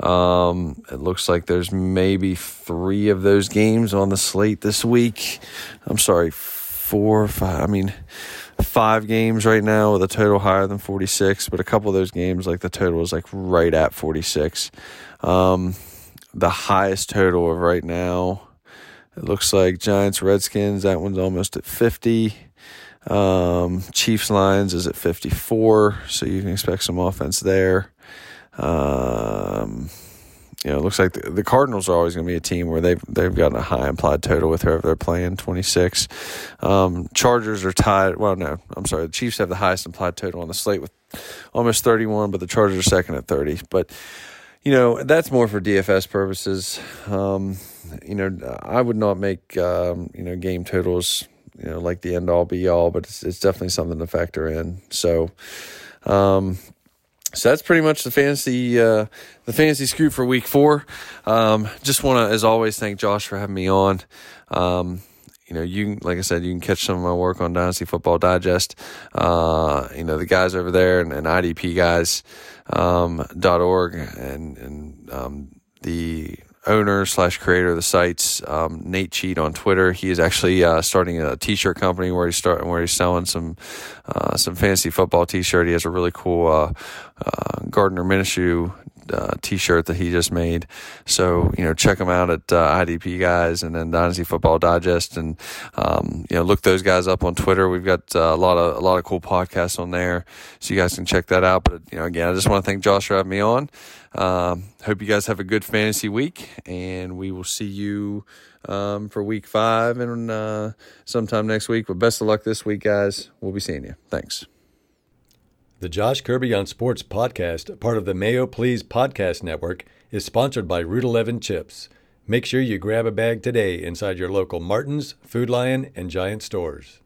Speaker 5: um, it looks like there's maybe three of those games on the slate this week. I'm sorry, four, five. I mean, five games right now with a total higher than 46, but a couple of those games, like the total is like right at 46. Um, the highest total of right now, it looks like Giants, Redskins, that one's almost at 50. Um, Chiefs Lions is at 54, so you can expect some offense there. Um, you know, it looks like the, the Cardinals are always going to be a team where they've they've gotten a high implied total with whoever they're playing, twenty six. Um, Chargers are tied. Well, no, I'm sorry. The Chiefs have the highest implied total on the slate with almost thirty one, but the Chargers are second at thirty. But you know, that's more for DFS purposes. Um, you know, I would not make um, you know game totals you know like the end all be all, but it's, it's definitely something to factor in. So. Um, so that's pretty much the fantasy uh, the fantasy scoop for week four. Um, just want to, as always, thank Josh for having me on. Um, you know, you like I said, you can catch some of my work on Dynasty Football Digest. Uh, you know, the guys over there and, and IDP guys um, dot org and and um, the owner slash creator of the sites, um, Nate Cheat on Twitter. He is actually uh, starting a t-shirt company where he's starting where he's selling some uh, some fantasy football t-shirt. He has a really cool uh, uh, Gardner Minshew uh, t-shirt that he just made. So you know, check him out at uh, IDP guys and then Dynasty Football Digest, and um, you know, look those guys up on Twitter. We've got uh, a lot of a lot of cool podcasts on there, so you guys can check that out. But you know, again, I just want to thank Josh for having me on. Um, hope you guys have a good fantasy week, and we will see you um, for week five and uh, sometime next week. But best of luck this week, guys. We'll be seeing you. Thanks.
Speaker 6: The Josh Kirby on Sports podcast, part of the Mayo Please podcast network, is sponsored by Route 11 Chips. Make sure you grab a bag today inside your local Martin's, Food Lion, and Giant stores.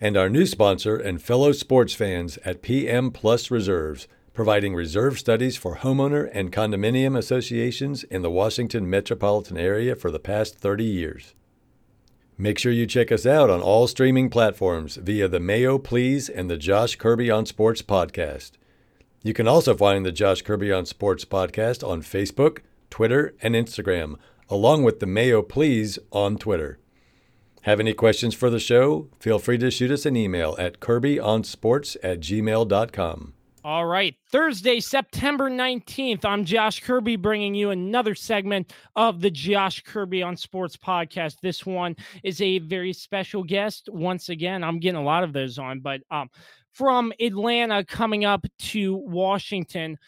Speaker 6: And our new sponsor and fellow sports fans at PM Plus Reserves, providing reserve studies for homeowner and condominium associations in the Washington metropolitan area for the past 30 years. Make sure you check us out on all streaming platforms via the Mayo Please and the Josh Kirby on Sports podcast. You can also find the Josh Kirby on Sports podcast on Facebook, Twitter, and Instagram, along with the Mayo Please on Twitter. Have any questions for the show? Feel free to shoot us an email at kirbyonsports at gmail.com.
Speaker 2: All right. Thursday, September 19th, I'm Josh Kirby bringing you another segment of the Josh Kirby on Sports podcast. This one is a very special guest. Once again, I'm getting a lot of those on, but um, from Atlanta coming up to Washington,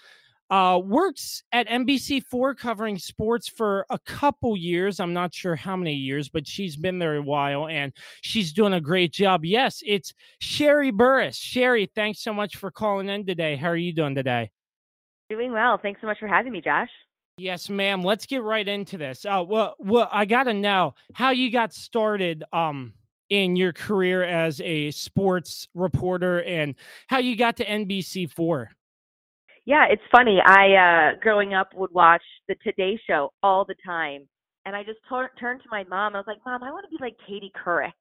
Speaker 2: uh, works at NBC4 covering sports for a couple years. I'm not sure how many years, but she's been there a while and she's doing a great job. Yes, it's Sherree Burruss. Sherree, thanks so much for calling in today. How are you doing today?
Speaker 7: Doing well. Thanks so much for having me, Josh.
Speaker 2: Yes, ma'am. Let's get right into this. Uh, well, well, I got to know how you got started um, in your career as a sports reporter and how you got to NBC4.
Speaker 7: Yeah, it's funny. I uh growing up would watch the Today Show all the time, and I just tor- turned to my mom. I was like, "Mom, I want to be like Katie Couric."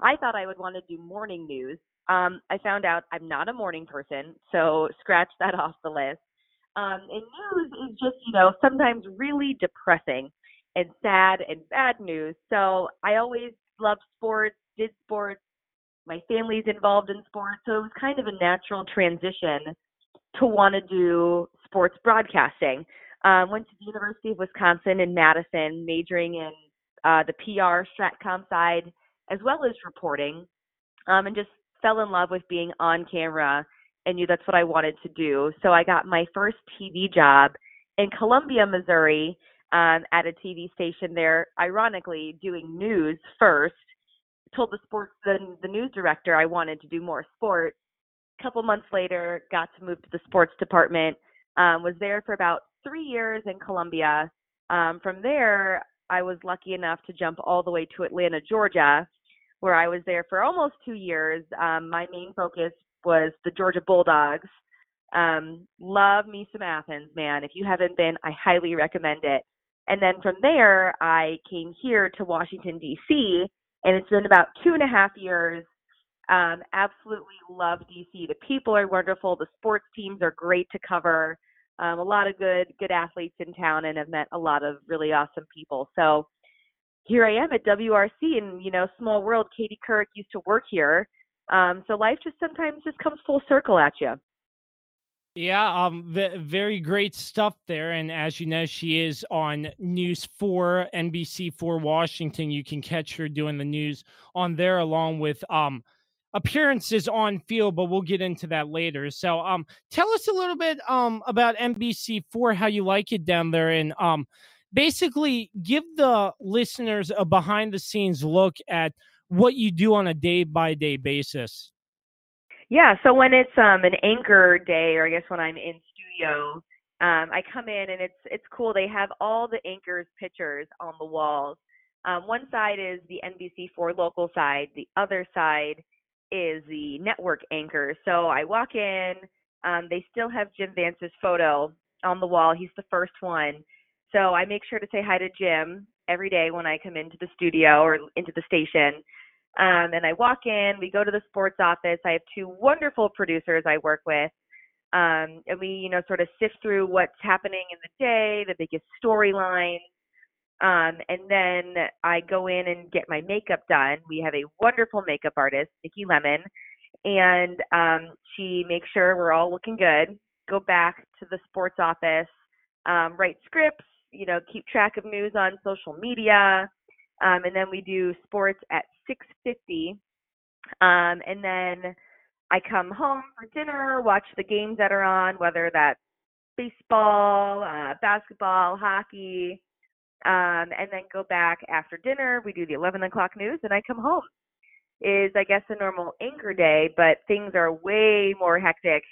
Speaker 7: I thought I would want to do morning news. Um, I found out I'm not a morning person, so scratch that [LAUGHS] off the list. Um, and news is just, you know, sometimes really depressing and sad and bad news. So I always loved sports, did sports. My family's involved in sports, so it was kind of a natural transition to want to do sports broadcasting. Um, went to the University of Wisconsin in Madison, majoring in uh, the PR stratcom side as well as reporting, um, and just fell in love with being on camera and knew that's what I wanted to do. So I got my first TV job in Columbia, Missouri, um, at a TV station there. Ironically, doing news first. Told the sports the, the news director I wanted to do more sports couple months later, got to move to the sports department. Um, was there for about three years in Columbia. Um, from there, I was lucky enough to jump all the way to Atlanta, Georgia, where I was there for almost two years. Um, my main focus was the Georgia Bulldogs. Um, love me some Athens, man. If you haven't been, I highly recommend it. And then from there, I came here to Washington, D.C., and it's been about two and a half years um, absolutely love DC. The people are wonderful. The sports teams are great to cover. Um, a lot of good good athletes in town, and have met a lot of really awesome people. So here I am at WRC, and you know, small world. Katie Couric used to work here, um, so life just sometimes just comes full circle at you.
Speaker 2: Yeah, um, v- very great stuff there. And as you know, she is on News 4, NBC 4 Washington. You can catch her doing the news on there along with um, appearances on field, but we'll get into that later. So, um, tell us a little bit um about NBC four, how you like it down there, and um, basically give the listeners a behind the scenes look at what you do on a day by day basis.
Speaker 7: Yeah, so when it's um an anchor day, or I guess when I'm in studio, um, I come in and it's it's cool. They have all the anchors' pictures on the walls. Um, one side is the NBC4 local side. The other side is the network anchor. So I walk in, um, they still have Jim Vance's photo on the wall. He's the first one. So I make sure to say hi to Jim every day when I come into the studio or into the station. Um, and I walk in, we go to the sports office. I have two wonderful producers I work with. Um, and we, you know, sort of sift through what's happening in the day, the biggest storylines, um, and then I go in and get my makeup done. We have a wonderful makeup artist, Nikki Lemon, and um, she makes sure we're all looking good. Go back to the sports office, um, write scripts, you know, keep track of news on social media, um, and then we do sports at 6:50, um, and then I come home for dinner, watch the games that are on, whether that's baseball, uh, basketball, hockey, um, and then go back after dinner. We do the 11 o'clock news, and I come home. Is I guess a normal anchor day, but things are way more hectic,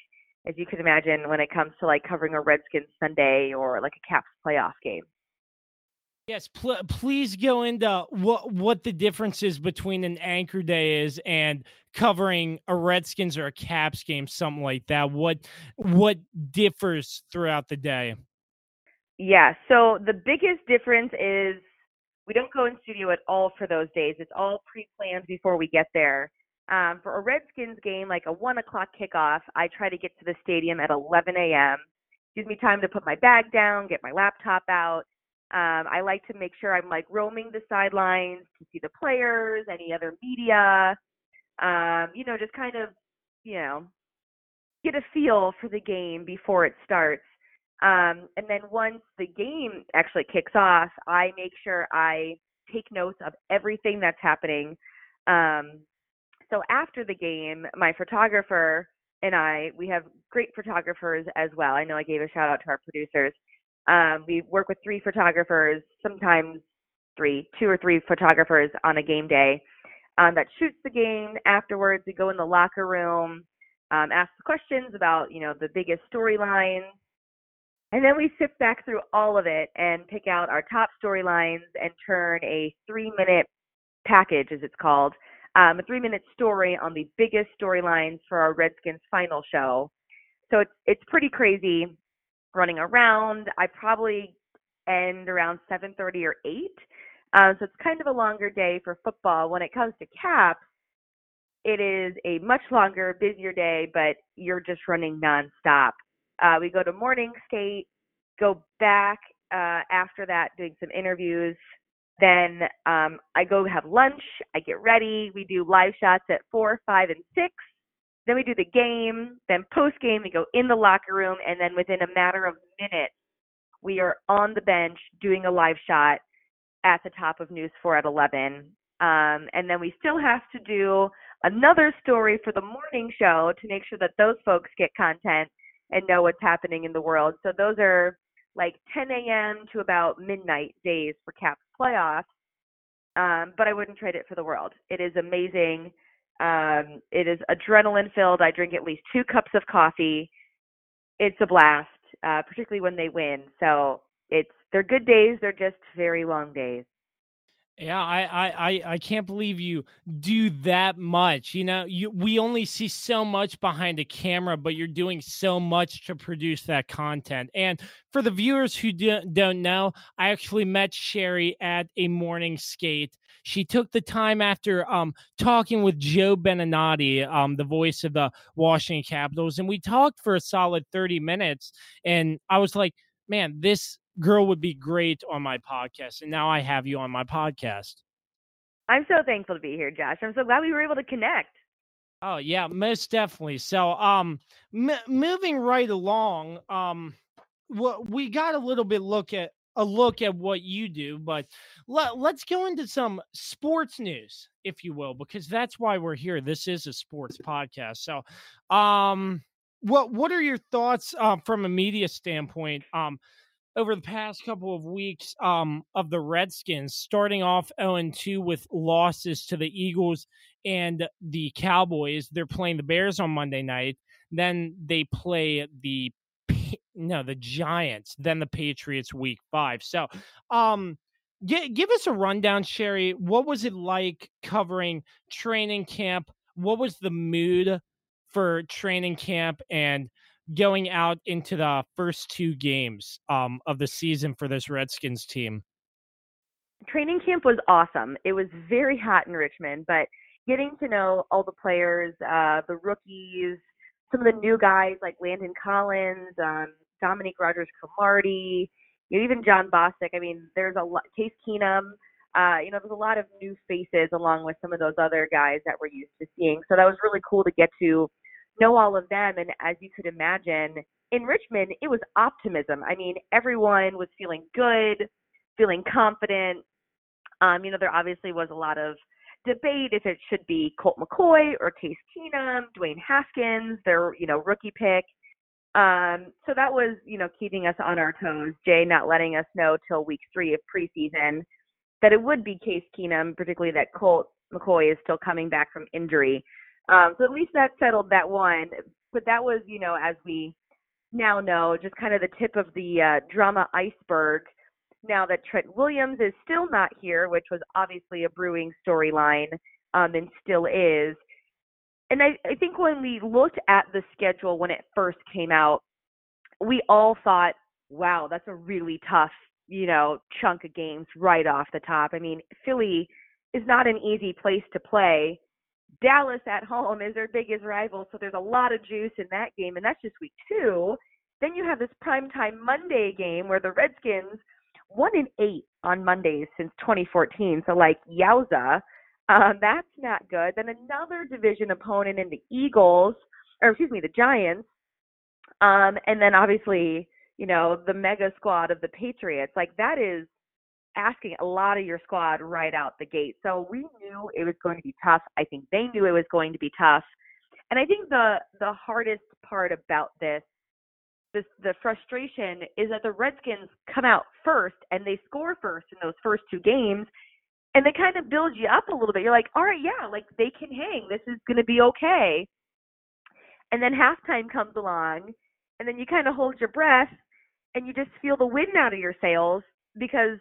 Speaker 7: as you can imagine, when it comes to like covering a Redskins Sunday or like a Caps playoff game.
Speaker 2: Yes, pl- please go into what what the difference is between an anchor day is and covering a Redskins or a Caps game, something like that. What what differs throughout the day?
Speaker 7: Yeah, so the biggest difference is we don't go in studio at all for those days. It's all pre-planned before we get there. Um, for a Redskins game, like a one o'clock kickoff, I try to get to the stadium at 11 a.m. Gives me time to put my bag down, get my laptop out um, I like to make sure I'm like roaming the sidelines to see the players, any other media, um, you know, just kind of, you know, get a feel for the game before it starts. Um, and then once the game actually kicks off, I make sure I take notes of everything that's happening. Um, so after the game, my photographer and I, we have great photographers as well. I know I gave a shout out to our producers. Um, we work with three photographers, sometimes three, two or three photographers on a game day um, that shoots the game. Afterwards, we go in the locker room, um, ask questions about you know the biggest storylines, and then we sift back through all of it and pick out our top storylines and turn a three-minute package, as it's called, um, a three-minute story on the biggest storylines for our Redskins final show. So it's it's pretty crazy running around. I probably end around 7:30 or 8. Um, so it's kind of a longer day for football. When it comes to caps, it is a much longer, busier day, but you're just running nonstop. Uh, we go to morning skate, go back uh, after that, doing some interviews. Then um, I go have lunch. I get ready. We do live shots at four, five, and six. Then we do the game. Then post game, we go in the locker room, and then within a matter of minutes, we are on the bench doing a live shot at the top of News 4 at 11. Um, and then we still have to do another story for the morning show to make sure that those folks get content and know what's happening in the world. So those are like 10 a.m. to about midnight days for Caps playoffs. Um, but I wouldn't trade it for the world. It is amazing. Um, it is adrenaline filled. I drink at least two cups of coffee. It's a blast, uh, particularly when they win. So it's they're good days. They're just very long days.
Speaker 2: Yeah, I, I, I can't believe you do that much. You know, you we only see so much behind a camera, but you're doing so much to produce that content. And for the viewers who do, don't know, I actually met Sherree at a morning skate. She took the time after um, talking with Joe Beninati, um, the voice of the Washington Capitals, and we talked for a solid 30 minutes. And I was like, man, this girl would be great on my podcast. And now I have you on my podcast.
Speaker 7: I'm so thankful to be here, Josh. I'm so glad we were able to connect.
Speaker 2: Oh yeah, most definitely. So, um, m- moving right along, um, what we got a little bit look at a look at what you do, but let, let's go into some sports news, if you will, because that's why we're here. This is a sports podcast. So, um, what what are your thoughts uh, from a media standpoint? Um, over the past couple of weeks um, of the Redskins, starting off 0 2 with losses to the Eagles and the Cowboys. They're playing the Bears on Monday night. Then they play the no the Giants. Then the Patriots week five. So, um, give, give us a rundown, Sherree. What was it like covering training camp? What was the mood for training camp and going out into the first two games um, of the season for this Redskins team?
Speaker 7: Training camp was awesome. It was very hot in Richmond, but getting to know all the players, uh, the rookies, some of the new guys like Landon Collins, um, Dominique Rodgers Cromartie, even Jon Bostic. I mean, there's a lot, Case Keenum. Uh, you know, there's a lot of new faces along with some of those other guys that we're used to seeing. So that was really cool to get to know all of them. And as you could imagine, in Richmond, it was optimism. I mean, everyone was feeling good, feeling confident. Um, you know, there obviously was a lot of debate if it should be Colt McCoy or Case Keenum, Dwayne Haskins, their, you know, rookie pick. Um, so that was, you know, keeping us on our toes. Jay not letting us know till week three of preseason that it would be Case Keenum, particularly that Colt McCoy is still coming back from injury. Um, so at least that settled that one. But that was, you know, as we now know, just kind of the tip of the uh, drama iceberg. Now that Trent Williams is still not here, which was obviously a brewing storyline um, and still is. And I, I think when we looked at the schedule when it first came out, we all thought, wow, that's a really tough, you know, chunk of games right off the top. I mean, Philly is not an easy place to play. Dallas at home is their biggest rival, so there's a lot of juice in that game, and that's just week two. Then you have this primetime Monday game where the Redskins one in eight on Mondays since 2014. So like yowza, um, that's not good. Then another division opponent in the Eagles, or excuse me, the Giants, um, and then obviously you know the mega squad of the Patriots. Like that is asking a lot of your squad right out the gate. So we knew it was going to be tough. I think they knew it was going to be tough. And I think the the hardest part about this this the frustration is that the Redskins come out first and they score first in those first two games and they kind of build you up a little bit. You're like, "All right, yeah, like they can hang. This is going to be okay." And then halftime comes along and then you kind of hold your breath and you just feel the wind out of your sails because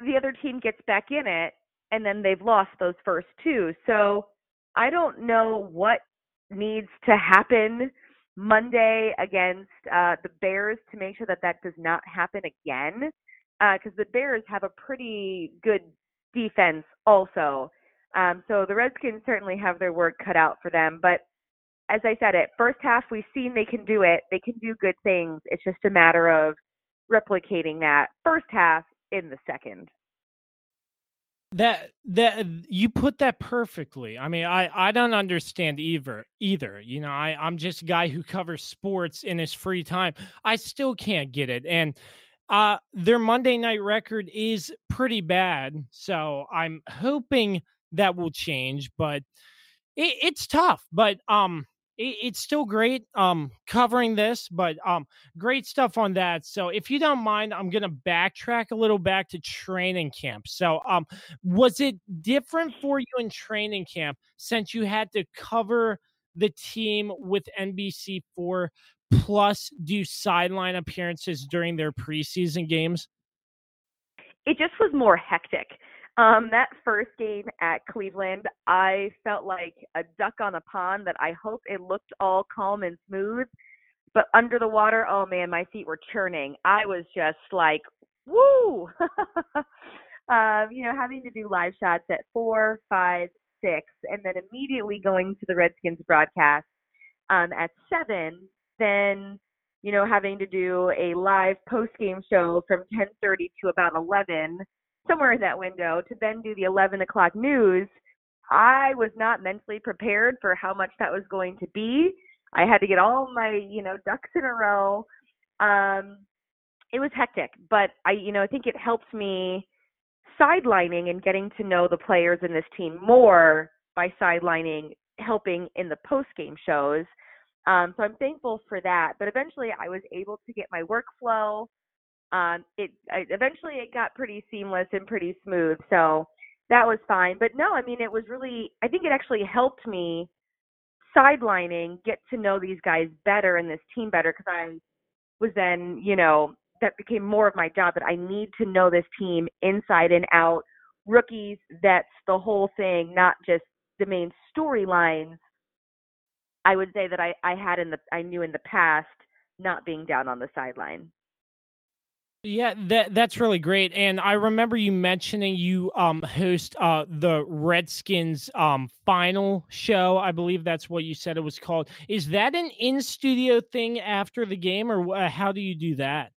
Speaker 7: the other team gets back in it and then they've lost those first two. So I don't know what needs to happen Monday against uh, the Bears to make sure that that does not happen again. Because uh, the Bears have a pretty good defense also. Um, so the Redskins certainly have their work cut out for them. But as I said, it first half we've seen they can do it. They can do good things. It's just a matter of replicating that first half in the second.
Speaker 2: That that you put that perfectly. I mean, I I don't understand either either. You know, I I'm just a guy who covers sports in his free time. I still can't get it. And uh their Monday night record is pretty bad. So I'm hoping that will change, but it, it's tough. But um it, it's still great um covering this, but um great stuff on that. So if you don't mind, I'm gonna backtrack a little back to training camp. So um was it different for you in training camp since you had to cover the team with NBC four plus do sideline appearances during their preseason games?
Speaker 7: It just was more hectic. Um, that first game at Cleveland, I felt like a duck on a pond that I hope it looked all calm and smooth. But under the water, oh man, my feet were churning. I was just like, woo! [LAUGHS] um, you know, having to do live shots at four, five, six, and then immediately going to the Redskins broadcast um, at seven, then you know having to do a live post game show from 10:30 to about 11 somewhere in that window to then do the 11 o'clock news, I was not mentally prepared for how much that was going to be. I had to get all my, you know, ducks in a row. Um, it was hectic, but I, you know, I think it helped me sidelining and getting to know the players in this team more by sidelining, helping in the post game shows. Um, so I'm thankful for that. But eventually, I was able to get my workflow um, it I, eventually it got pretty seamless and pretty smooth. So that was fine. But no, I mean it was really I think it actually helped me sidelining get to know these guys better and this team better because I was then you know that became more of my job that I need to know this team inside and out, rookies, that's the whole thing, not just the main storylines. I would say that I, I had in the I knew in the past not being down on the sideline.
Speaker 2: Yeah, that that's really great. And I remember you mentioning you um host uh the Redskins um final show. I believe that's what you said it was called. Is that an in studio thing after the game or uh, how do you do that?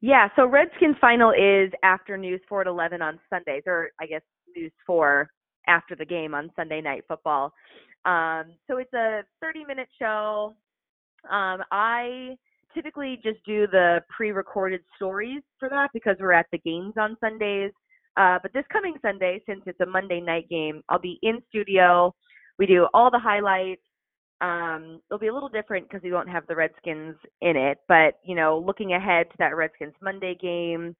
Speaker 7: Yeah, so Redskins final is after News 4 at 11 on Sundays or I guess News 4 after the game on Sunday night football. Um so it's a 30 minute show. Um I typically just do the pre-recorded stories for that because we're at the games on Sundays. Uh, but this coming Sunday, since it's a Monday night game, I'll be in studio. We do all the highlights. Um, it'll be a little different because we won't have the Redskins in it. But you know, looking ahead to that Redskins Monday game,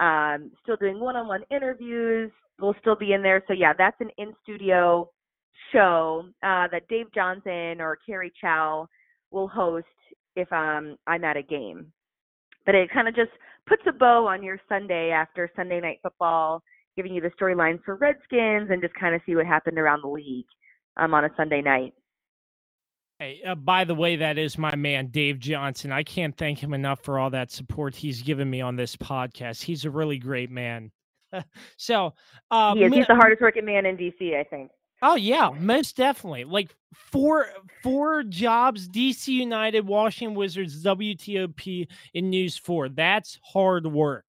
Speaker 7: um, still doing one-on-one interviews. We'll still be in there. So yeah, that's an in-studio show uh, that Dave Johnson or Carrie Chow will host if um, I'm at a game. But it kind of just puts a bow on your Sunday after Sunday night football, giving you the storylines for Redskins and just kind of see what happened around the league um, on a Sunday night.
Speaker 2: Hey, uh, by the way, that is my man, Dave Johnson. I can't thank him enough for all that support he's given me on this podcast. He's a really great man. [LAUGHS] so, uh,
Speaker 7: he is. He's the hardest working man in DC, I think.
Speaker 2: Oh yeah, most definitely. Like four four jobs: DC United, Washington Wizards, WTOP, in News Four. That's hard work.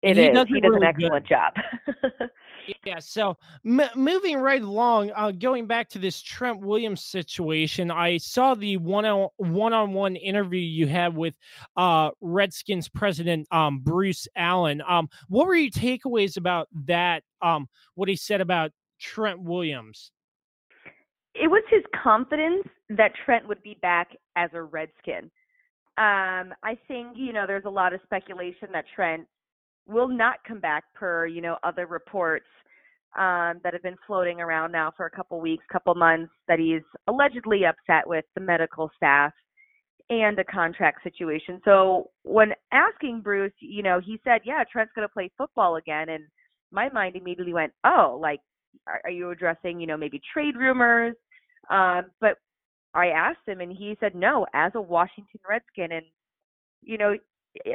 Speaker 7: It he is. Does he does really an excellent good. job. [LAUGHS]
Speaker 2: yeah. So m- moving right along, uh, going back to this Trent Williams situation, I saw the one on one on one interview you had with uh, Redskins president um, Bruce Allen. Um, what were your takeaways about that? Um, what he said about Trent Williams?
Speaker 7: It was his confidence that Trent would be back as a Redskin. Um, I think, you know, there's a lot of speculation that Trent will not come back per, you know, other reports um, that have been floating around now for a couple weeks, couple months, that he's allegedly upset with the medical staff and a contract situation. So when asking Bruce, you know, he said, yeah, Trent's going to play football again. And my mind immediately went, oh, like are, are you addressing, you know, maybe trade rumors? Um, but I asked him, and he said no, as a Washington Redskin, and you know,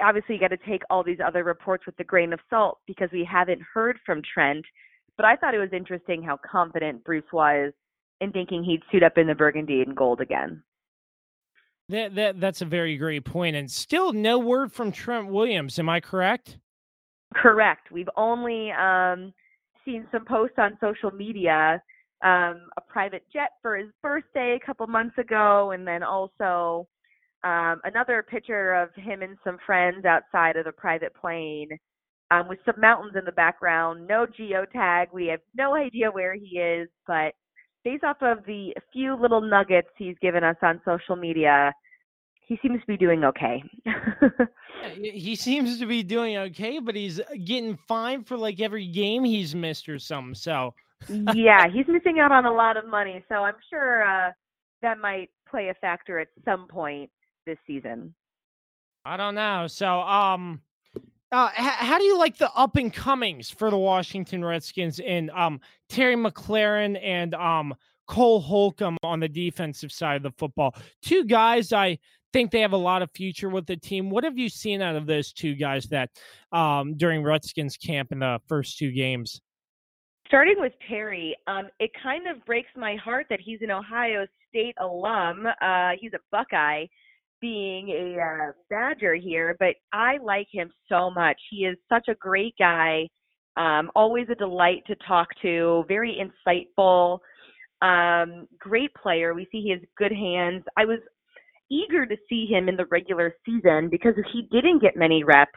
Speaker 7: obviously you got to take all these other reports with a grain of salt because we haven't heard from Trent. But I thought it was interesting how confident Bruce was in thinking he'd suit up in the burgundy and gold again.
Speaker 2: That, that that's a very great point, and still no word from Trent Williams. Am I correct?
Speaker 7: Correct. We've only um, seen some posts on social media, um, a private jet for his birthday a couple months ago, and then also um, another picture of him and some friends outside of the private plane um, with some mountains in the background. No geotag. We have no idea where he is, but based off of the few little nuggets he's given us on social media, he seems to be doing okay. [LAUGHS]
Speaker 2: he seems to be doing okay, but he's getting fined for like every game he's missed or something. So [LAUGHS]
Speaker 7: yeah, he's missing out on a lot of money. So I'm sure uh, that might play a factor at some point this season.
Speaker 2: I don't know. So um. Uh, how do you like the up and comings for the Washington Redskins in um, Terry McLaurin and um, Cole Holcomb on the defensive side of the football? Two guys I think they have a lot of future with the team. What have you seen out of those two guys that um, during Redskins camp in the first two games?
Speaker 7: Starting with Terry, um, it kind of breaks my heart that he's an Ohio State alum. Uh, he's a Buckeye, being a uh, Badger here, but I like him so much. He is such a great guy, um, always a delight to talk to, very insightful, um, great player. We see he has good hands. I was eager to see him in the regular season because he didn't get many reps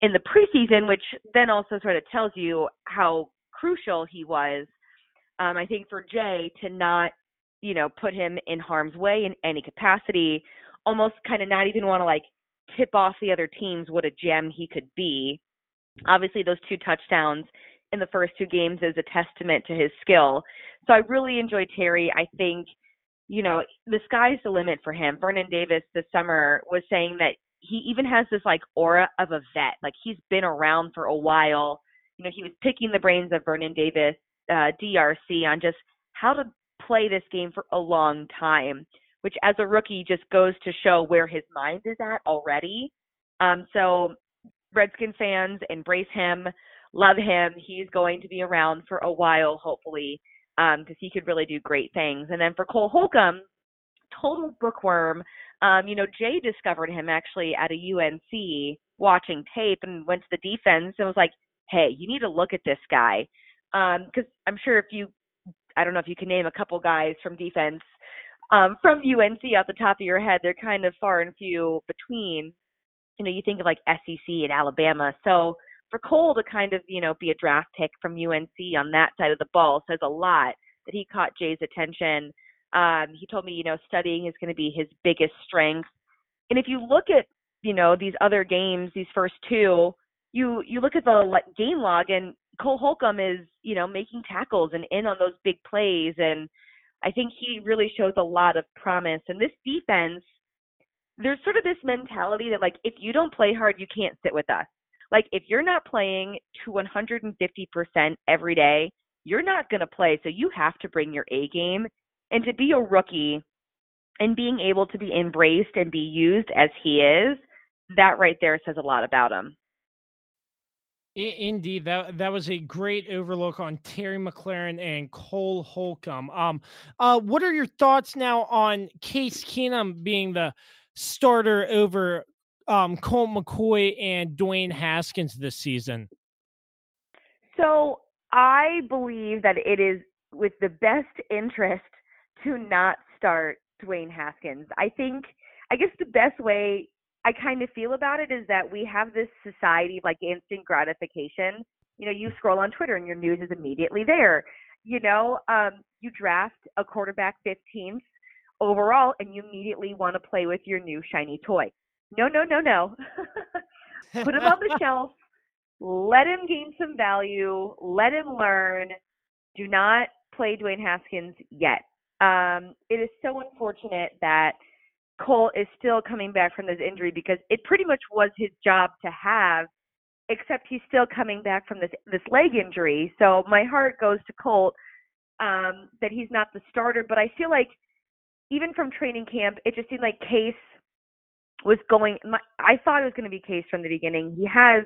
Speaker 7: in the preseason, which then also sort of tells you how crucial he was. Um, I think for Jay to not, you know, put him in harm's way in any capacity, almost kind of not even want to like tip off the other teams what a gem he could be. Obviously, those two touchdowns in the first two games is a testament to his skill. So I really enjoyed Terry. I think you know, the sky's the limit for him. Vernon Davis this summer was saying that he even has this like aura of a vet. Like he's been around for a while. You know, he was picking the brains of Vernon Davis, uh, DRC on just how to play this game for a long time, which as a rookie just goes to show where his mind is at already. Um, so Redskin fans embrace him, love him. He's going to be around for a while, hopefully because um, he could really do great things. And then for Cole Holcomb, total bookworm. Um, you know, Jay discovered him actually at a UNC watching tape and went to the defense and was like, "Hey, you need to look at this guy," because um, I'm sure if you, I don't know if you can name a couple guys from defense um, from UNC off the top of your head, they're kind of far and few between. You know, you think of like SEC and Alabama. So for Cole to kind of, you know, be a draft pick from UNC on that side of the ball says a lot that he caught Jay's attention. Um, he told me, you know, studying is going to be his biggest strength. And if you look at, you know, these other games, these first two, you you look at the game log and Cole Holcomb is, you know, making tackles and in on those big plays and I think he really shows a lot of promise. And this defense, there's sort of this mentality that like if you don't play hard, you can't sit with us. Like if you're not playing to 150% every day, you're not going to play. So you have to bring your A game. And to be a rookie and being able to be embraced and be used as he is, that right there says a lot about him.
Speaker 2: Indeed, that that was a great overlook on Terry McLaurin and Cole Holcomb. Um, uh, what are your thoughts now on Case Keenum being the starter over um, Colt McCoy and Dwayne Haskins this season?
Speaker 7: So I believe that it is with the best interest to not start Dwayne Haskins. I think, I guess the best way I kind of feel about it is that we have this society of like instant gratification. You know, you scroll on Twitter and your news is immediately there. You know, um, you draft a quarterback 15th overall and you immediately want to play with your new shiny toy. No, no, no, no. [LAUGHS] Put him on the [LAUGHS] shelf. Let him gain some value. Let him learn. Do not play Dwayne Haskins yet. Um, it is so unfortunate that Cole is still coming back from this injury because it pretty much was his job to have, except he's still coming back from this this leg injury. So my heart goes to Colt um, that he's not the starter, but I feel like even from training camp, it just seemed like Case was going. My, I thought it was going to be Case from the beginning. He has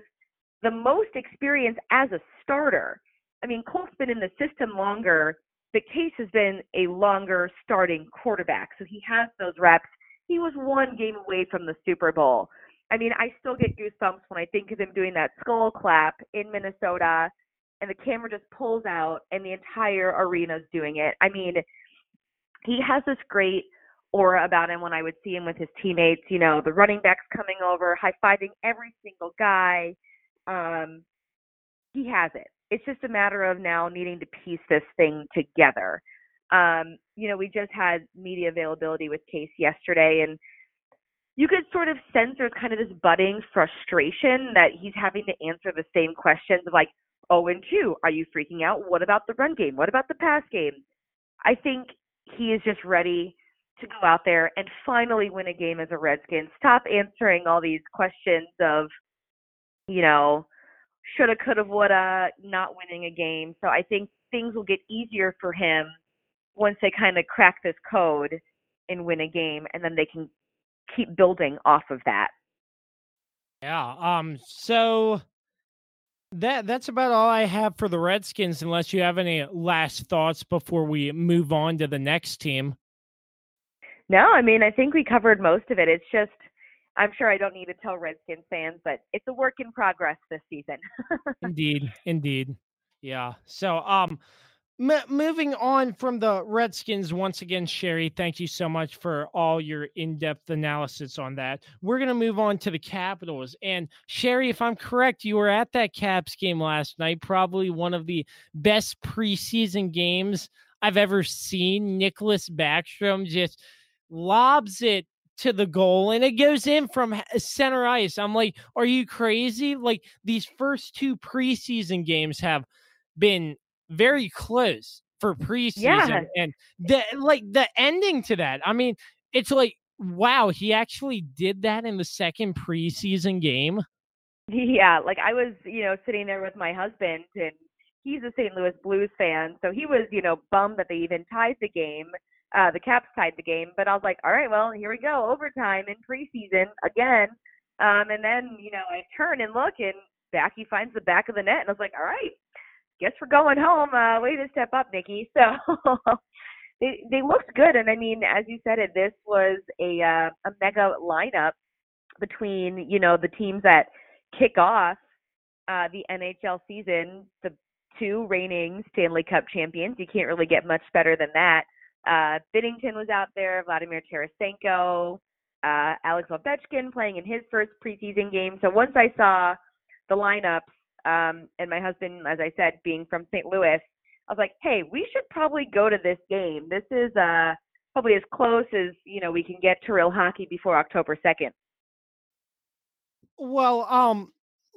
Speaker 7: the most experience as a starter. I mean, Colt's been in the system longer. but Case has been a longer starting quarterback, so he has those reps. He was one game away from the Super Bowl. I mean, I still get goosebumps when I think of him doing that skull clap in Minnesota, and the camera just pulls out, and the entire arena's doing it. I mean, he has this great aura about him when I would see him with his teammates. You know, the running backs coming over, high fiving every single guy. Um, he has it. It's just a matter of now needing to piece this thing together. Um, you know, we just had media availability with Case yesterday, and you could sort of sense there's kind of this budding frustration that he's having to answer the same questions of like, oh, and two, are you freaking out? What about the run game? What about the pass game? I think he is just ready to go out there and finally win a game as a Redskin. Stop answering all these questions of, you know, shoulda, coulda, woulda, not winning a game. So I think things will get easier for him once they kind of crack this code and win a game, and then they can keep building off of that.
Speaker 2: Yeah. Um. So that that's about all I have for the Redskins. Unless you have any last thoughts before we move on to the next team.
Speaker 7: No, I mean I think we covered most of it. It's just I'm sure I don't need to tell Redskins fans, but it's a work in progress this season. [LAUGHS]
Speaker 2: indeed, indeed, yeah. So, um, M- moving on from the Redskins, once again, Sherree, thank you so much for all your in depth analysis on that. We're going to move on to the Capitals. And Sherree, if I'm correct, you were at that Caps game last night, probably one of the best preseason games I've ever seen. Nicholas Backstrom just lobs it to the goal and it goes in from uh, center ice. I'm like, are you crazy? Like these first two preseason games have been very close for preseason. Yeah. And the like the ending to that. I mean, it's like, wow, he actually did that in the second preseason game.
Speaker 7: Yeah, like I was, you know, sitting there with my husband and he's a St. Louis Blues fan, so he was, you know, bummed that they even tied the game. Uh the Caps tied the game, but I was like, all right, well, here we go, overtime in preseason again. Um and then, you know, I turn and look and Backy finds the back of the net and I was like, all right, guess we're going home. Uh, way to step up, Nikki. [LAUGHS] So they they looked good, and I mean, as you said, it this was a uh, a mega lineup between you know the teams that kick off uh, the NHL season, the two reigning Stanley Cup champions. You can't really get much better than that. Uh, Binnington was out there, Vladimir Tarasenko, uh, Alex Ovechkin playing in his first preseason game. So once I saw the lineups, um, and my husband, as I said, being from St. Louis, I was like, hey, we should probably go to this game. This is uh, probably as close as you know we can get to real hockey before October second.
Speaker 2: Well, um,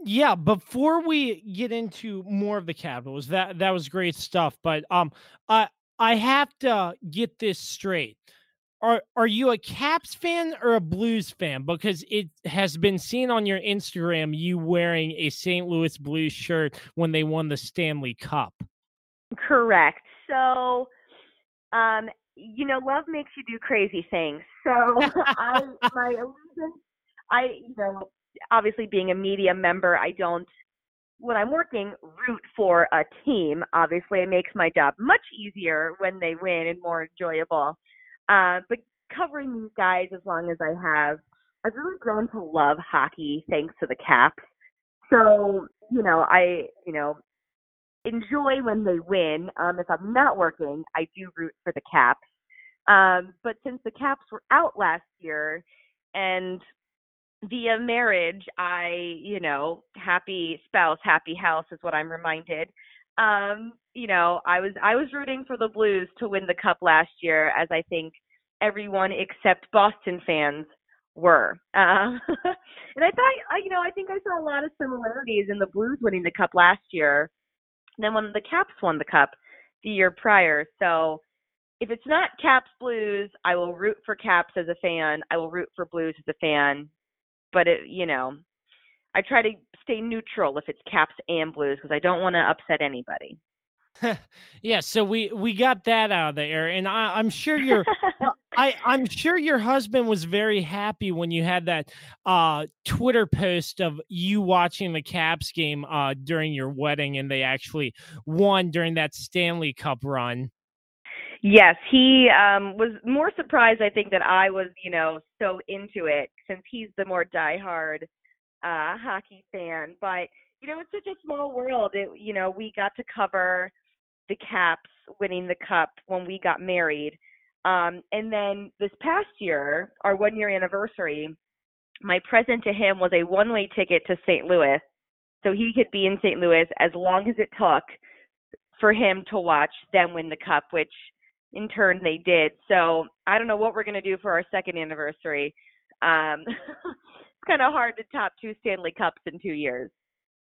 Speaker 2: yeah. Before we get into more of the Capitals, that that was great stuff. But um, I I have to get this straight. Are are you a Caps fan or a Blues fan? Because it has been seen on your Instagram you wearing a St. Louis Blues shirt when they won the Stanley Cup.
Speaker 7: Correct. So, um, you know, love makes you do crazy things. So, [LAUGHS] I my [LAUGHS] allegiance, I you know, obviously being a media member, I don't when I'm working root for a team. Obviously, it makes my job much easier when they win and more enjoyable. Uh, but covering these guys as long as I have, I've really grown to love hockey thanks to the Caps. So, you know, I, you know, enjoy when they win. Um, if I'm not working, I do root for the Caps. Um, but since the Caps were out last year and via marriage, I, you know, happy spouse, happy house is what I'm reminded. Um, you know, I was I was rooting for the Blues to win the cup last year, as I think everyone except Boston fans were. Uh, [LAUGHS] and I thought, I, you know, I think I saw a lot of similarities in the Blues winning the cup last year, than when the Caps won the cup the year prior. So if it's not Caps Blues, I will root for Caps as a fan. I will root for Blues as a fan. But it, you know, I try to stay neutral if it's Caps and Blues because I don't want to upset anybody. [LAUGHS]
Speaker 2: yeah, so we we got that out of the air, and I, I'm sure your [LAUGHS] I I'm sure your husband was very happy when you had that uh, Twitter post of you watching the Caps game uh, during your wedding, and they actually won during that Stanley Cup run.
Speaker 7: Yes, he um, was more surprised, I think, that I was, you know, so into it since he's the more diehard uh, hockey fan. But you know, it's such a small world. It, you know, we got to cover the Caps winning the cup when we got married. Um, and then this past year, our one year anniversary, my present to him was a one way ticket to St. Louis. So he could be in St. Louis as long as it took for him to watch them win the cup, which in turn they did. So I don't know what we're going to do for our second anniversary. Um, [LAUGHS] it's kind of hard to top two Stanley Cups in two years.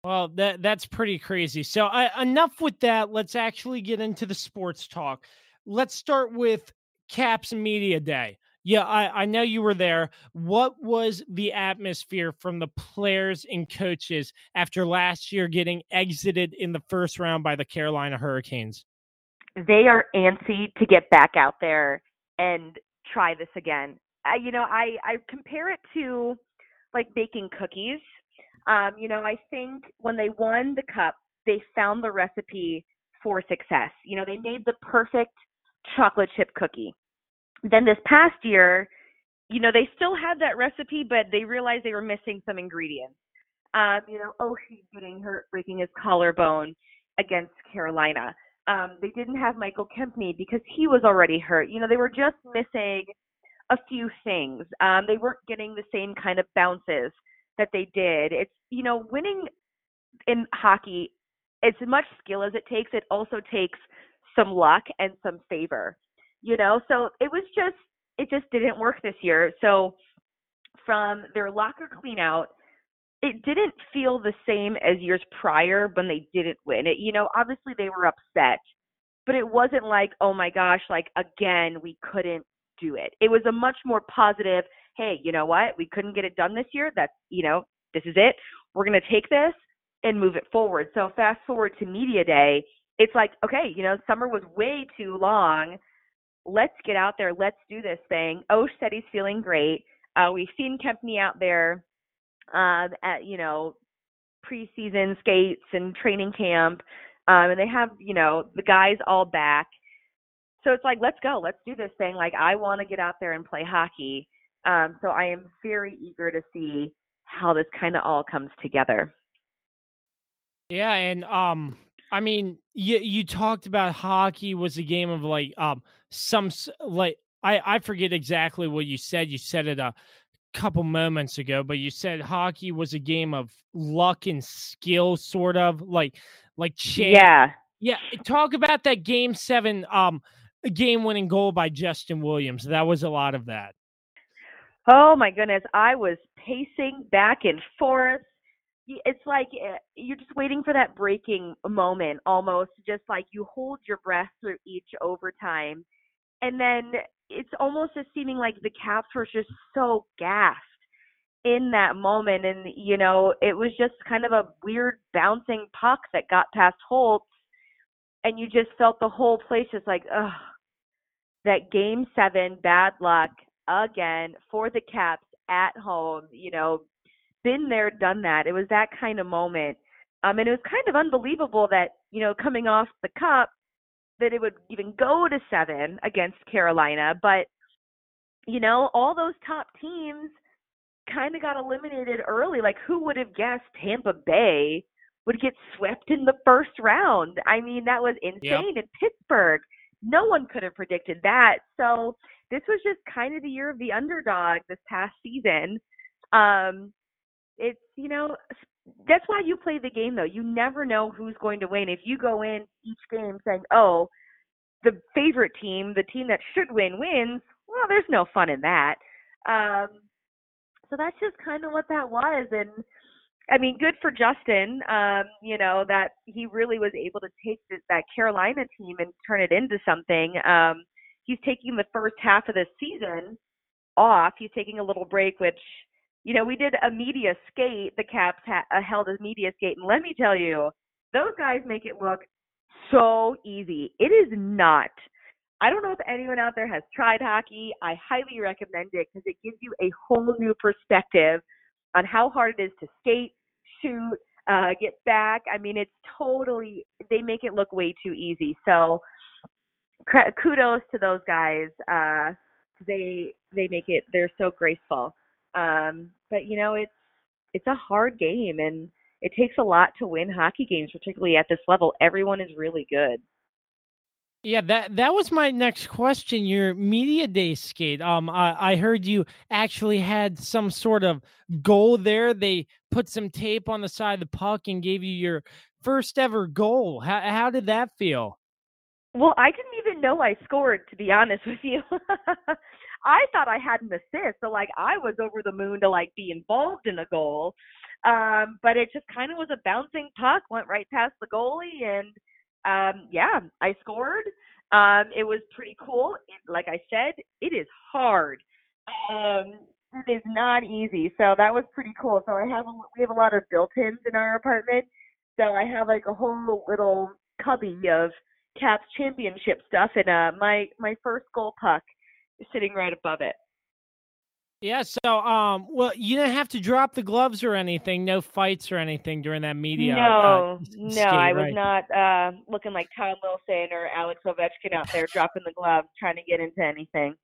Speaker 2: Well, that that's pretty crazy. So, I, enough with that. Let's actually get into the sports talk. Let's start with Caps Media Day. Yeah, I, I know you were there. What was the atmosphere from the players and coaches after last year getting exited in the first round by the Carolina Hurricanes?
Speaker 7: They are antsy to get back out there and try this again. I, you know, I, I compare it to like baking cookies um, you know, I think when they won the cup, they found the recipe for success. You know, they made the perfect chocolate chip cookie. Then this past year, you know, they still had that recipe, but they realized they were missing some ingredients. Um, you know, oh, he's getting hurt, breaking his collarbone against Carolina. Um, they didn't have Michael Kempny because he was already hurt. You know, they were just missing a few things. Um, they weren't getting the same kind of bounces that they did. It's you know, winning in hockey, it's as much skill as it takes, it also takes some luck and some favor. You know, so it was just it just didn't work this year. So from their locker clean out, it didn't feel the same as years prior when they didn't win. It you know, obviously they were upset, but it wasn't like, oh my gosh, like again we couldn't do it. It was a much more positive, hey, you know what? We couldn't get it done this year. That's, you know, this is it. We're going to take this and move it forward. So fast forward to media day, it's like, okay, you know, summer was way too long. Let's get out there. Let's do this thing. Osh said he's feeling great. Uh, we've seen Kempny out there um, at, you know, preseason skates and training camp. Um, and they have, you know, the guys all back. So it's like, let's go. Let's do this thing. Like, I want to get out there and play hockey. Um, so I am very eager to see how this kind of all comes together.
Speaker 2: Yeah, and um I mean, you you talked about hockey was a game of like um some like I I forget exactly what you said. You said it a couple moments ago, but you said hockey was a game of luck and skill, sort of like like chance.
Speaker 7: Yeah.
Speaker 2: Yeah. Talk about that game seven um game winning goal by Justin Williams. That was a lot of that.
Speaker 7: Oh my goodness, I was pacing back and forth. It's like eh, you're just waiting for that breaking moment almost, just like you hold your breath through each overtime. And then it's almost as seeming like the Caps were just so gassed in that moment. And, you know, it was just kind of a weird bouncing puck that got past Holtz. And you just felt the whole place just like, ugh, that game seven bad luck again for the Caps at home. You know, been there, done that. It was that kind of moment. Um, and it was kind of unbelievable that, you know, coming off the cup, that it would even go to seven against Carolina. But, you know, all those top teams kind of got eliminated early. Like, who would have guessed Tampa Bay would get swept in the first round? I mean, that was insane. Yep. In Pittsburgh, no one could have predicted that. So, this was just kind of the year of the underdog this past season. Um, it's you know that's why you play the game though. You never know who's going to win. If you go in each game saying, "Oh, the favorite team, the team that should win wins," well, there's no fun in that. Um, so that's just kind of what that was, and I mean, good for Justin. Um, you know that he really was able to take this, that Carolina team and turn it into something. Um, he's taking the first half of the season off. He's taking a little break, which you know, we did a media skate. The Caps ha- uh, held a media skate, and let me tell you, those guys make it look so easy. It is not. I don't know if anyone out there has tried hockey. I highly recommend it because it gives you a whole new perspective on how hard it is to skate, shoot, uh, get back. I mean, it's totally. They make it look way too easy. So, kudos to those guys. Uh, they they make it. They're so graceful. Um, but you know, it's it's a hard game and it takes a lot to win hockey games, particularly at this level. Everyone is really good.
Speaker 2: Yeah, that that was my next question. Your media day skate. Um, I, I heard you actually had some sort of goal there. They put some tape on the side of the puck and gave you your first ever goal. How how did that feel?
Speaker 7: Well, I didn't even know I scored, to be honest [LAUGHS] with you. I thought I had an assist, so like I was over the moon to like be involved in a goal. Um, but it just kind of was a bouncing puck, went right past the goalie, and um, yeah, I scored. Um, it was pretty cool. It, like I said, it is hard. Um, it is not easy, so that was pretty cool. So I have a, we have a lot of built-ins in our apartment, so I have like a whole little cubby of Caps championship stuff, and uh, my my first goal puck is sitting right above it.
Speaker 2: Yeah, so um well you didn't have to drop the gloves or anything, no fights or anything during that media.
Speaker 7: No, uh, no, skate, I was right. not uh looking like Tom Wilson or Alex Ovechkin out there dropping the gloves trying to get into anything.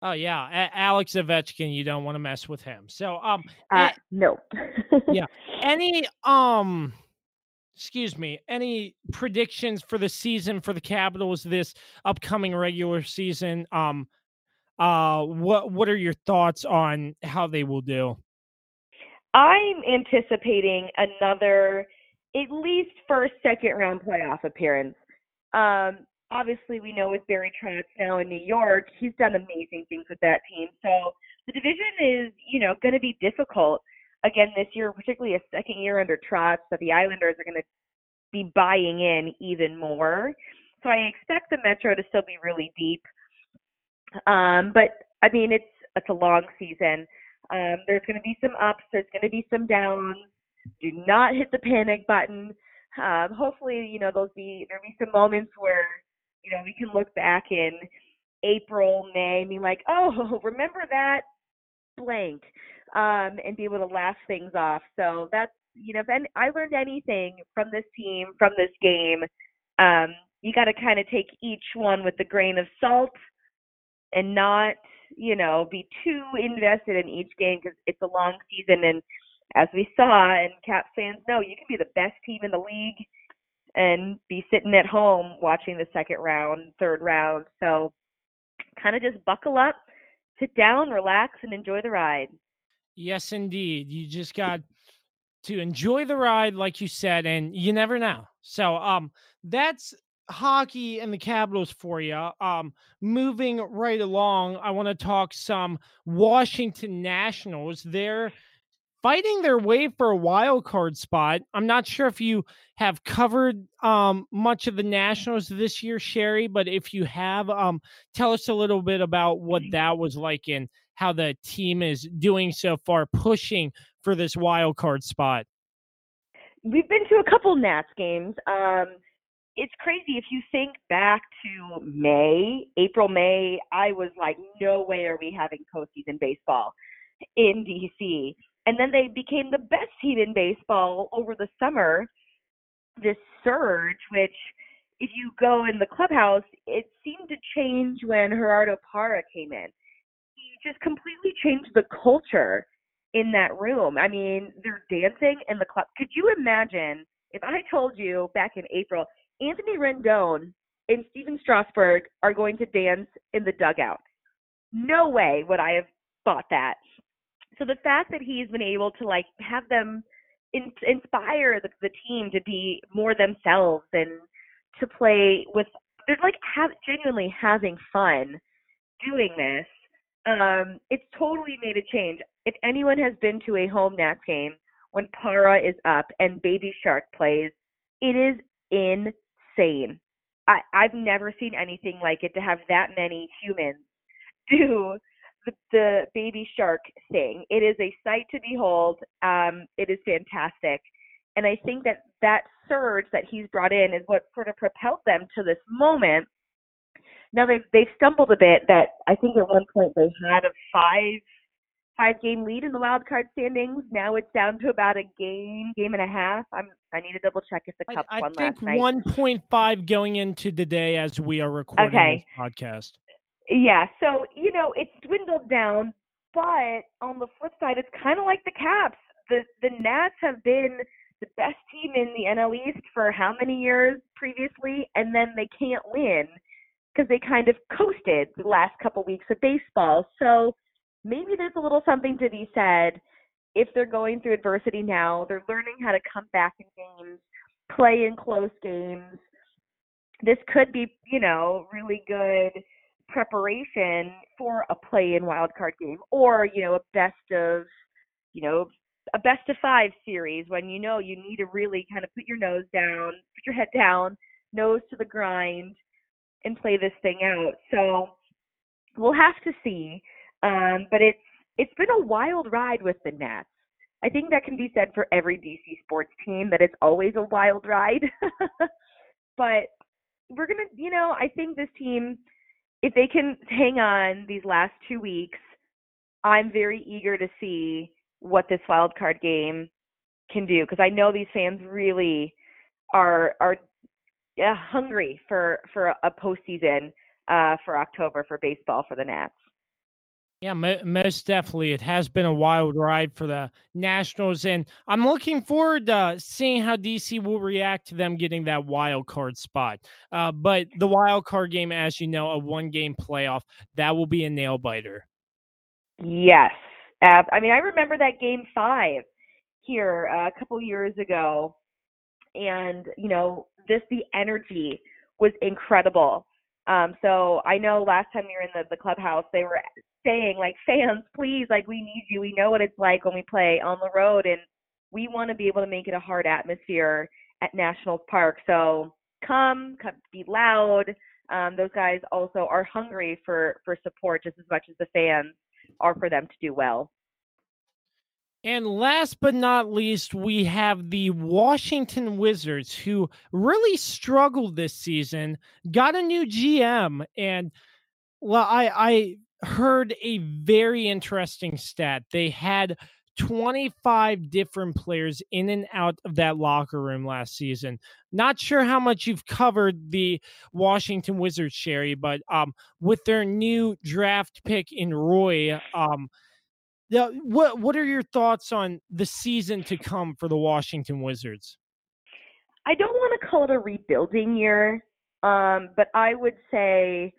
Speaker 2: Oh yeah, A- Alex Ovechkin, you don't want to mess with him. So um
Speaker 7: uh, a- no.
Speaker 2: yeah. Any um excuse me, any predictions for the season for the Capitals this upcoming regular season? Um uh, what what are your thoughts on how they will do?
Speaker 7: I'm anticipating another at least first second round playoff appearance. Um, obviously, we know with Barry Trotz now in New York, he's done amazing things with that team. So the division is, you know, going to be difficult again this year, particularly a second year under Trotz. So the Islanders are going to be buying in even more. So I expect the Metro to still be really deep. Um, but I mean, it's it's a long season. Um, there's going to be some ups. There's going to be some downs. Do not hit the panic button. Um, hopefully, you know, there'll be there'll be some moments where you know we can look back in April, May, and be like, oh, [LAUGHS] remember that blank, um, and be able to laugh things off. So that's you know, if any, I learned anything from this team, from this game, um, you got to kind of take each one with a grain of salt and not, you know, be too invested in each game because it's a long season. And as we saw, and Caps fans know, you can be the best team in the league and be sitting at home watching the second round, third round. So kind of just buckle up, sit down, relax, and enjoy the ride.
Speaker 2: Yes, indeed. You just got to enjoy the ride, like you said, and you never know. So, um, that's hockey and the Capitals for you. Um, moving right along, I want to talk some Washington Nationals. They're fighting their way for a wild card spot. I'm not sure if you have covered um, much of the Nationals this year, Sherree, but if you have, um, tell us a little bit about what that was like and how the team is doing so far, pushing for this wild card spot.
Speaker 7: We've been to a couple Nats games. Um, it's crazy if you think back to May, April, May. I was like, no way are we having postseason baseball in DC. And then they became the best team in baseball over the summer. This surge, which if you go in the clubhouse, it seemed to change when Gerardo Parra came in. He just completely changed the culture in that room. I mean, they're dancing in the club. Could you imagine if I told you back in April, Anthony Rendon and Stephen Strasburg are going to dance in the dugout? No way would I have thought that so the fact that he's been able to like have them in, inspire the, the team to be more themselves and to play with they're like have genuinely having fun doing this um it's totally made a change if anyone has been to a home Nats game when Parra is up and Baby Shark plays it is insane i i've never seen anything like it to have that many humans [LAUGHS] do the, the baby shark thing. It is a sight to behold. Um, it is fantastic. And I think that that surge that he's brought in is what sort of propelled them to this moment. Now they've they've stumbled a bit. That I think at one point they had a five five game lead in the wild card standings. Now it's down to about a game game and a half. I'm I need to double check if the Cubs
Speaker 2: I, I
Speaker 7: won
Speaker 2: think
Speaker 7: last night.
Speaker 2: one point five going into the day as we are recording
Speaker 7: Okay.
Speaker 2: this podcast.
Speaker 7: Yeah, so you know it's dwindled down, but on the flip side, it's kind of like the Caps. The the Nats have been the best team in the NL East for how many years previously, and then they can't win because they kind of coasted the last couple weeks of baseball. So maybe there's a little something to be said if they're going through adversity now. They're learning how to come back in games, play in close games. This could be, you know, really good preparation for a play in wild card game or you know a best of you know a best of five series when you know you need to really kind of put your nose down put your head down nose to the grind and play this thing out so we'll have to see um but it's it's been a wild ride with the nats i think that can be said for every dc sports team that it's always a wild ride [LAUGHS] but we're gonna you know i think this team if they can hang on these last two weeks, I'm very eager to see what this wild card game can do because I know these fans really are are yeah, hungry for for a postseason uh, for October for baseball for the Nats.
Speaker 2: Yeah, mo- most definitely. It has been a wild ride for the Nationals, and I'm looking forward to seeing how DC will react to them getting that wild card spot. Uh, but the wild card game, as you know, a one game playoff, that will be a nail biter.
Speaker 7: Yes, uh, I mean I remember that game five here uh, a couple years ago, and you know this the energy was incredible. Um, so I know last time you were in the, the clubhouse, they were saying like, fans, please, like we need you. We know what it's like when we play on the road, and we want to be able to make it a hard atmosphere at Nationals Park. So come, come be loud. Um, those guys also are hungry for for support just as much as the fans are for them to do well.
Speaker 2: And last but not least, we have the Washington Wizards, who really struggled this season, got a new GM. And well, I, I heard a very interesting stat. They had 25 different players in and out of that locker room last season. Not sure how much you've covered the Washington Wizards, Sherree, but um, with their new draft pick in Rui, um, yeah, what what are your thoughts on the season to come for the Washington Wizards?
Speaker 7: I don't want to call it a rebuilding year, um, but I would say,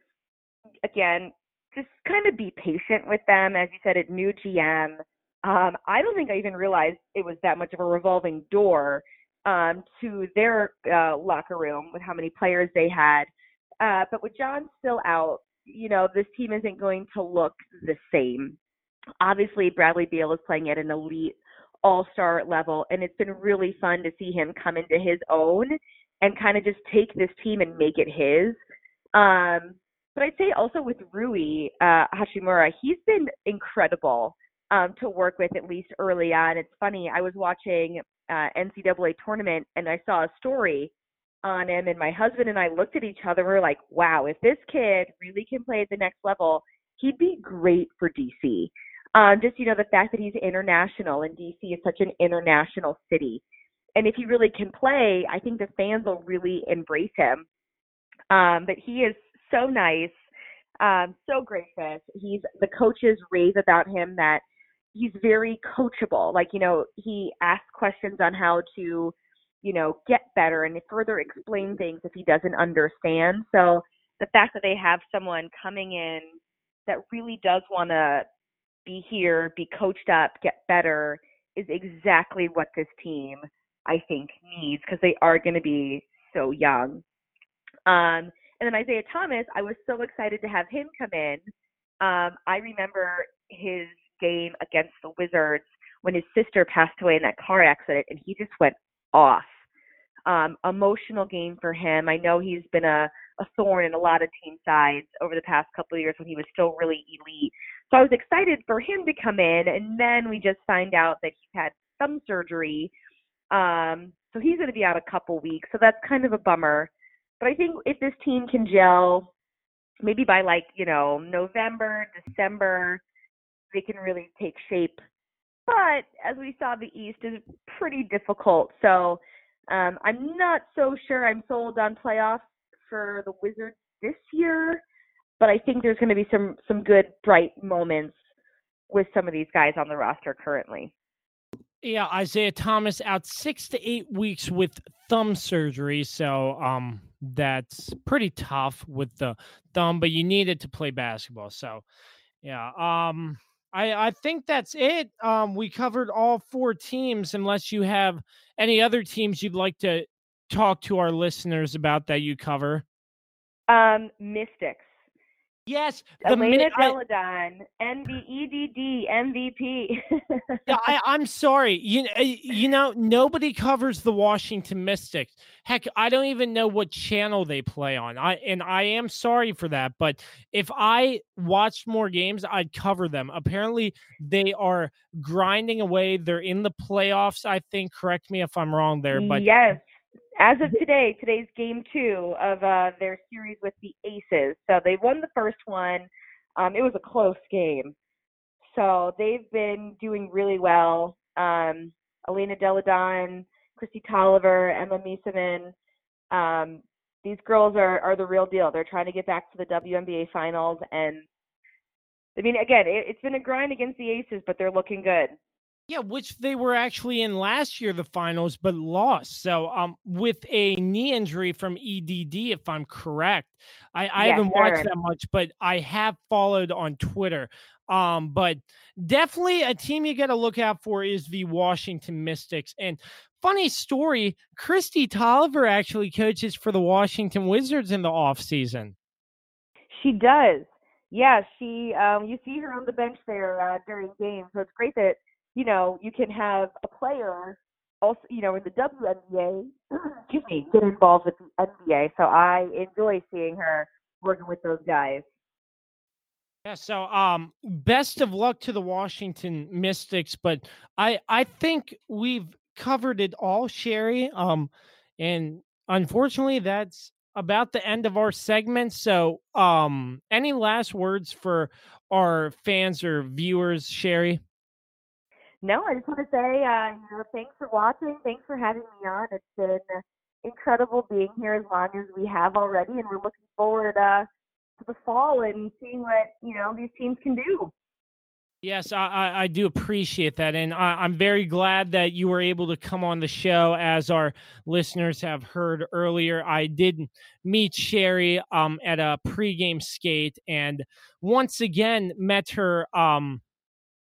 Speaker 7: again, just kind of be patient with them. As you said, a new GM. Um, I don't think I even realized it was that much of a revolving door um, to their uh, locker room with how many players they had. Uh, but with John still out, you know, this team isn't going to look the same. Obviously, Bradley Beal is playing at an elite all star level, and it's been really fun to see him come into his own and kind of just take this team and make it his. Um, but I'd say also with Rui uh, Hachimura, he's been incredible um, to work with at least early on. It's funny, I was watching uh, NCAA tournament and I saw a story on him, and my husband and I looked at each other. And we are like, wow, if this kid really can play at the next level, he'd be great for DC. Um, just you know the fact that he's international and DC is such an international city, and if he really can play, I think the fans will really embrace him. Um, but he is so nice, um, so gracious. He's the coaches rave about him that he's very coachable. Like you know he asks questions on how to you know get better and further explain things if he doesn't understand. So the fact that they have someone coming in that really does want to be here, be coached up, get better is exactly what this team I think needs because they are going to be so young. Um, and then Isaiah Thomas, I was so excited to have him come in. Um, I remember his game against the Wizards when his sister passed away in that car accident, and he just went off. Um, emotional game for him. I know he's been a, a thorn in a lot of team sides over the past couple of years when he was still really elite. So I was excited for him to come in, and then we just find out that he's had some surgery. Um, so he's going to be out a couple weeks. So that's kind of a bummer. But I think if this team can gel, maybe by like you know November, December, they can really take shape. But as we saw, the East is pretty difficult. So um, I'm not so sure I'm sold on playoffs for the Wizards this year but I think there's going to be some some good bright moments with some of these guys on the roster currently.
Speaker 2: Yeah, Isaiah Thomas out six to eight weeks with thumb surgery, so um, that's pretty tough with the thumb. But you need it to play basketball, so yeah. Um, I I think that's it. Um, we covered all four teams. Unless you have any other teams you'd like to talk to our listeners about that you cover.
Speaker 7: Um, Mystics.
Speaker 2: Yes,
Speaker 7: the Elena Delle MVEDD, MVP.
Speaker 2: yeah, I, I'm sorry. You eh, you know nobody covers the Washington Mystics. Heck, I don't even know what channel they play on. I and I am sorry for that. But if I watched more games, I'd cover them. Apparently, they are grinding away. They're in the playoffs. I think. Correct me if I'm wrong there. But
Speaker 7: yes, as of today, today's game two of uh, their series with the Aces. So they won the first one. Um, it was a close game. So they've been doing really well. Um, Elena Delle Donne, Kristi Toliver, Emma Meesseman. Um, these girls are, are the real deal. They're trying to get back to the WNBA finals. And I mean, again, it, it's been a grind against the Aces, but they're looking good.
Speaker 2: Yeah, which they were actually in last year, the finals, but lost. So, um, with a knee injury from EDD, if I'm correct, I, I haven't sure. watched that much, but I have followed on Twitter. Um, but definitely a team you got to look out for is the Washington Mystics. And funny story, Kristi Toliver actually coaches for the Washington Wizards in the off season.
Speaker 7: She does. Yeah, she. Um, you see her on the bench there uh, during games, so it's great that you know, you can have a player also, you know, in the WNBA, [CLEARS THROAT] excuse me, get involved with the NBA. So I enjoy seeing her working with those guys.
Speaker 2: Yeah, so um best of luck to the Washington Mystics, but I I think we've covered it all, Sherree. Um and unfortunately that's about the end of our segment. So um any last words for our fans or viewers, Sherree?
Speaker 7: No, I just want to say, uh, you know, thanks for watching. Thanks for having me on. It's been incredible being here as long as we have already, and we're looking forward uh, to the fall and seeing what you know these teams can do.
Speaker 2: Yes, I, I, do appreciate that. And I, am very glad that you were able to come on the show. As our listeners have heard earlier, I did meet Sherree um, at a pregame skate and once again met her um,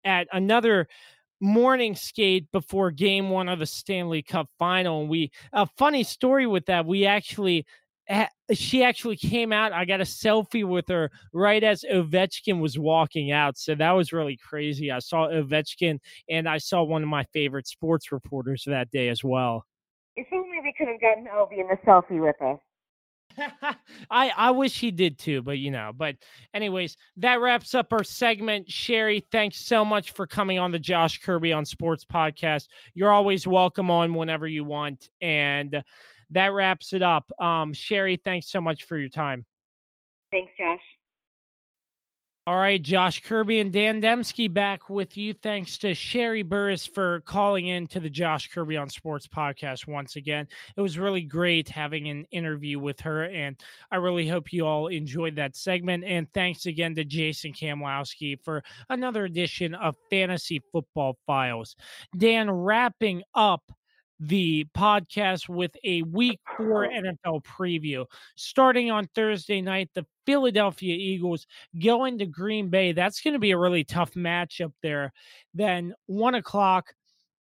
Speaker 2: at another morning skate before game one of the Stanley Cup final. And we, a funny story with that, we actually she actually came out. I got a selfie with her right as Ovechkin was walking out. So that was really crazy. I saw Ovechkin and I saw one of my favorite sports reporters that day as well.
Speaker 7: If only we could have gotten Ovi in the selfie with us. [LAUGHS]
Speaker 2: I I wish he did too, but you know. But anyways, that wraps up our segment. Sherree, thanks so much for coming on the Josh Kirby on Sports podcast. You're always welcome on whenever you want. And that wraps it up. Um, Sherree, thanks so much for your time.
Speaker 7: Thanks, Josh.
Speaker 2: All right, Josh Kirby and Dan Dembski back with you. Thanks to Sherree Burruss for calling in to the Josh Kirby on Sports podcast once again. It was really great having an interview with her, and I really hope you all enjoyed that segment. And thanks again to Jason Kamlowsky for another edition of Fantasy Football Files. Dan, wrapping up the podcast with a week four NFL preview. Starting on Thursday night, the Philadelphia Eagles going to Green Bay. That's going to be a really tough matchup there. Then one o'clock,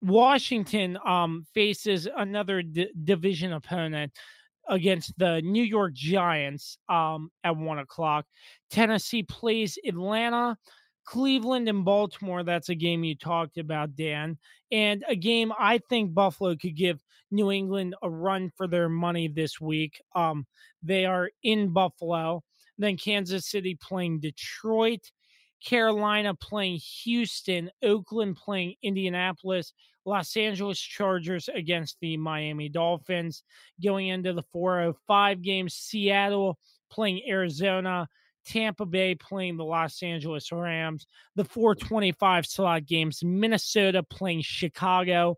Speaker 2: Washington um, faces another d- division opponent against the New York Giants um, at one o'clock. Tennessee plays Atlanta. Cleveland and Baltimore, that's a game you talked about, Dan. And a game I think Buffalo could give New England a run for their money this week. Um, they are in Buffalo. Then Kansas City playing Detroit, Carolina playing Houston, Oakland playing Indianapolis, Los Angeles Chargers against the Miami Dolphins. Going into the 405 game, Seattle playing Arizona. Tampa Bay playing the Los Angeles Rams, the 425 slot games, Minnesota playing Chicago,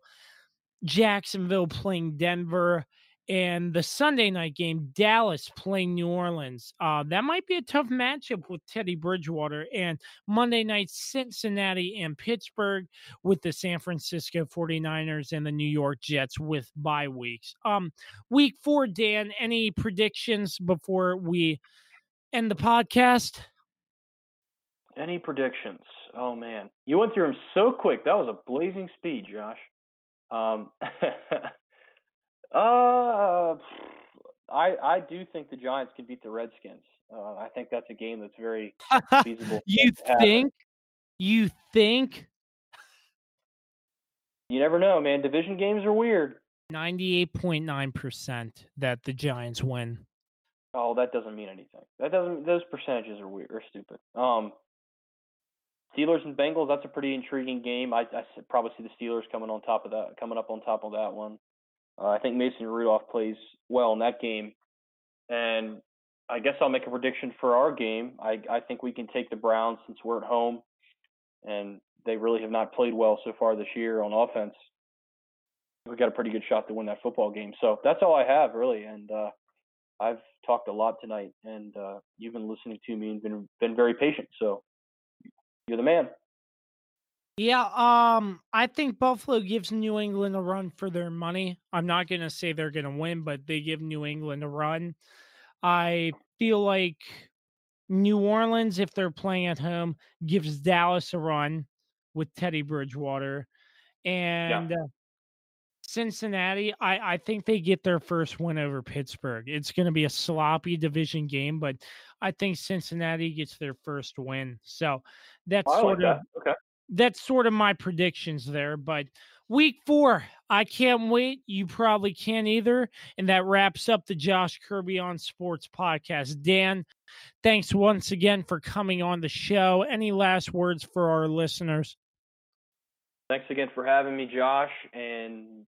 Speaker 2: Jacksonville playing Denver, and the Sunday night game, Dallas playing New Orleans. Uh, that might be a tough matchup with Teddy Bridgewater. And Monday night, Cincinnati and Pittsburgh with the San Francisco 49ers and the New York Jets with bye weeks. Um, week four, Dan, any predictions before we end the podcast?
Speaker 4: Any predictions? Oh man, you went through them so quick. That was a blazing speed, Josh. Um, [LAUGHS] uh, I I do think the Giants can beat the Redskins. Uh, I think that's a game that's very [LAUGHS] feasible.
Speaker 2: you think? You think?
Speaker 4: You never know, man. Division games are weird.
Speaker 2: Ninety-eight point nine percent that the Giants win.
Speaker 4: Oh, that doesn't mean anything. That doesn't. Those percentages are weird or stupid. Um, Steelers and Bengals. That's a pretty intriguing game. I, I probably see the Steelers coming on top of that, coming up on top of that one. Uh, I think Mason Rudolph plays well in that game, and I guess I'll make a prediction for our game. I I think we can take the Browns since we're at home, and they really have not played well so far this year on offense. We got a pretty good shot to win that football game. So that's all I have really, and uh, I've talked a lot tonight, and uh, you've been listening to me and been been very patient. So you're the man.
Speaker 2: Yeah, um, I think Buffalo gives New England a run for their money. I'm not going to say they're going to win, but they give New England a run. I feel like New Orleans, if they're playing at home, gives Dallas a run with Teddy Bridgewater. And yeah. Cincinnati, I, I think they get their first win over Pittsburgh. It's going to be a sloppy division game, but I think Cincinnati gets their first win. So that's
Speaker 4: oh,
Speaker 2: sort
Speaker 4: like
Speaker 2: of
Speaker 4: that. okay.
Speaker 2: That's sort of my predictions there. But week four, I can't wait. You probably can't either. And that wraps up the Josh Kirby on Sports podcast. Dan, thanks once again for coming on the show. Any last words for our listeners?
Speaker 4: Thanks again for having me, Josh, and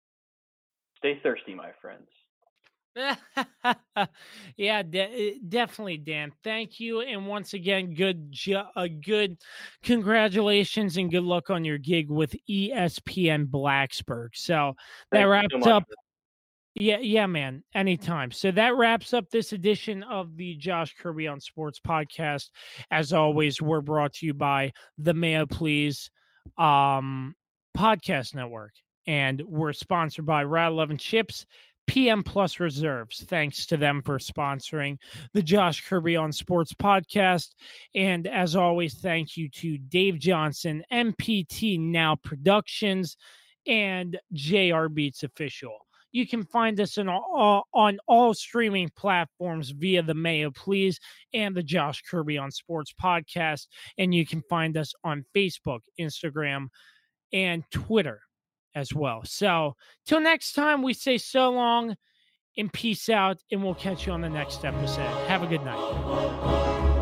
Speaker 4: Stay thirsty, my friends. [LAUGHS]
Speaker 2: yeah, de- eh, definitely, Dan. Thank you, and once again, good, ju- uh, good, congratulations and good luck on your gig with ESPN Blacksburg. So that
Speaker 4: Thank
Speaker 2: wraps
Speaker 4: so
Speaker 2: up Yeah, yeah, man. Anytime. So that wraps up this edition of the Josh Kirby on Sports podcast. As always, we're brought to you by the Mayo Please um, podcast network, and we're sponsored by Route Eleven Chips. PM Plus Reserves. Thanks to them for sponsoring the Josh Kirby on Sports podcast. And as always, thank you to Dave Johnson, MPT Now Productions, and JR Beats Official. You can find us on all, on all streaming platforms via the Mayo Please and the Josh Kirby on Sports podcast. And you can find us on Facebook, Instagram, and Twitter as well. So, till next time, we say so long and peace out, and we'll catch you on the next episode. Have a good night.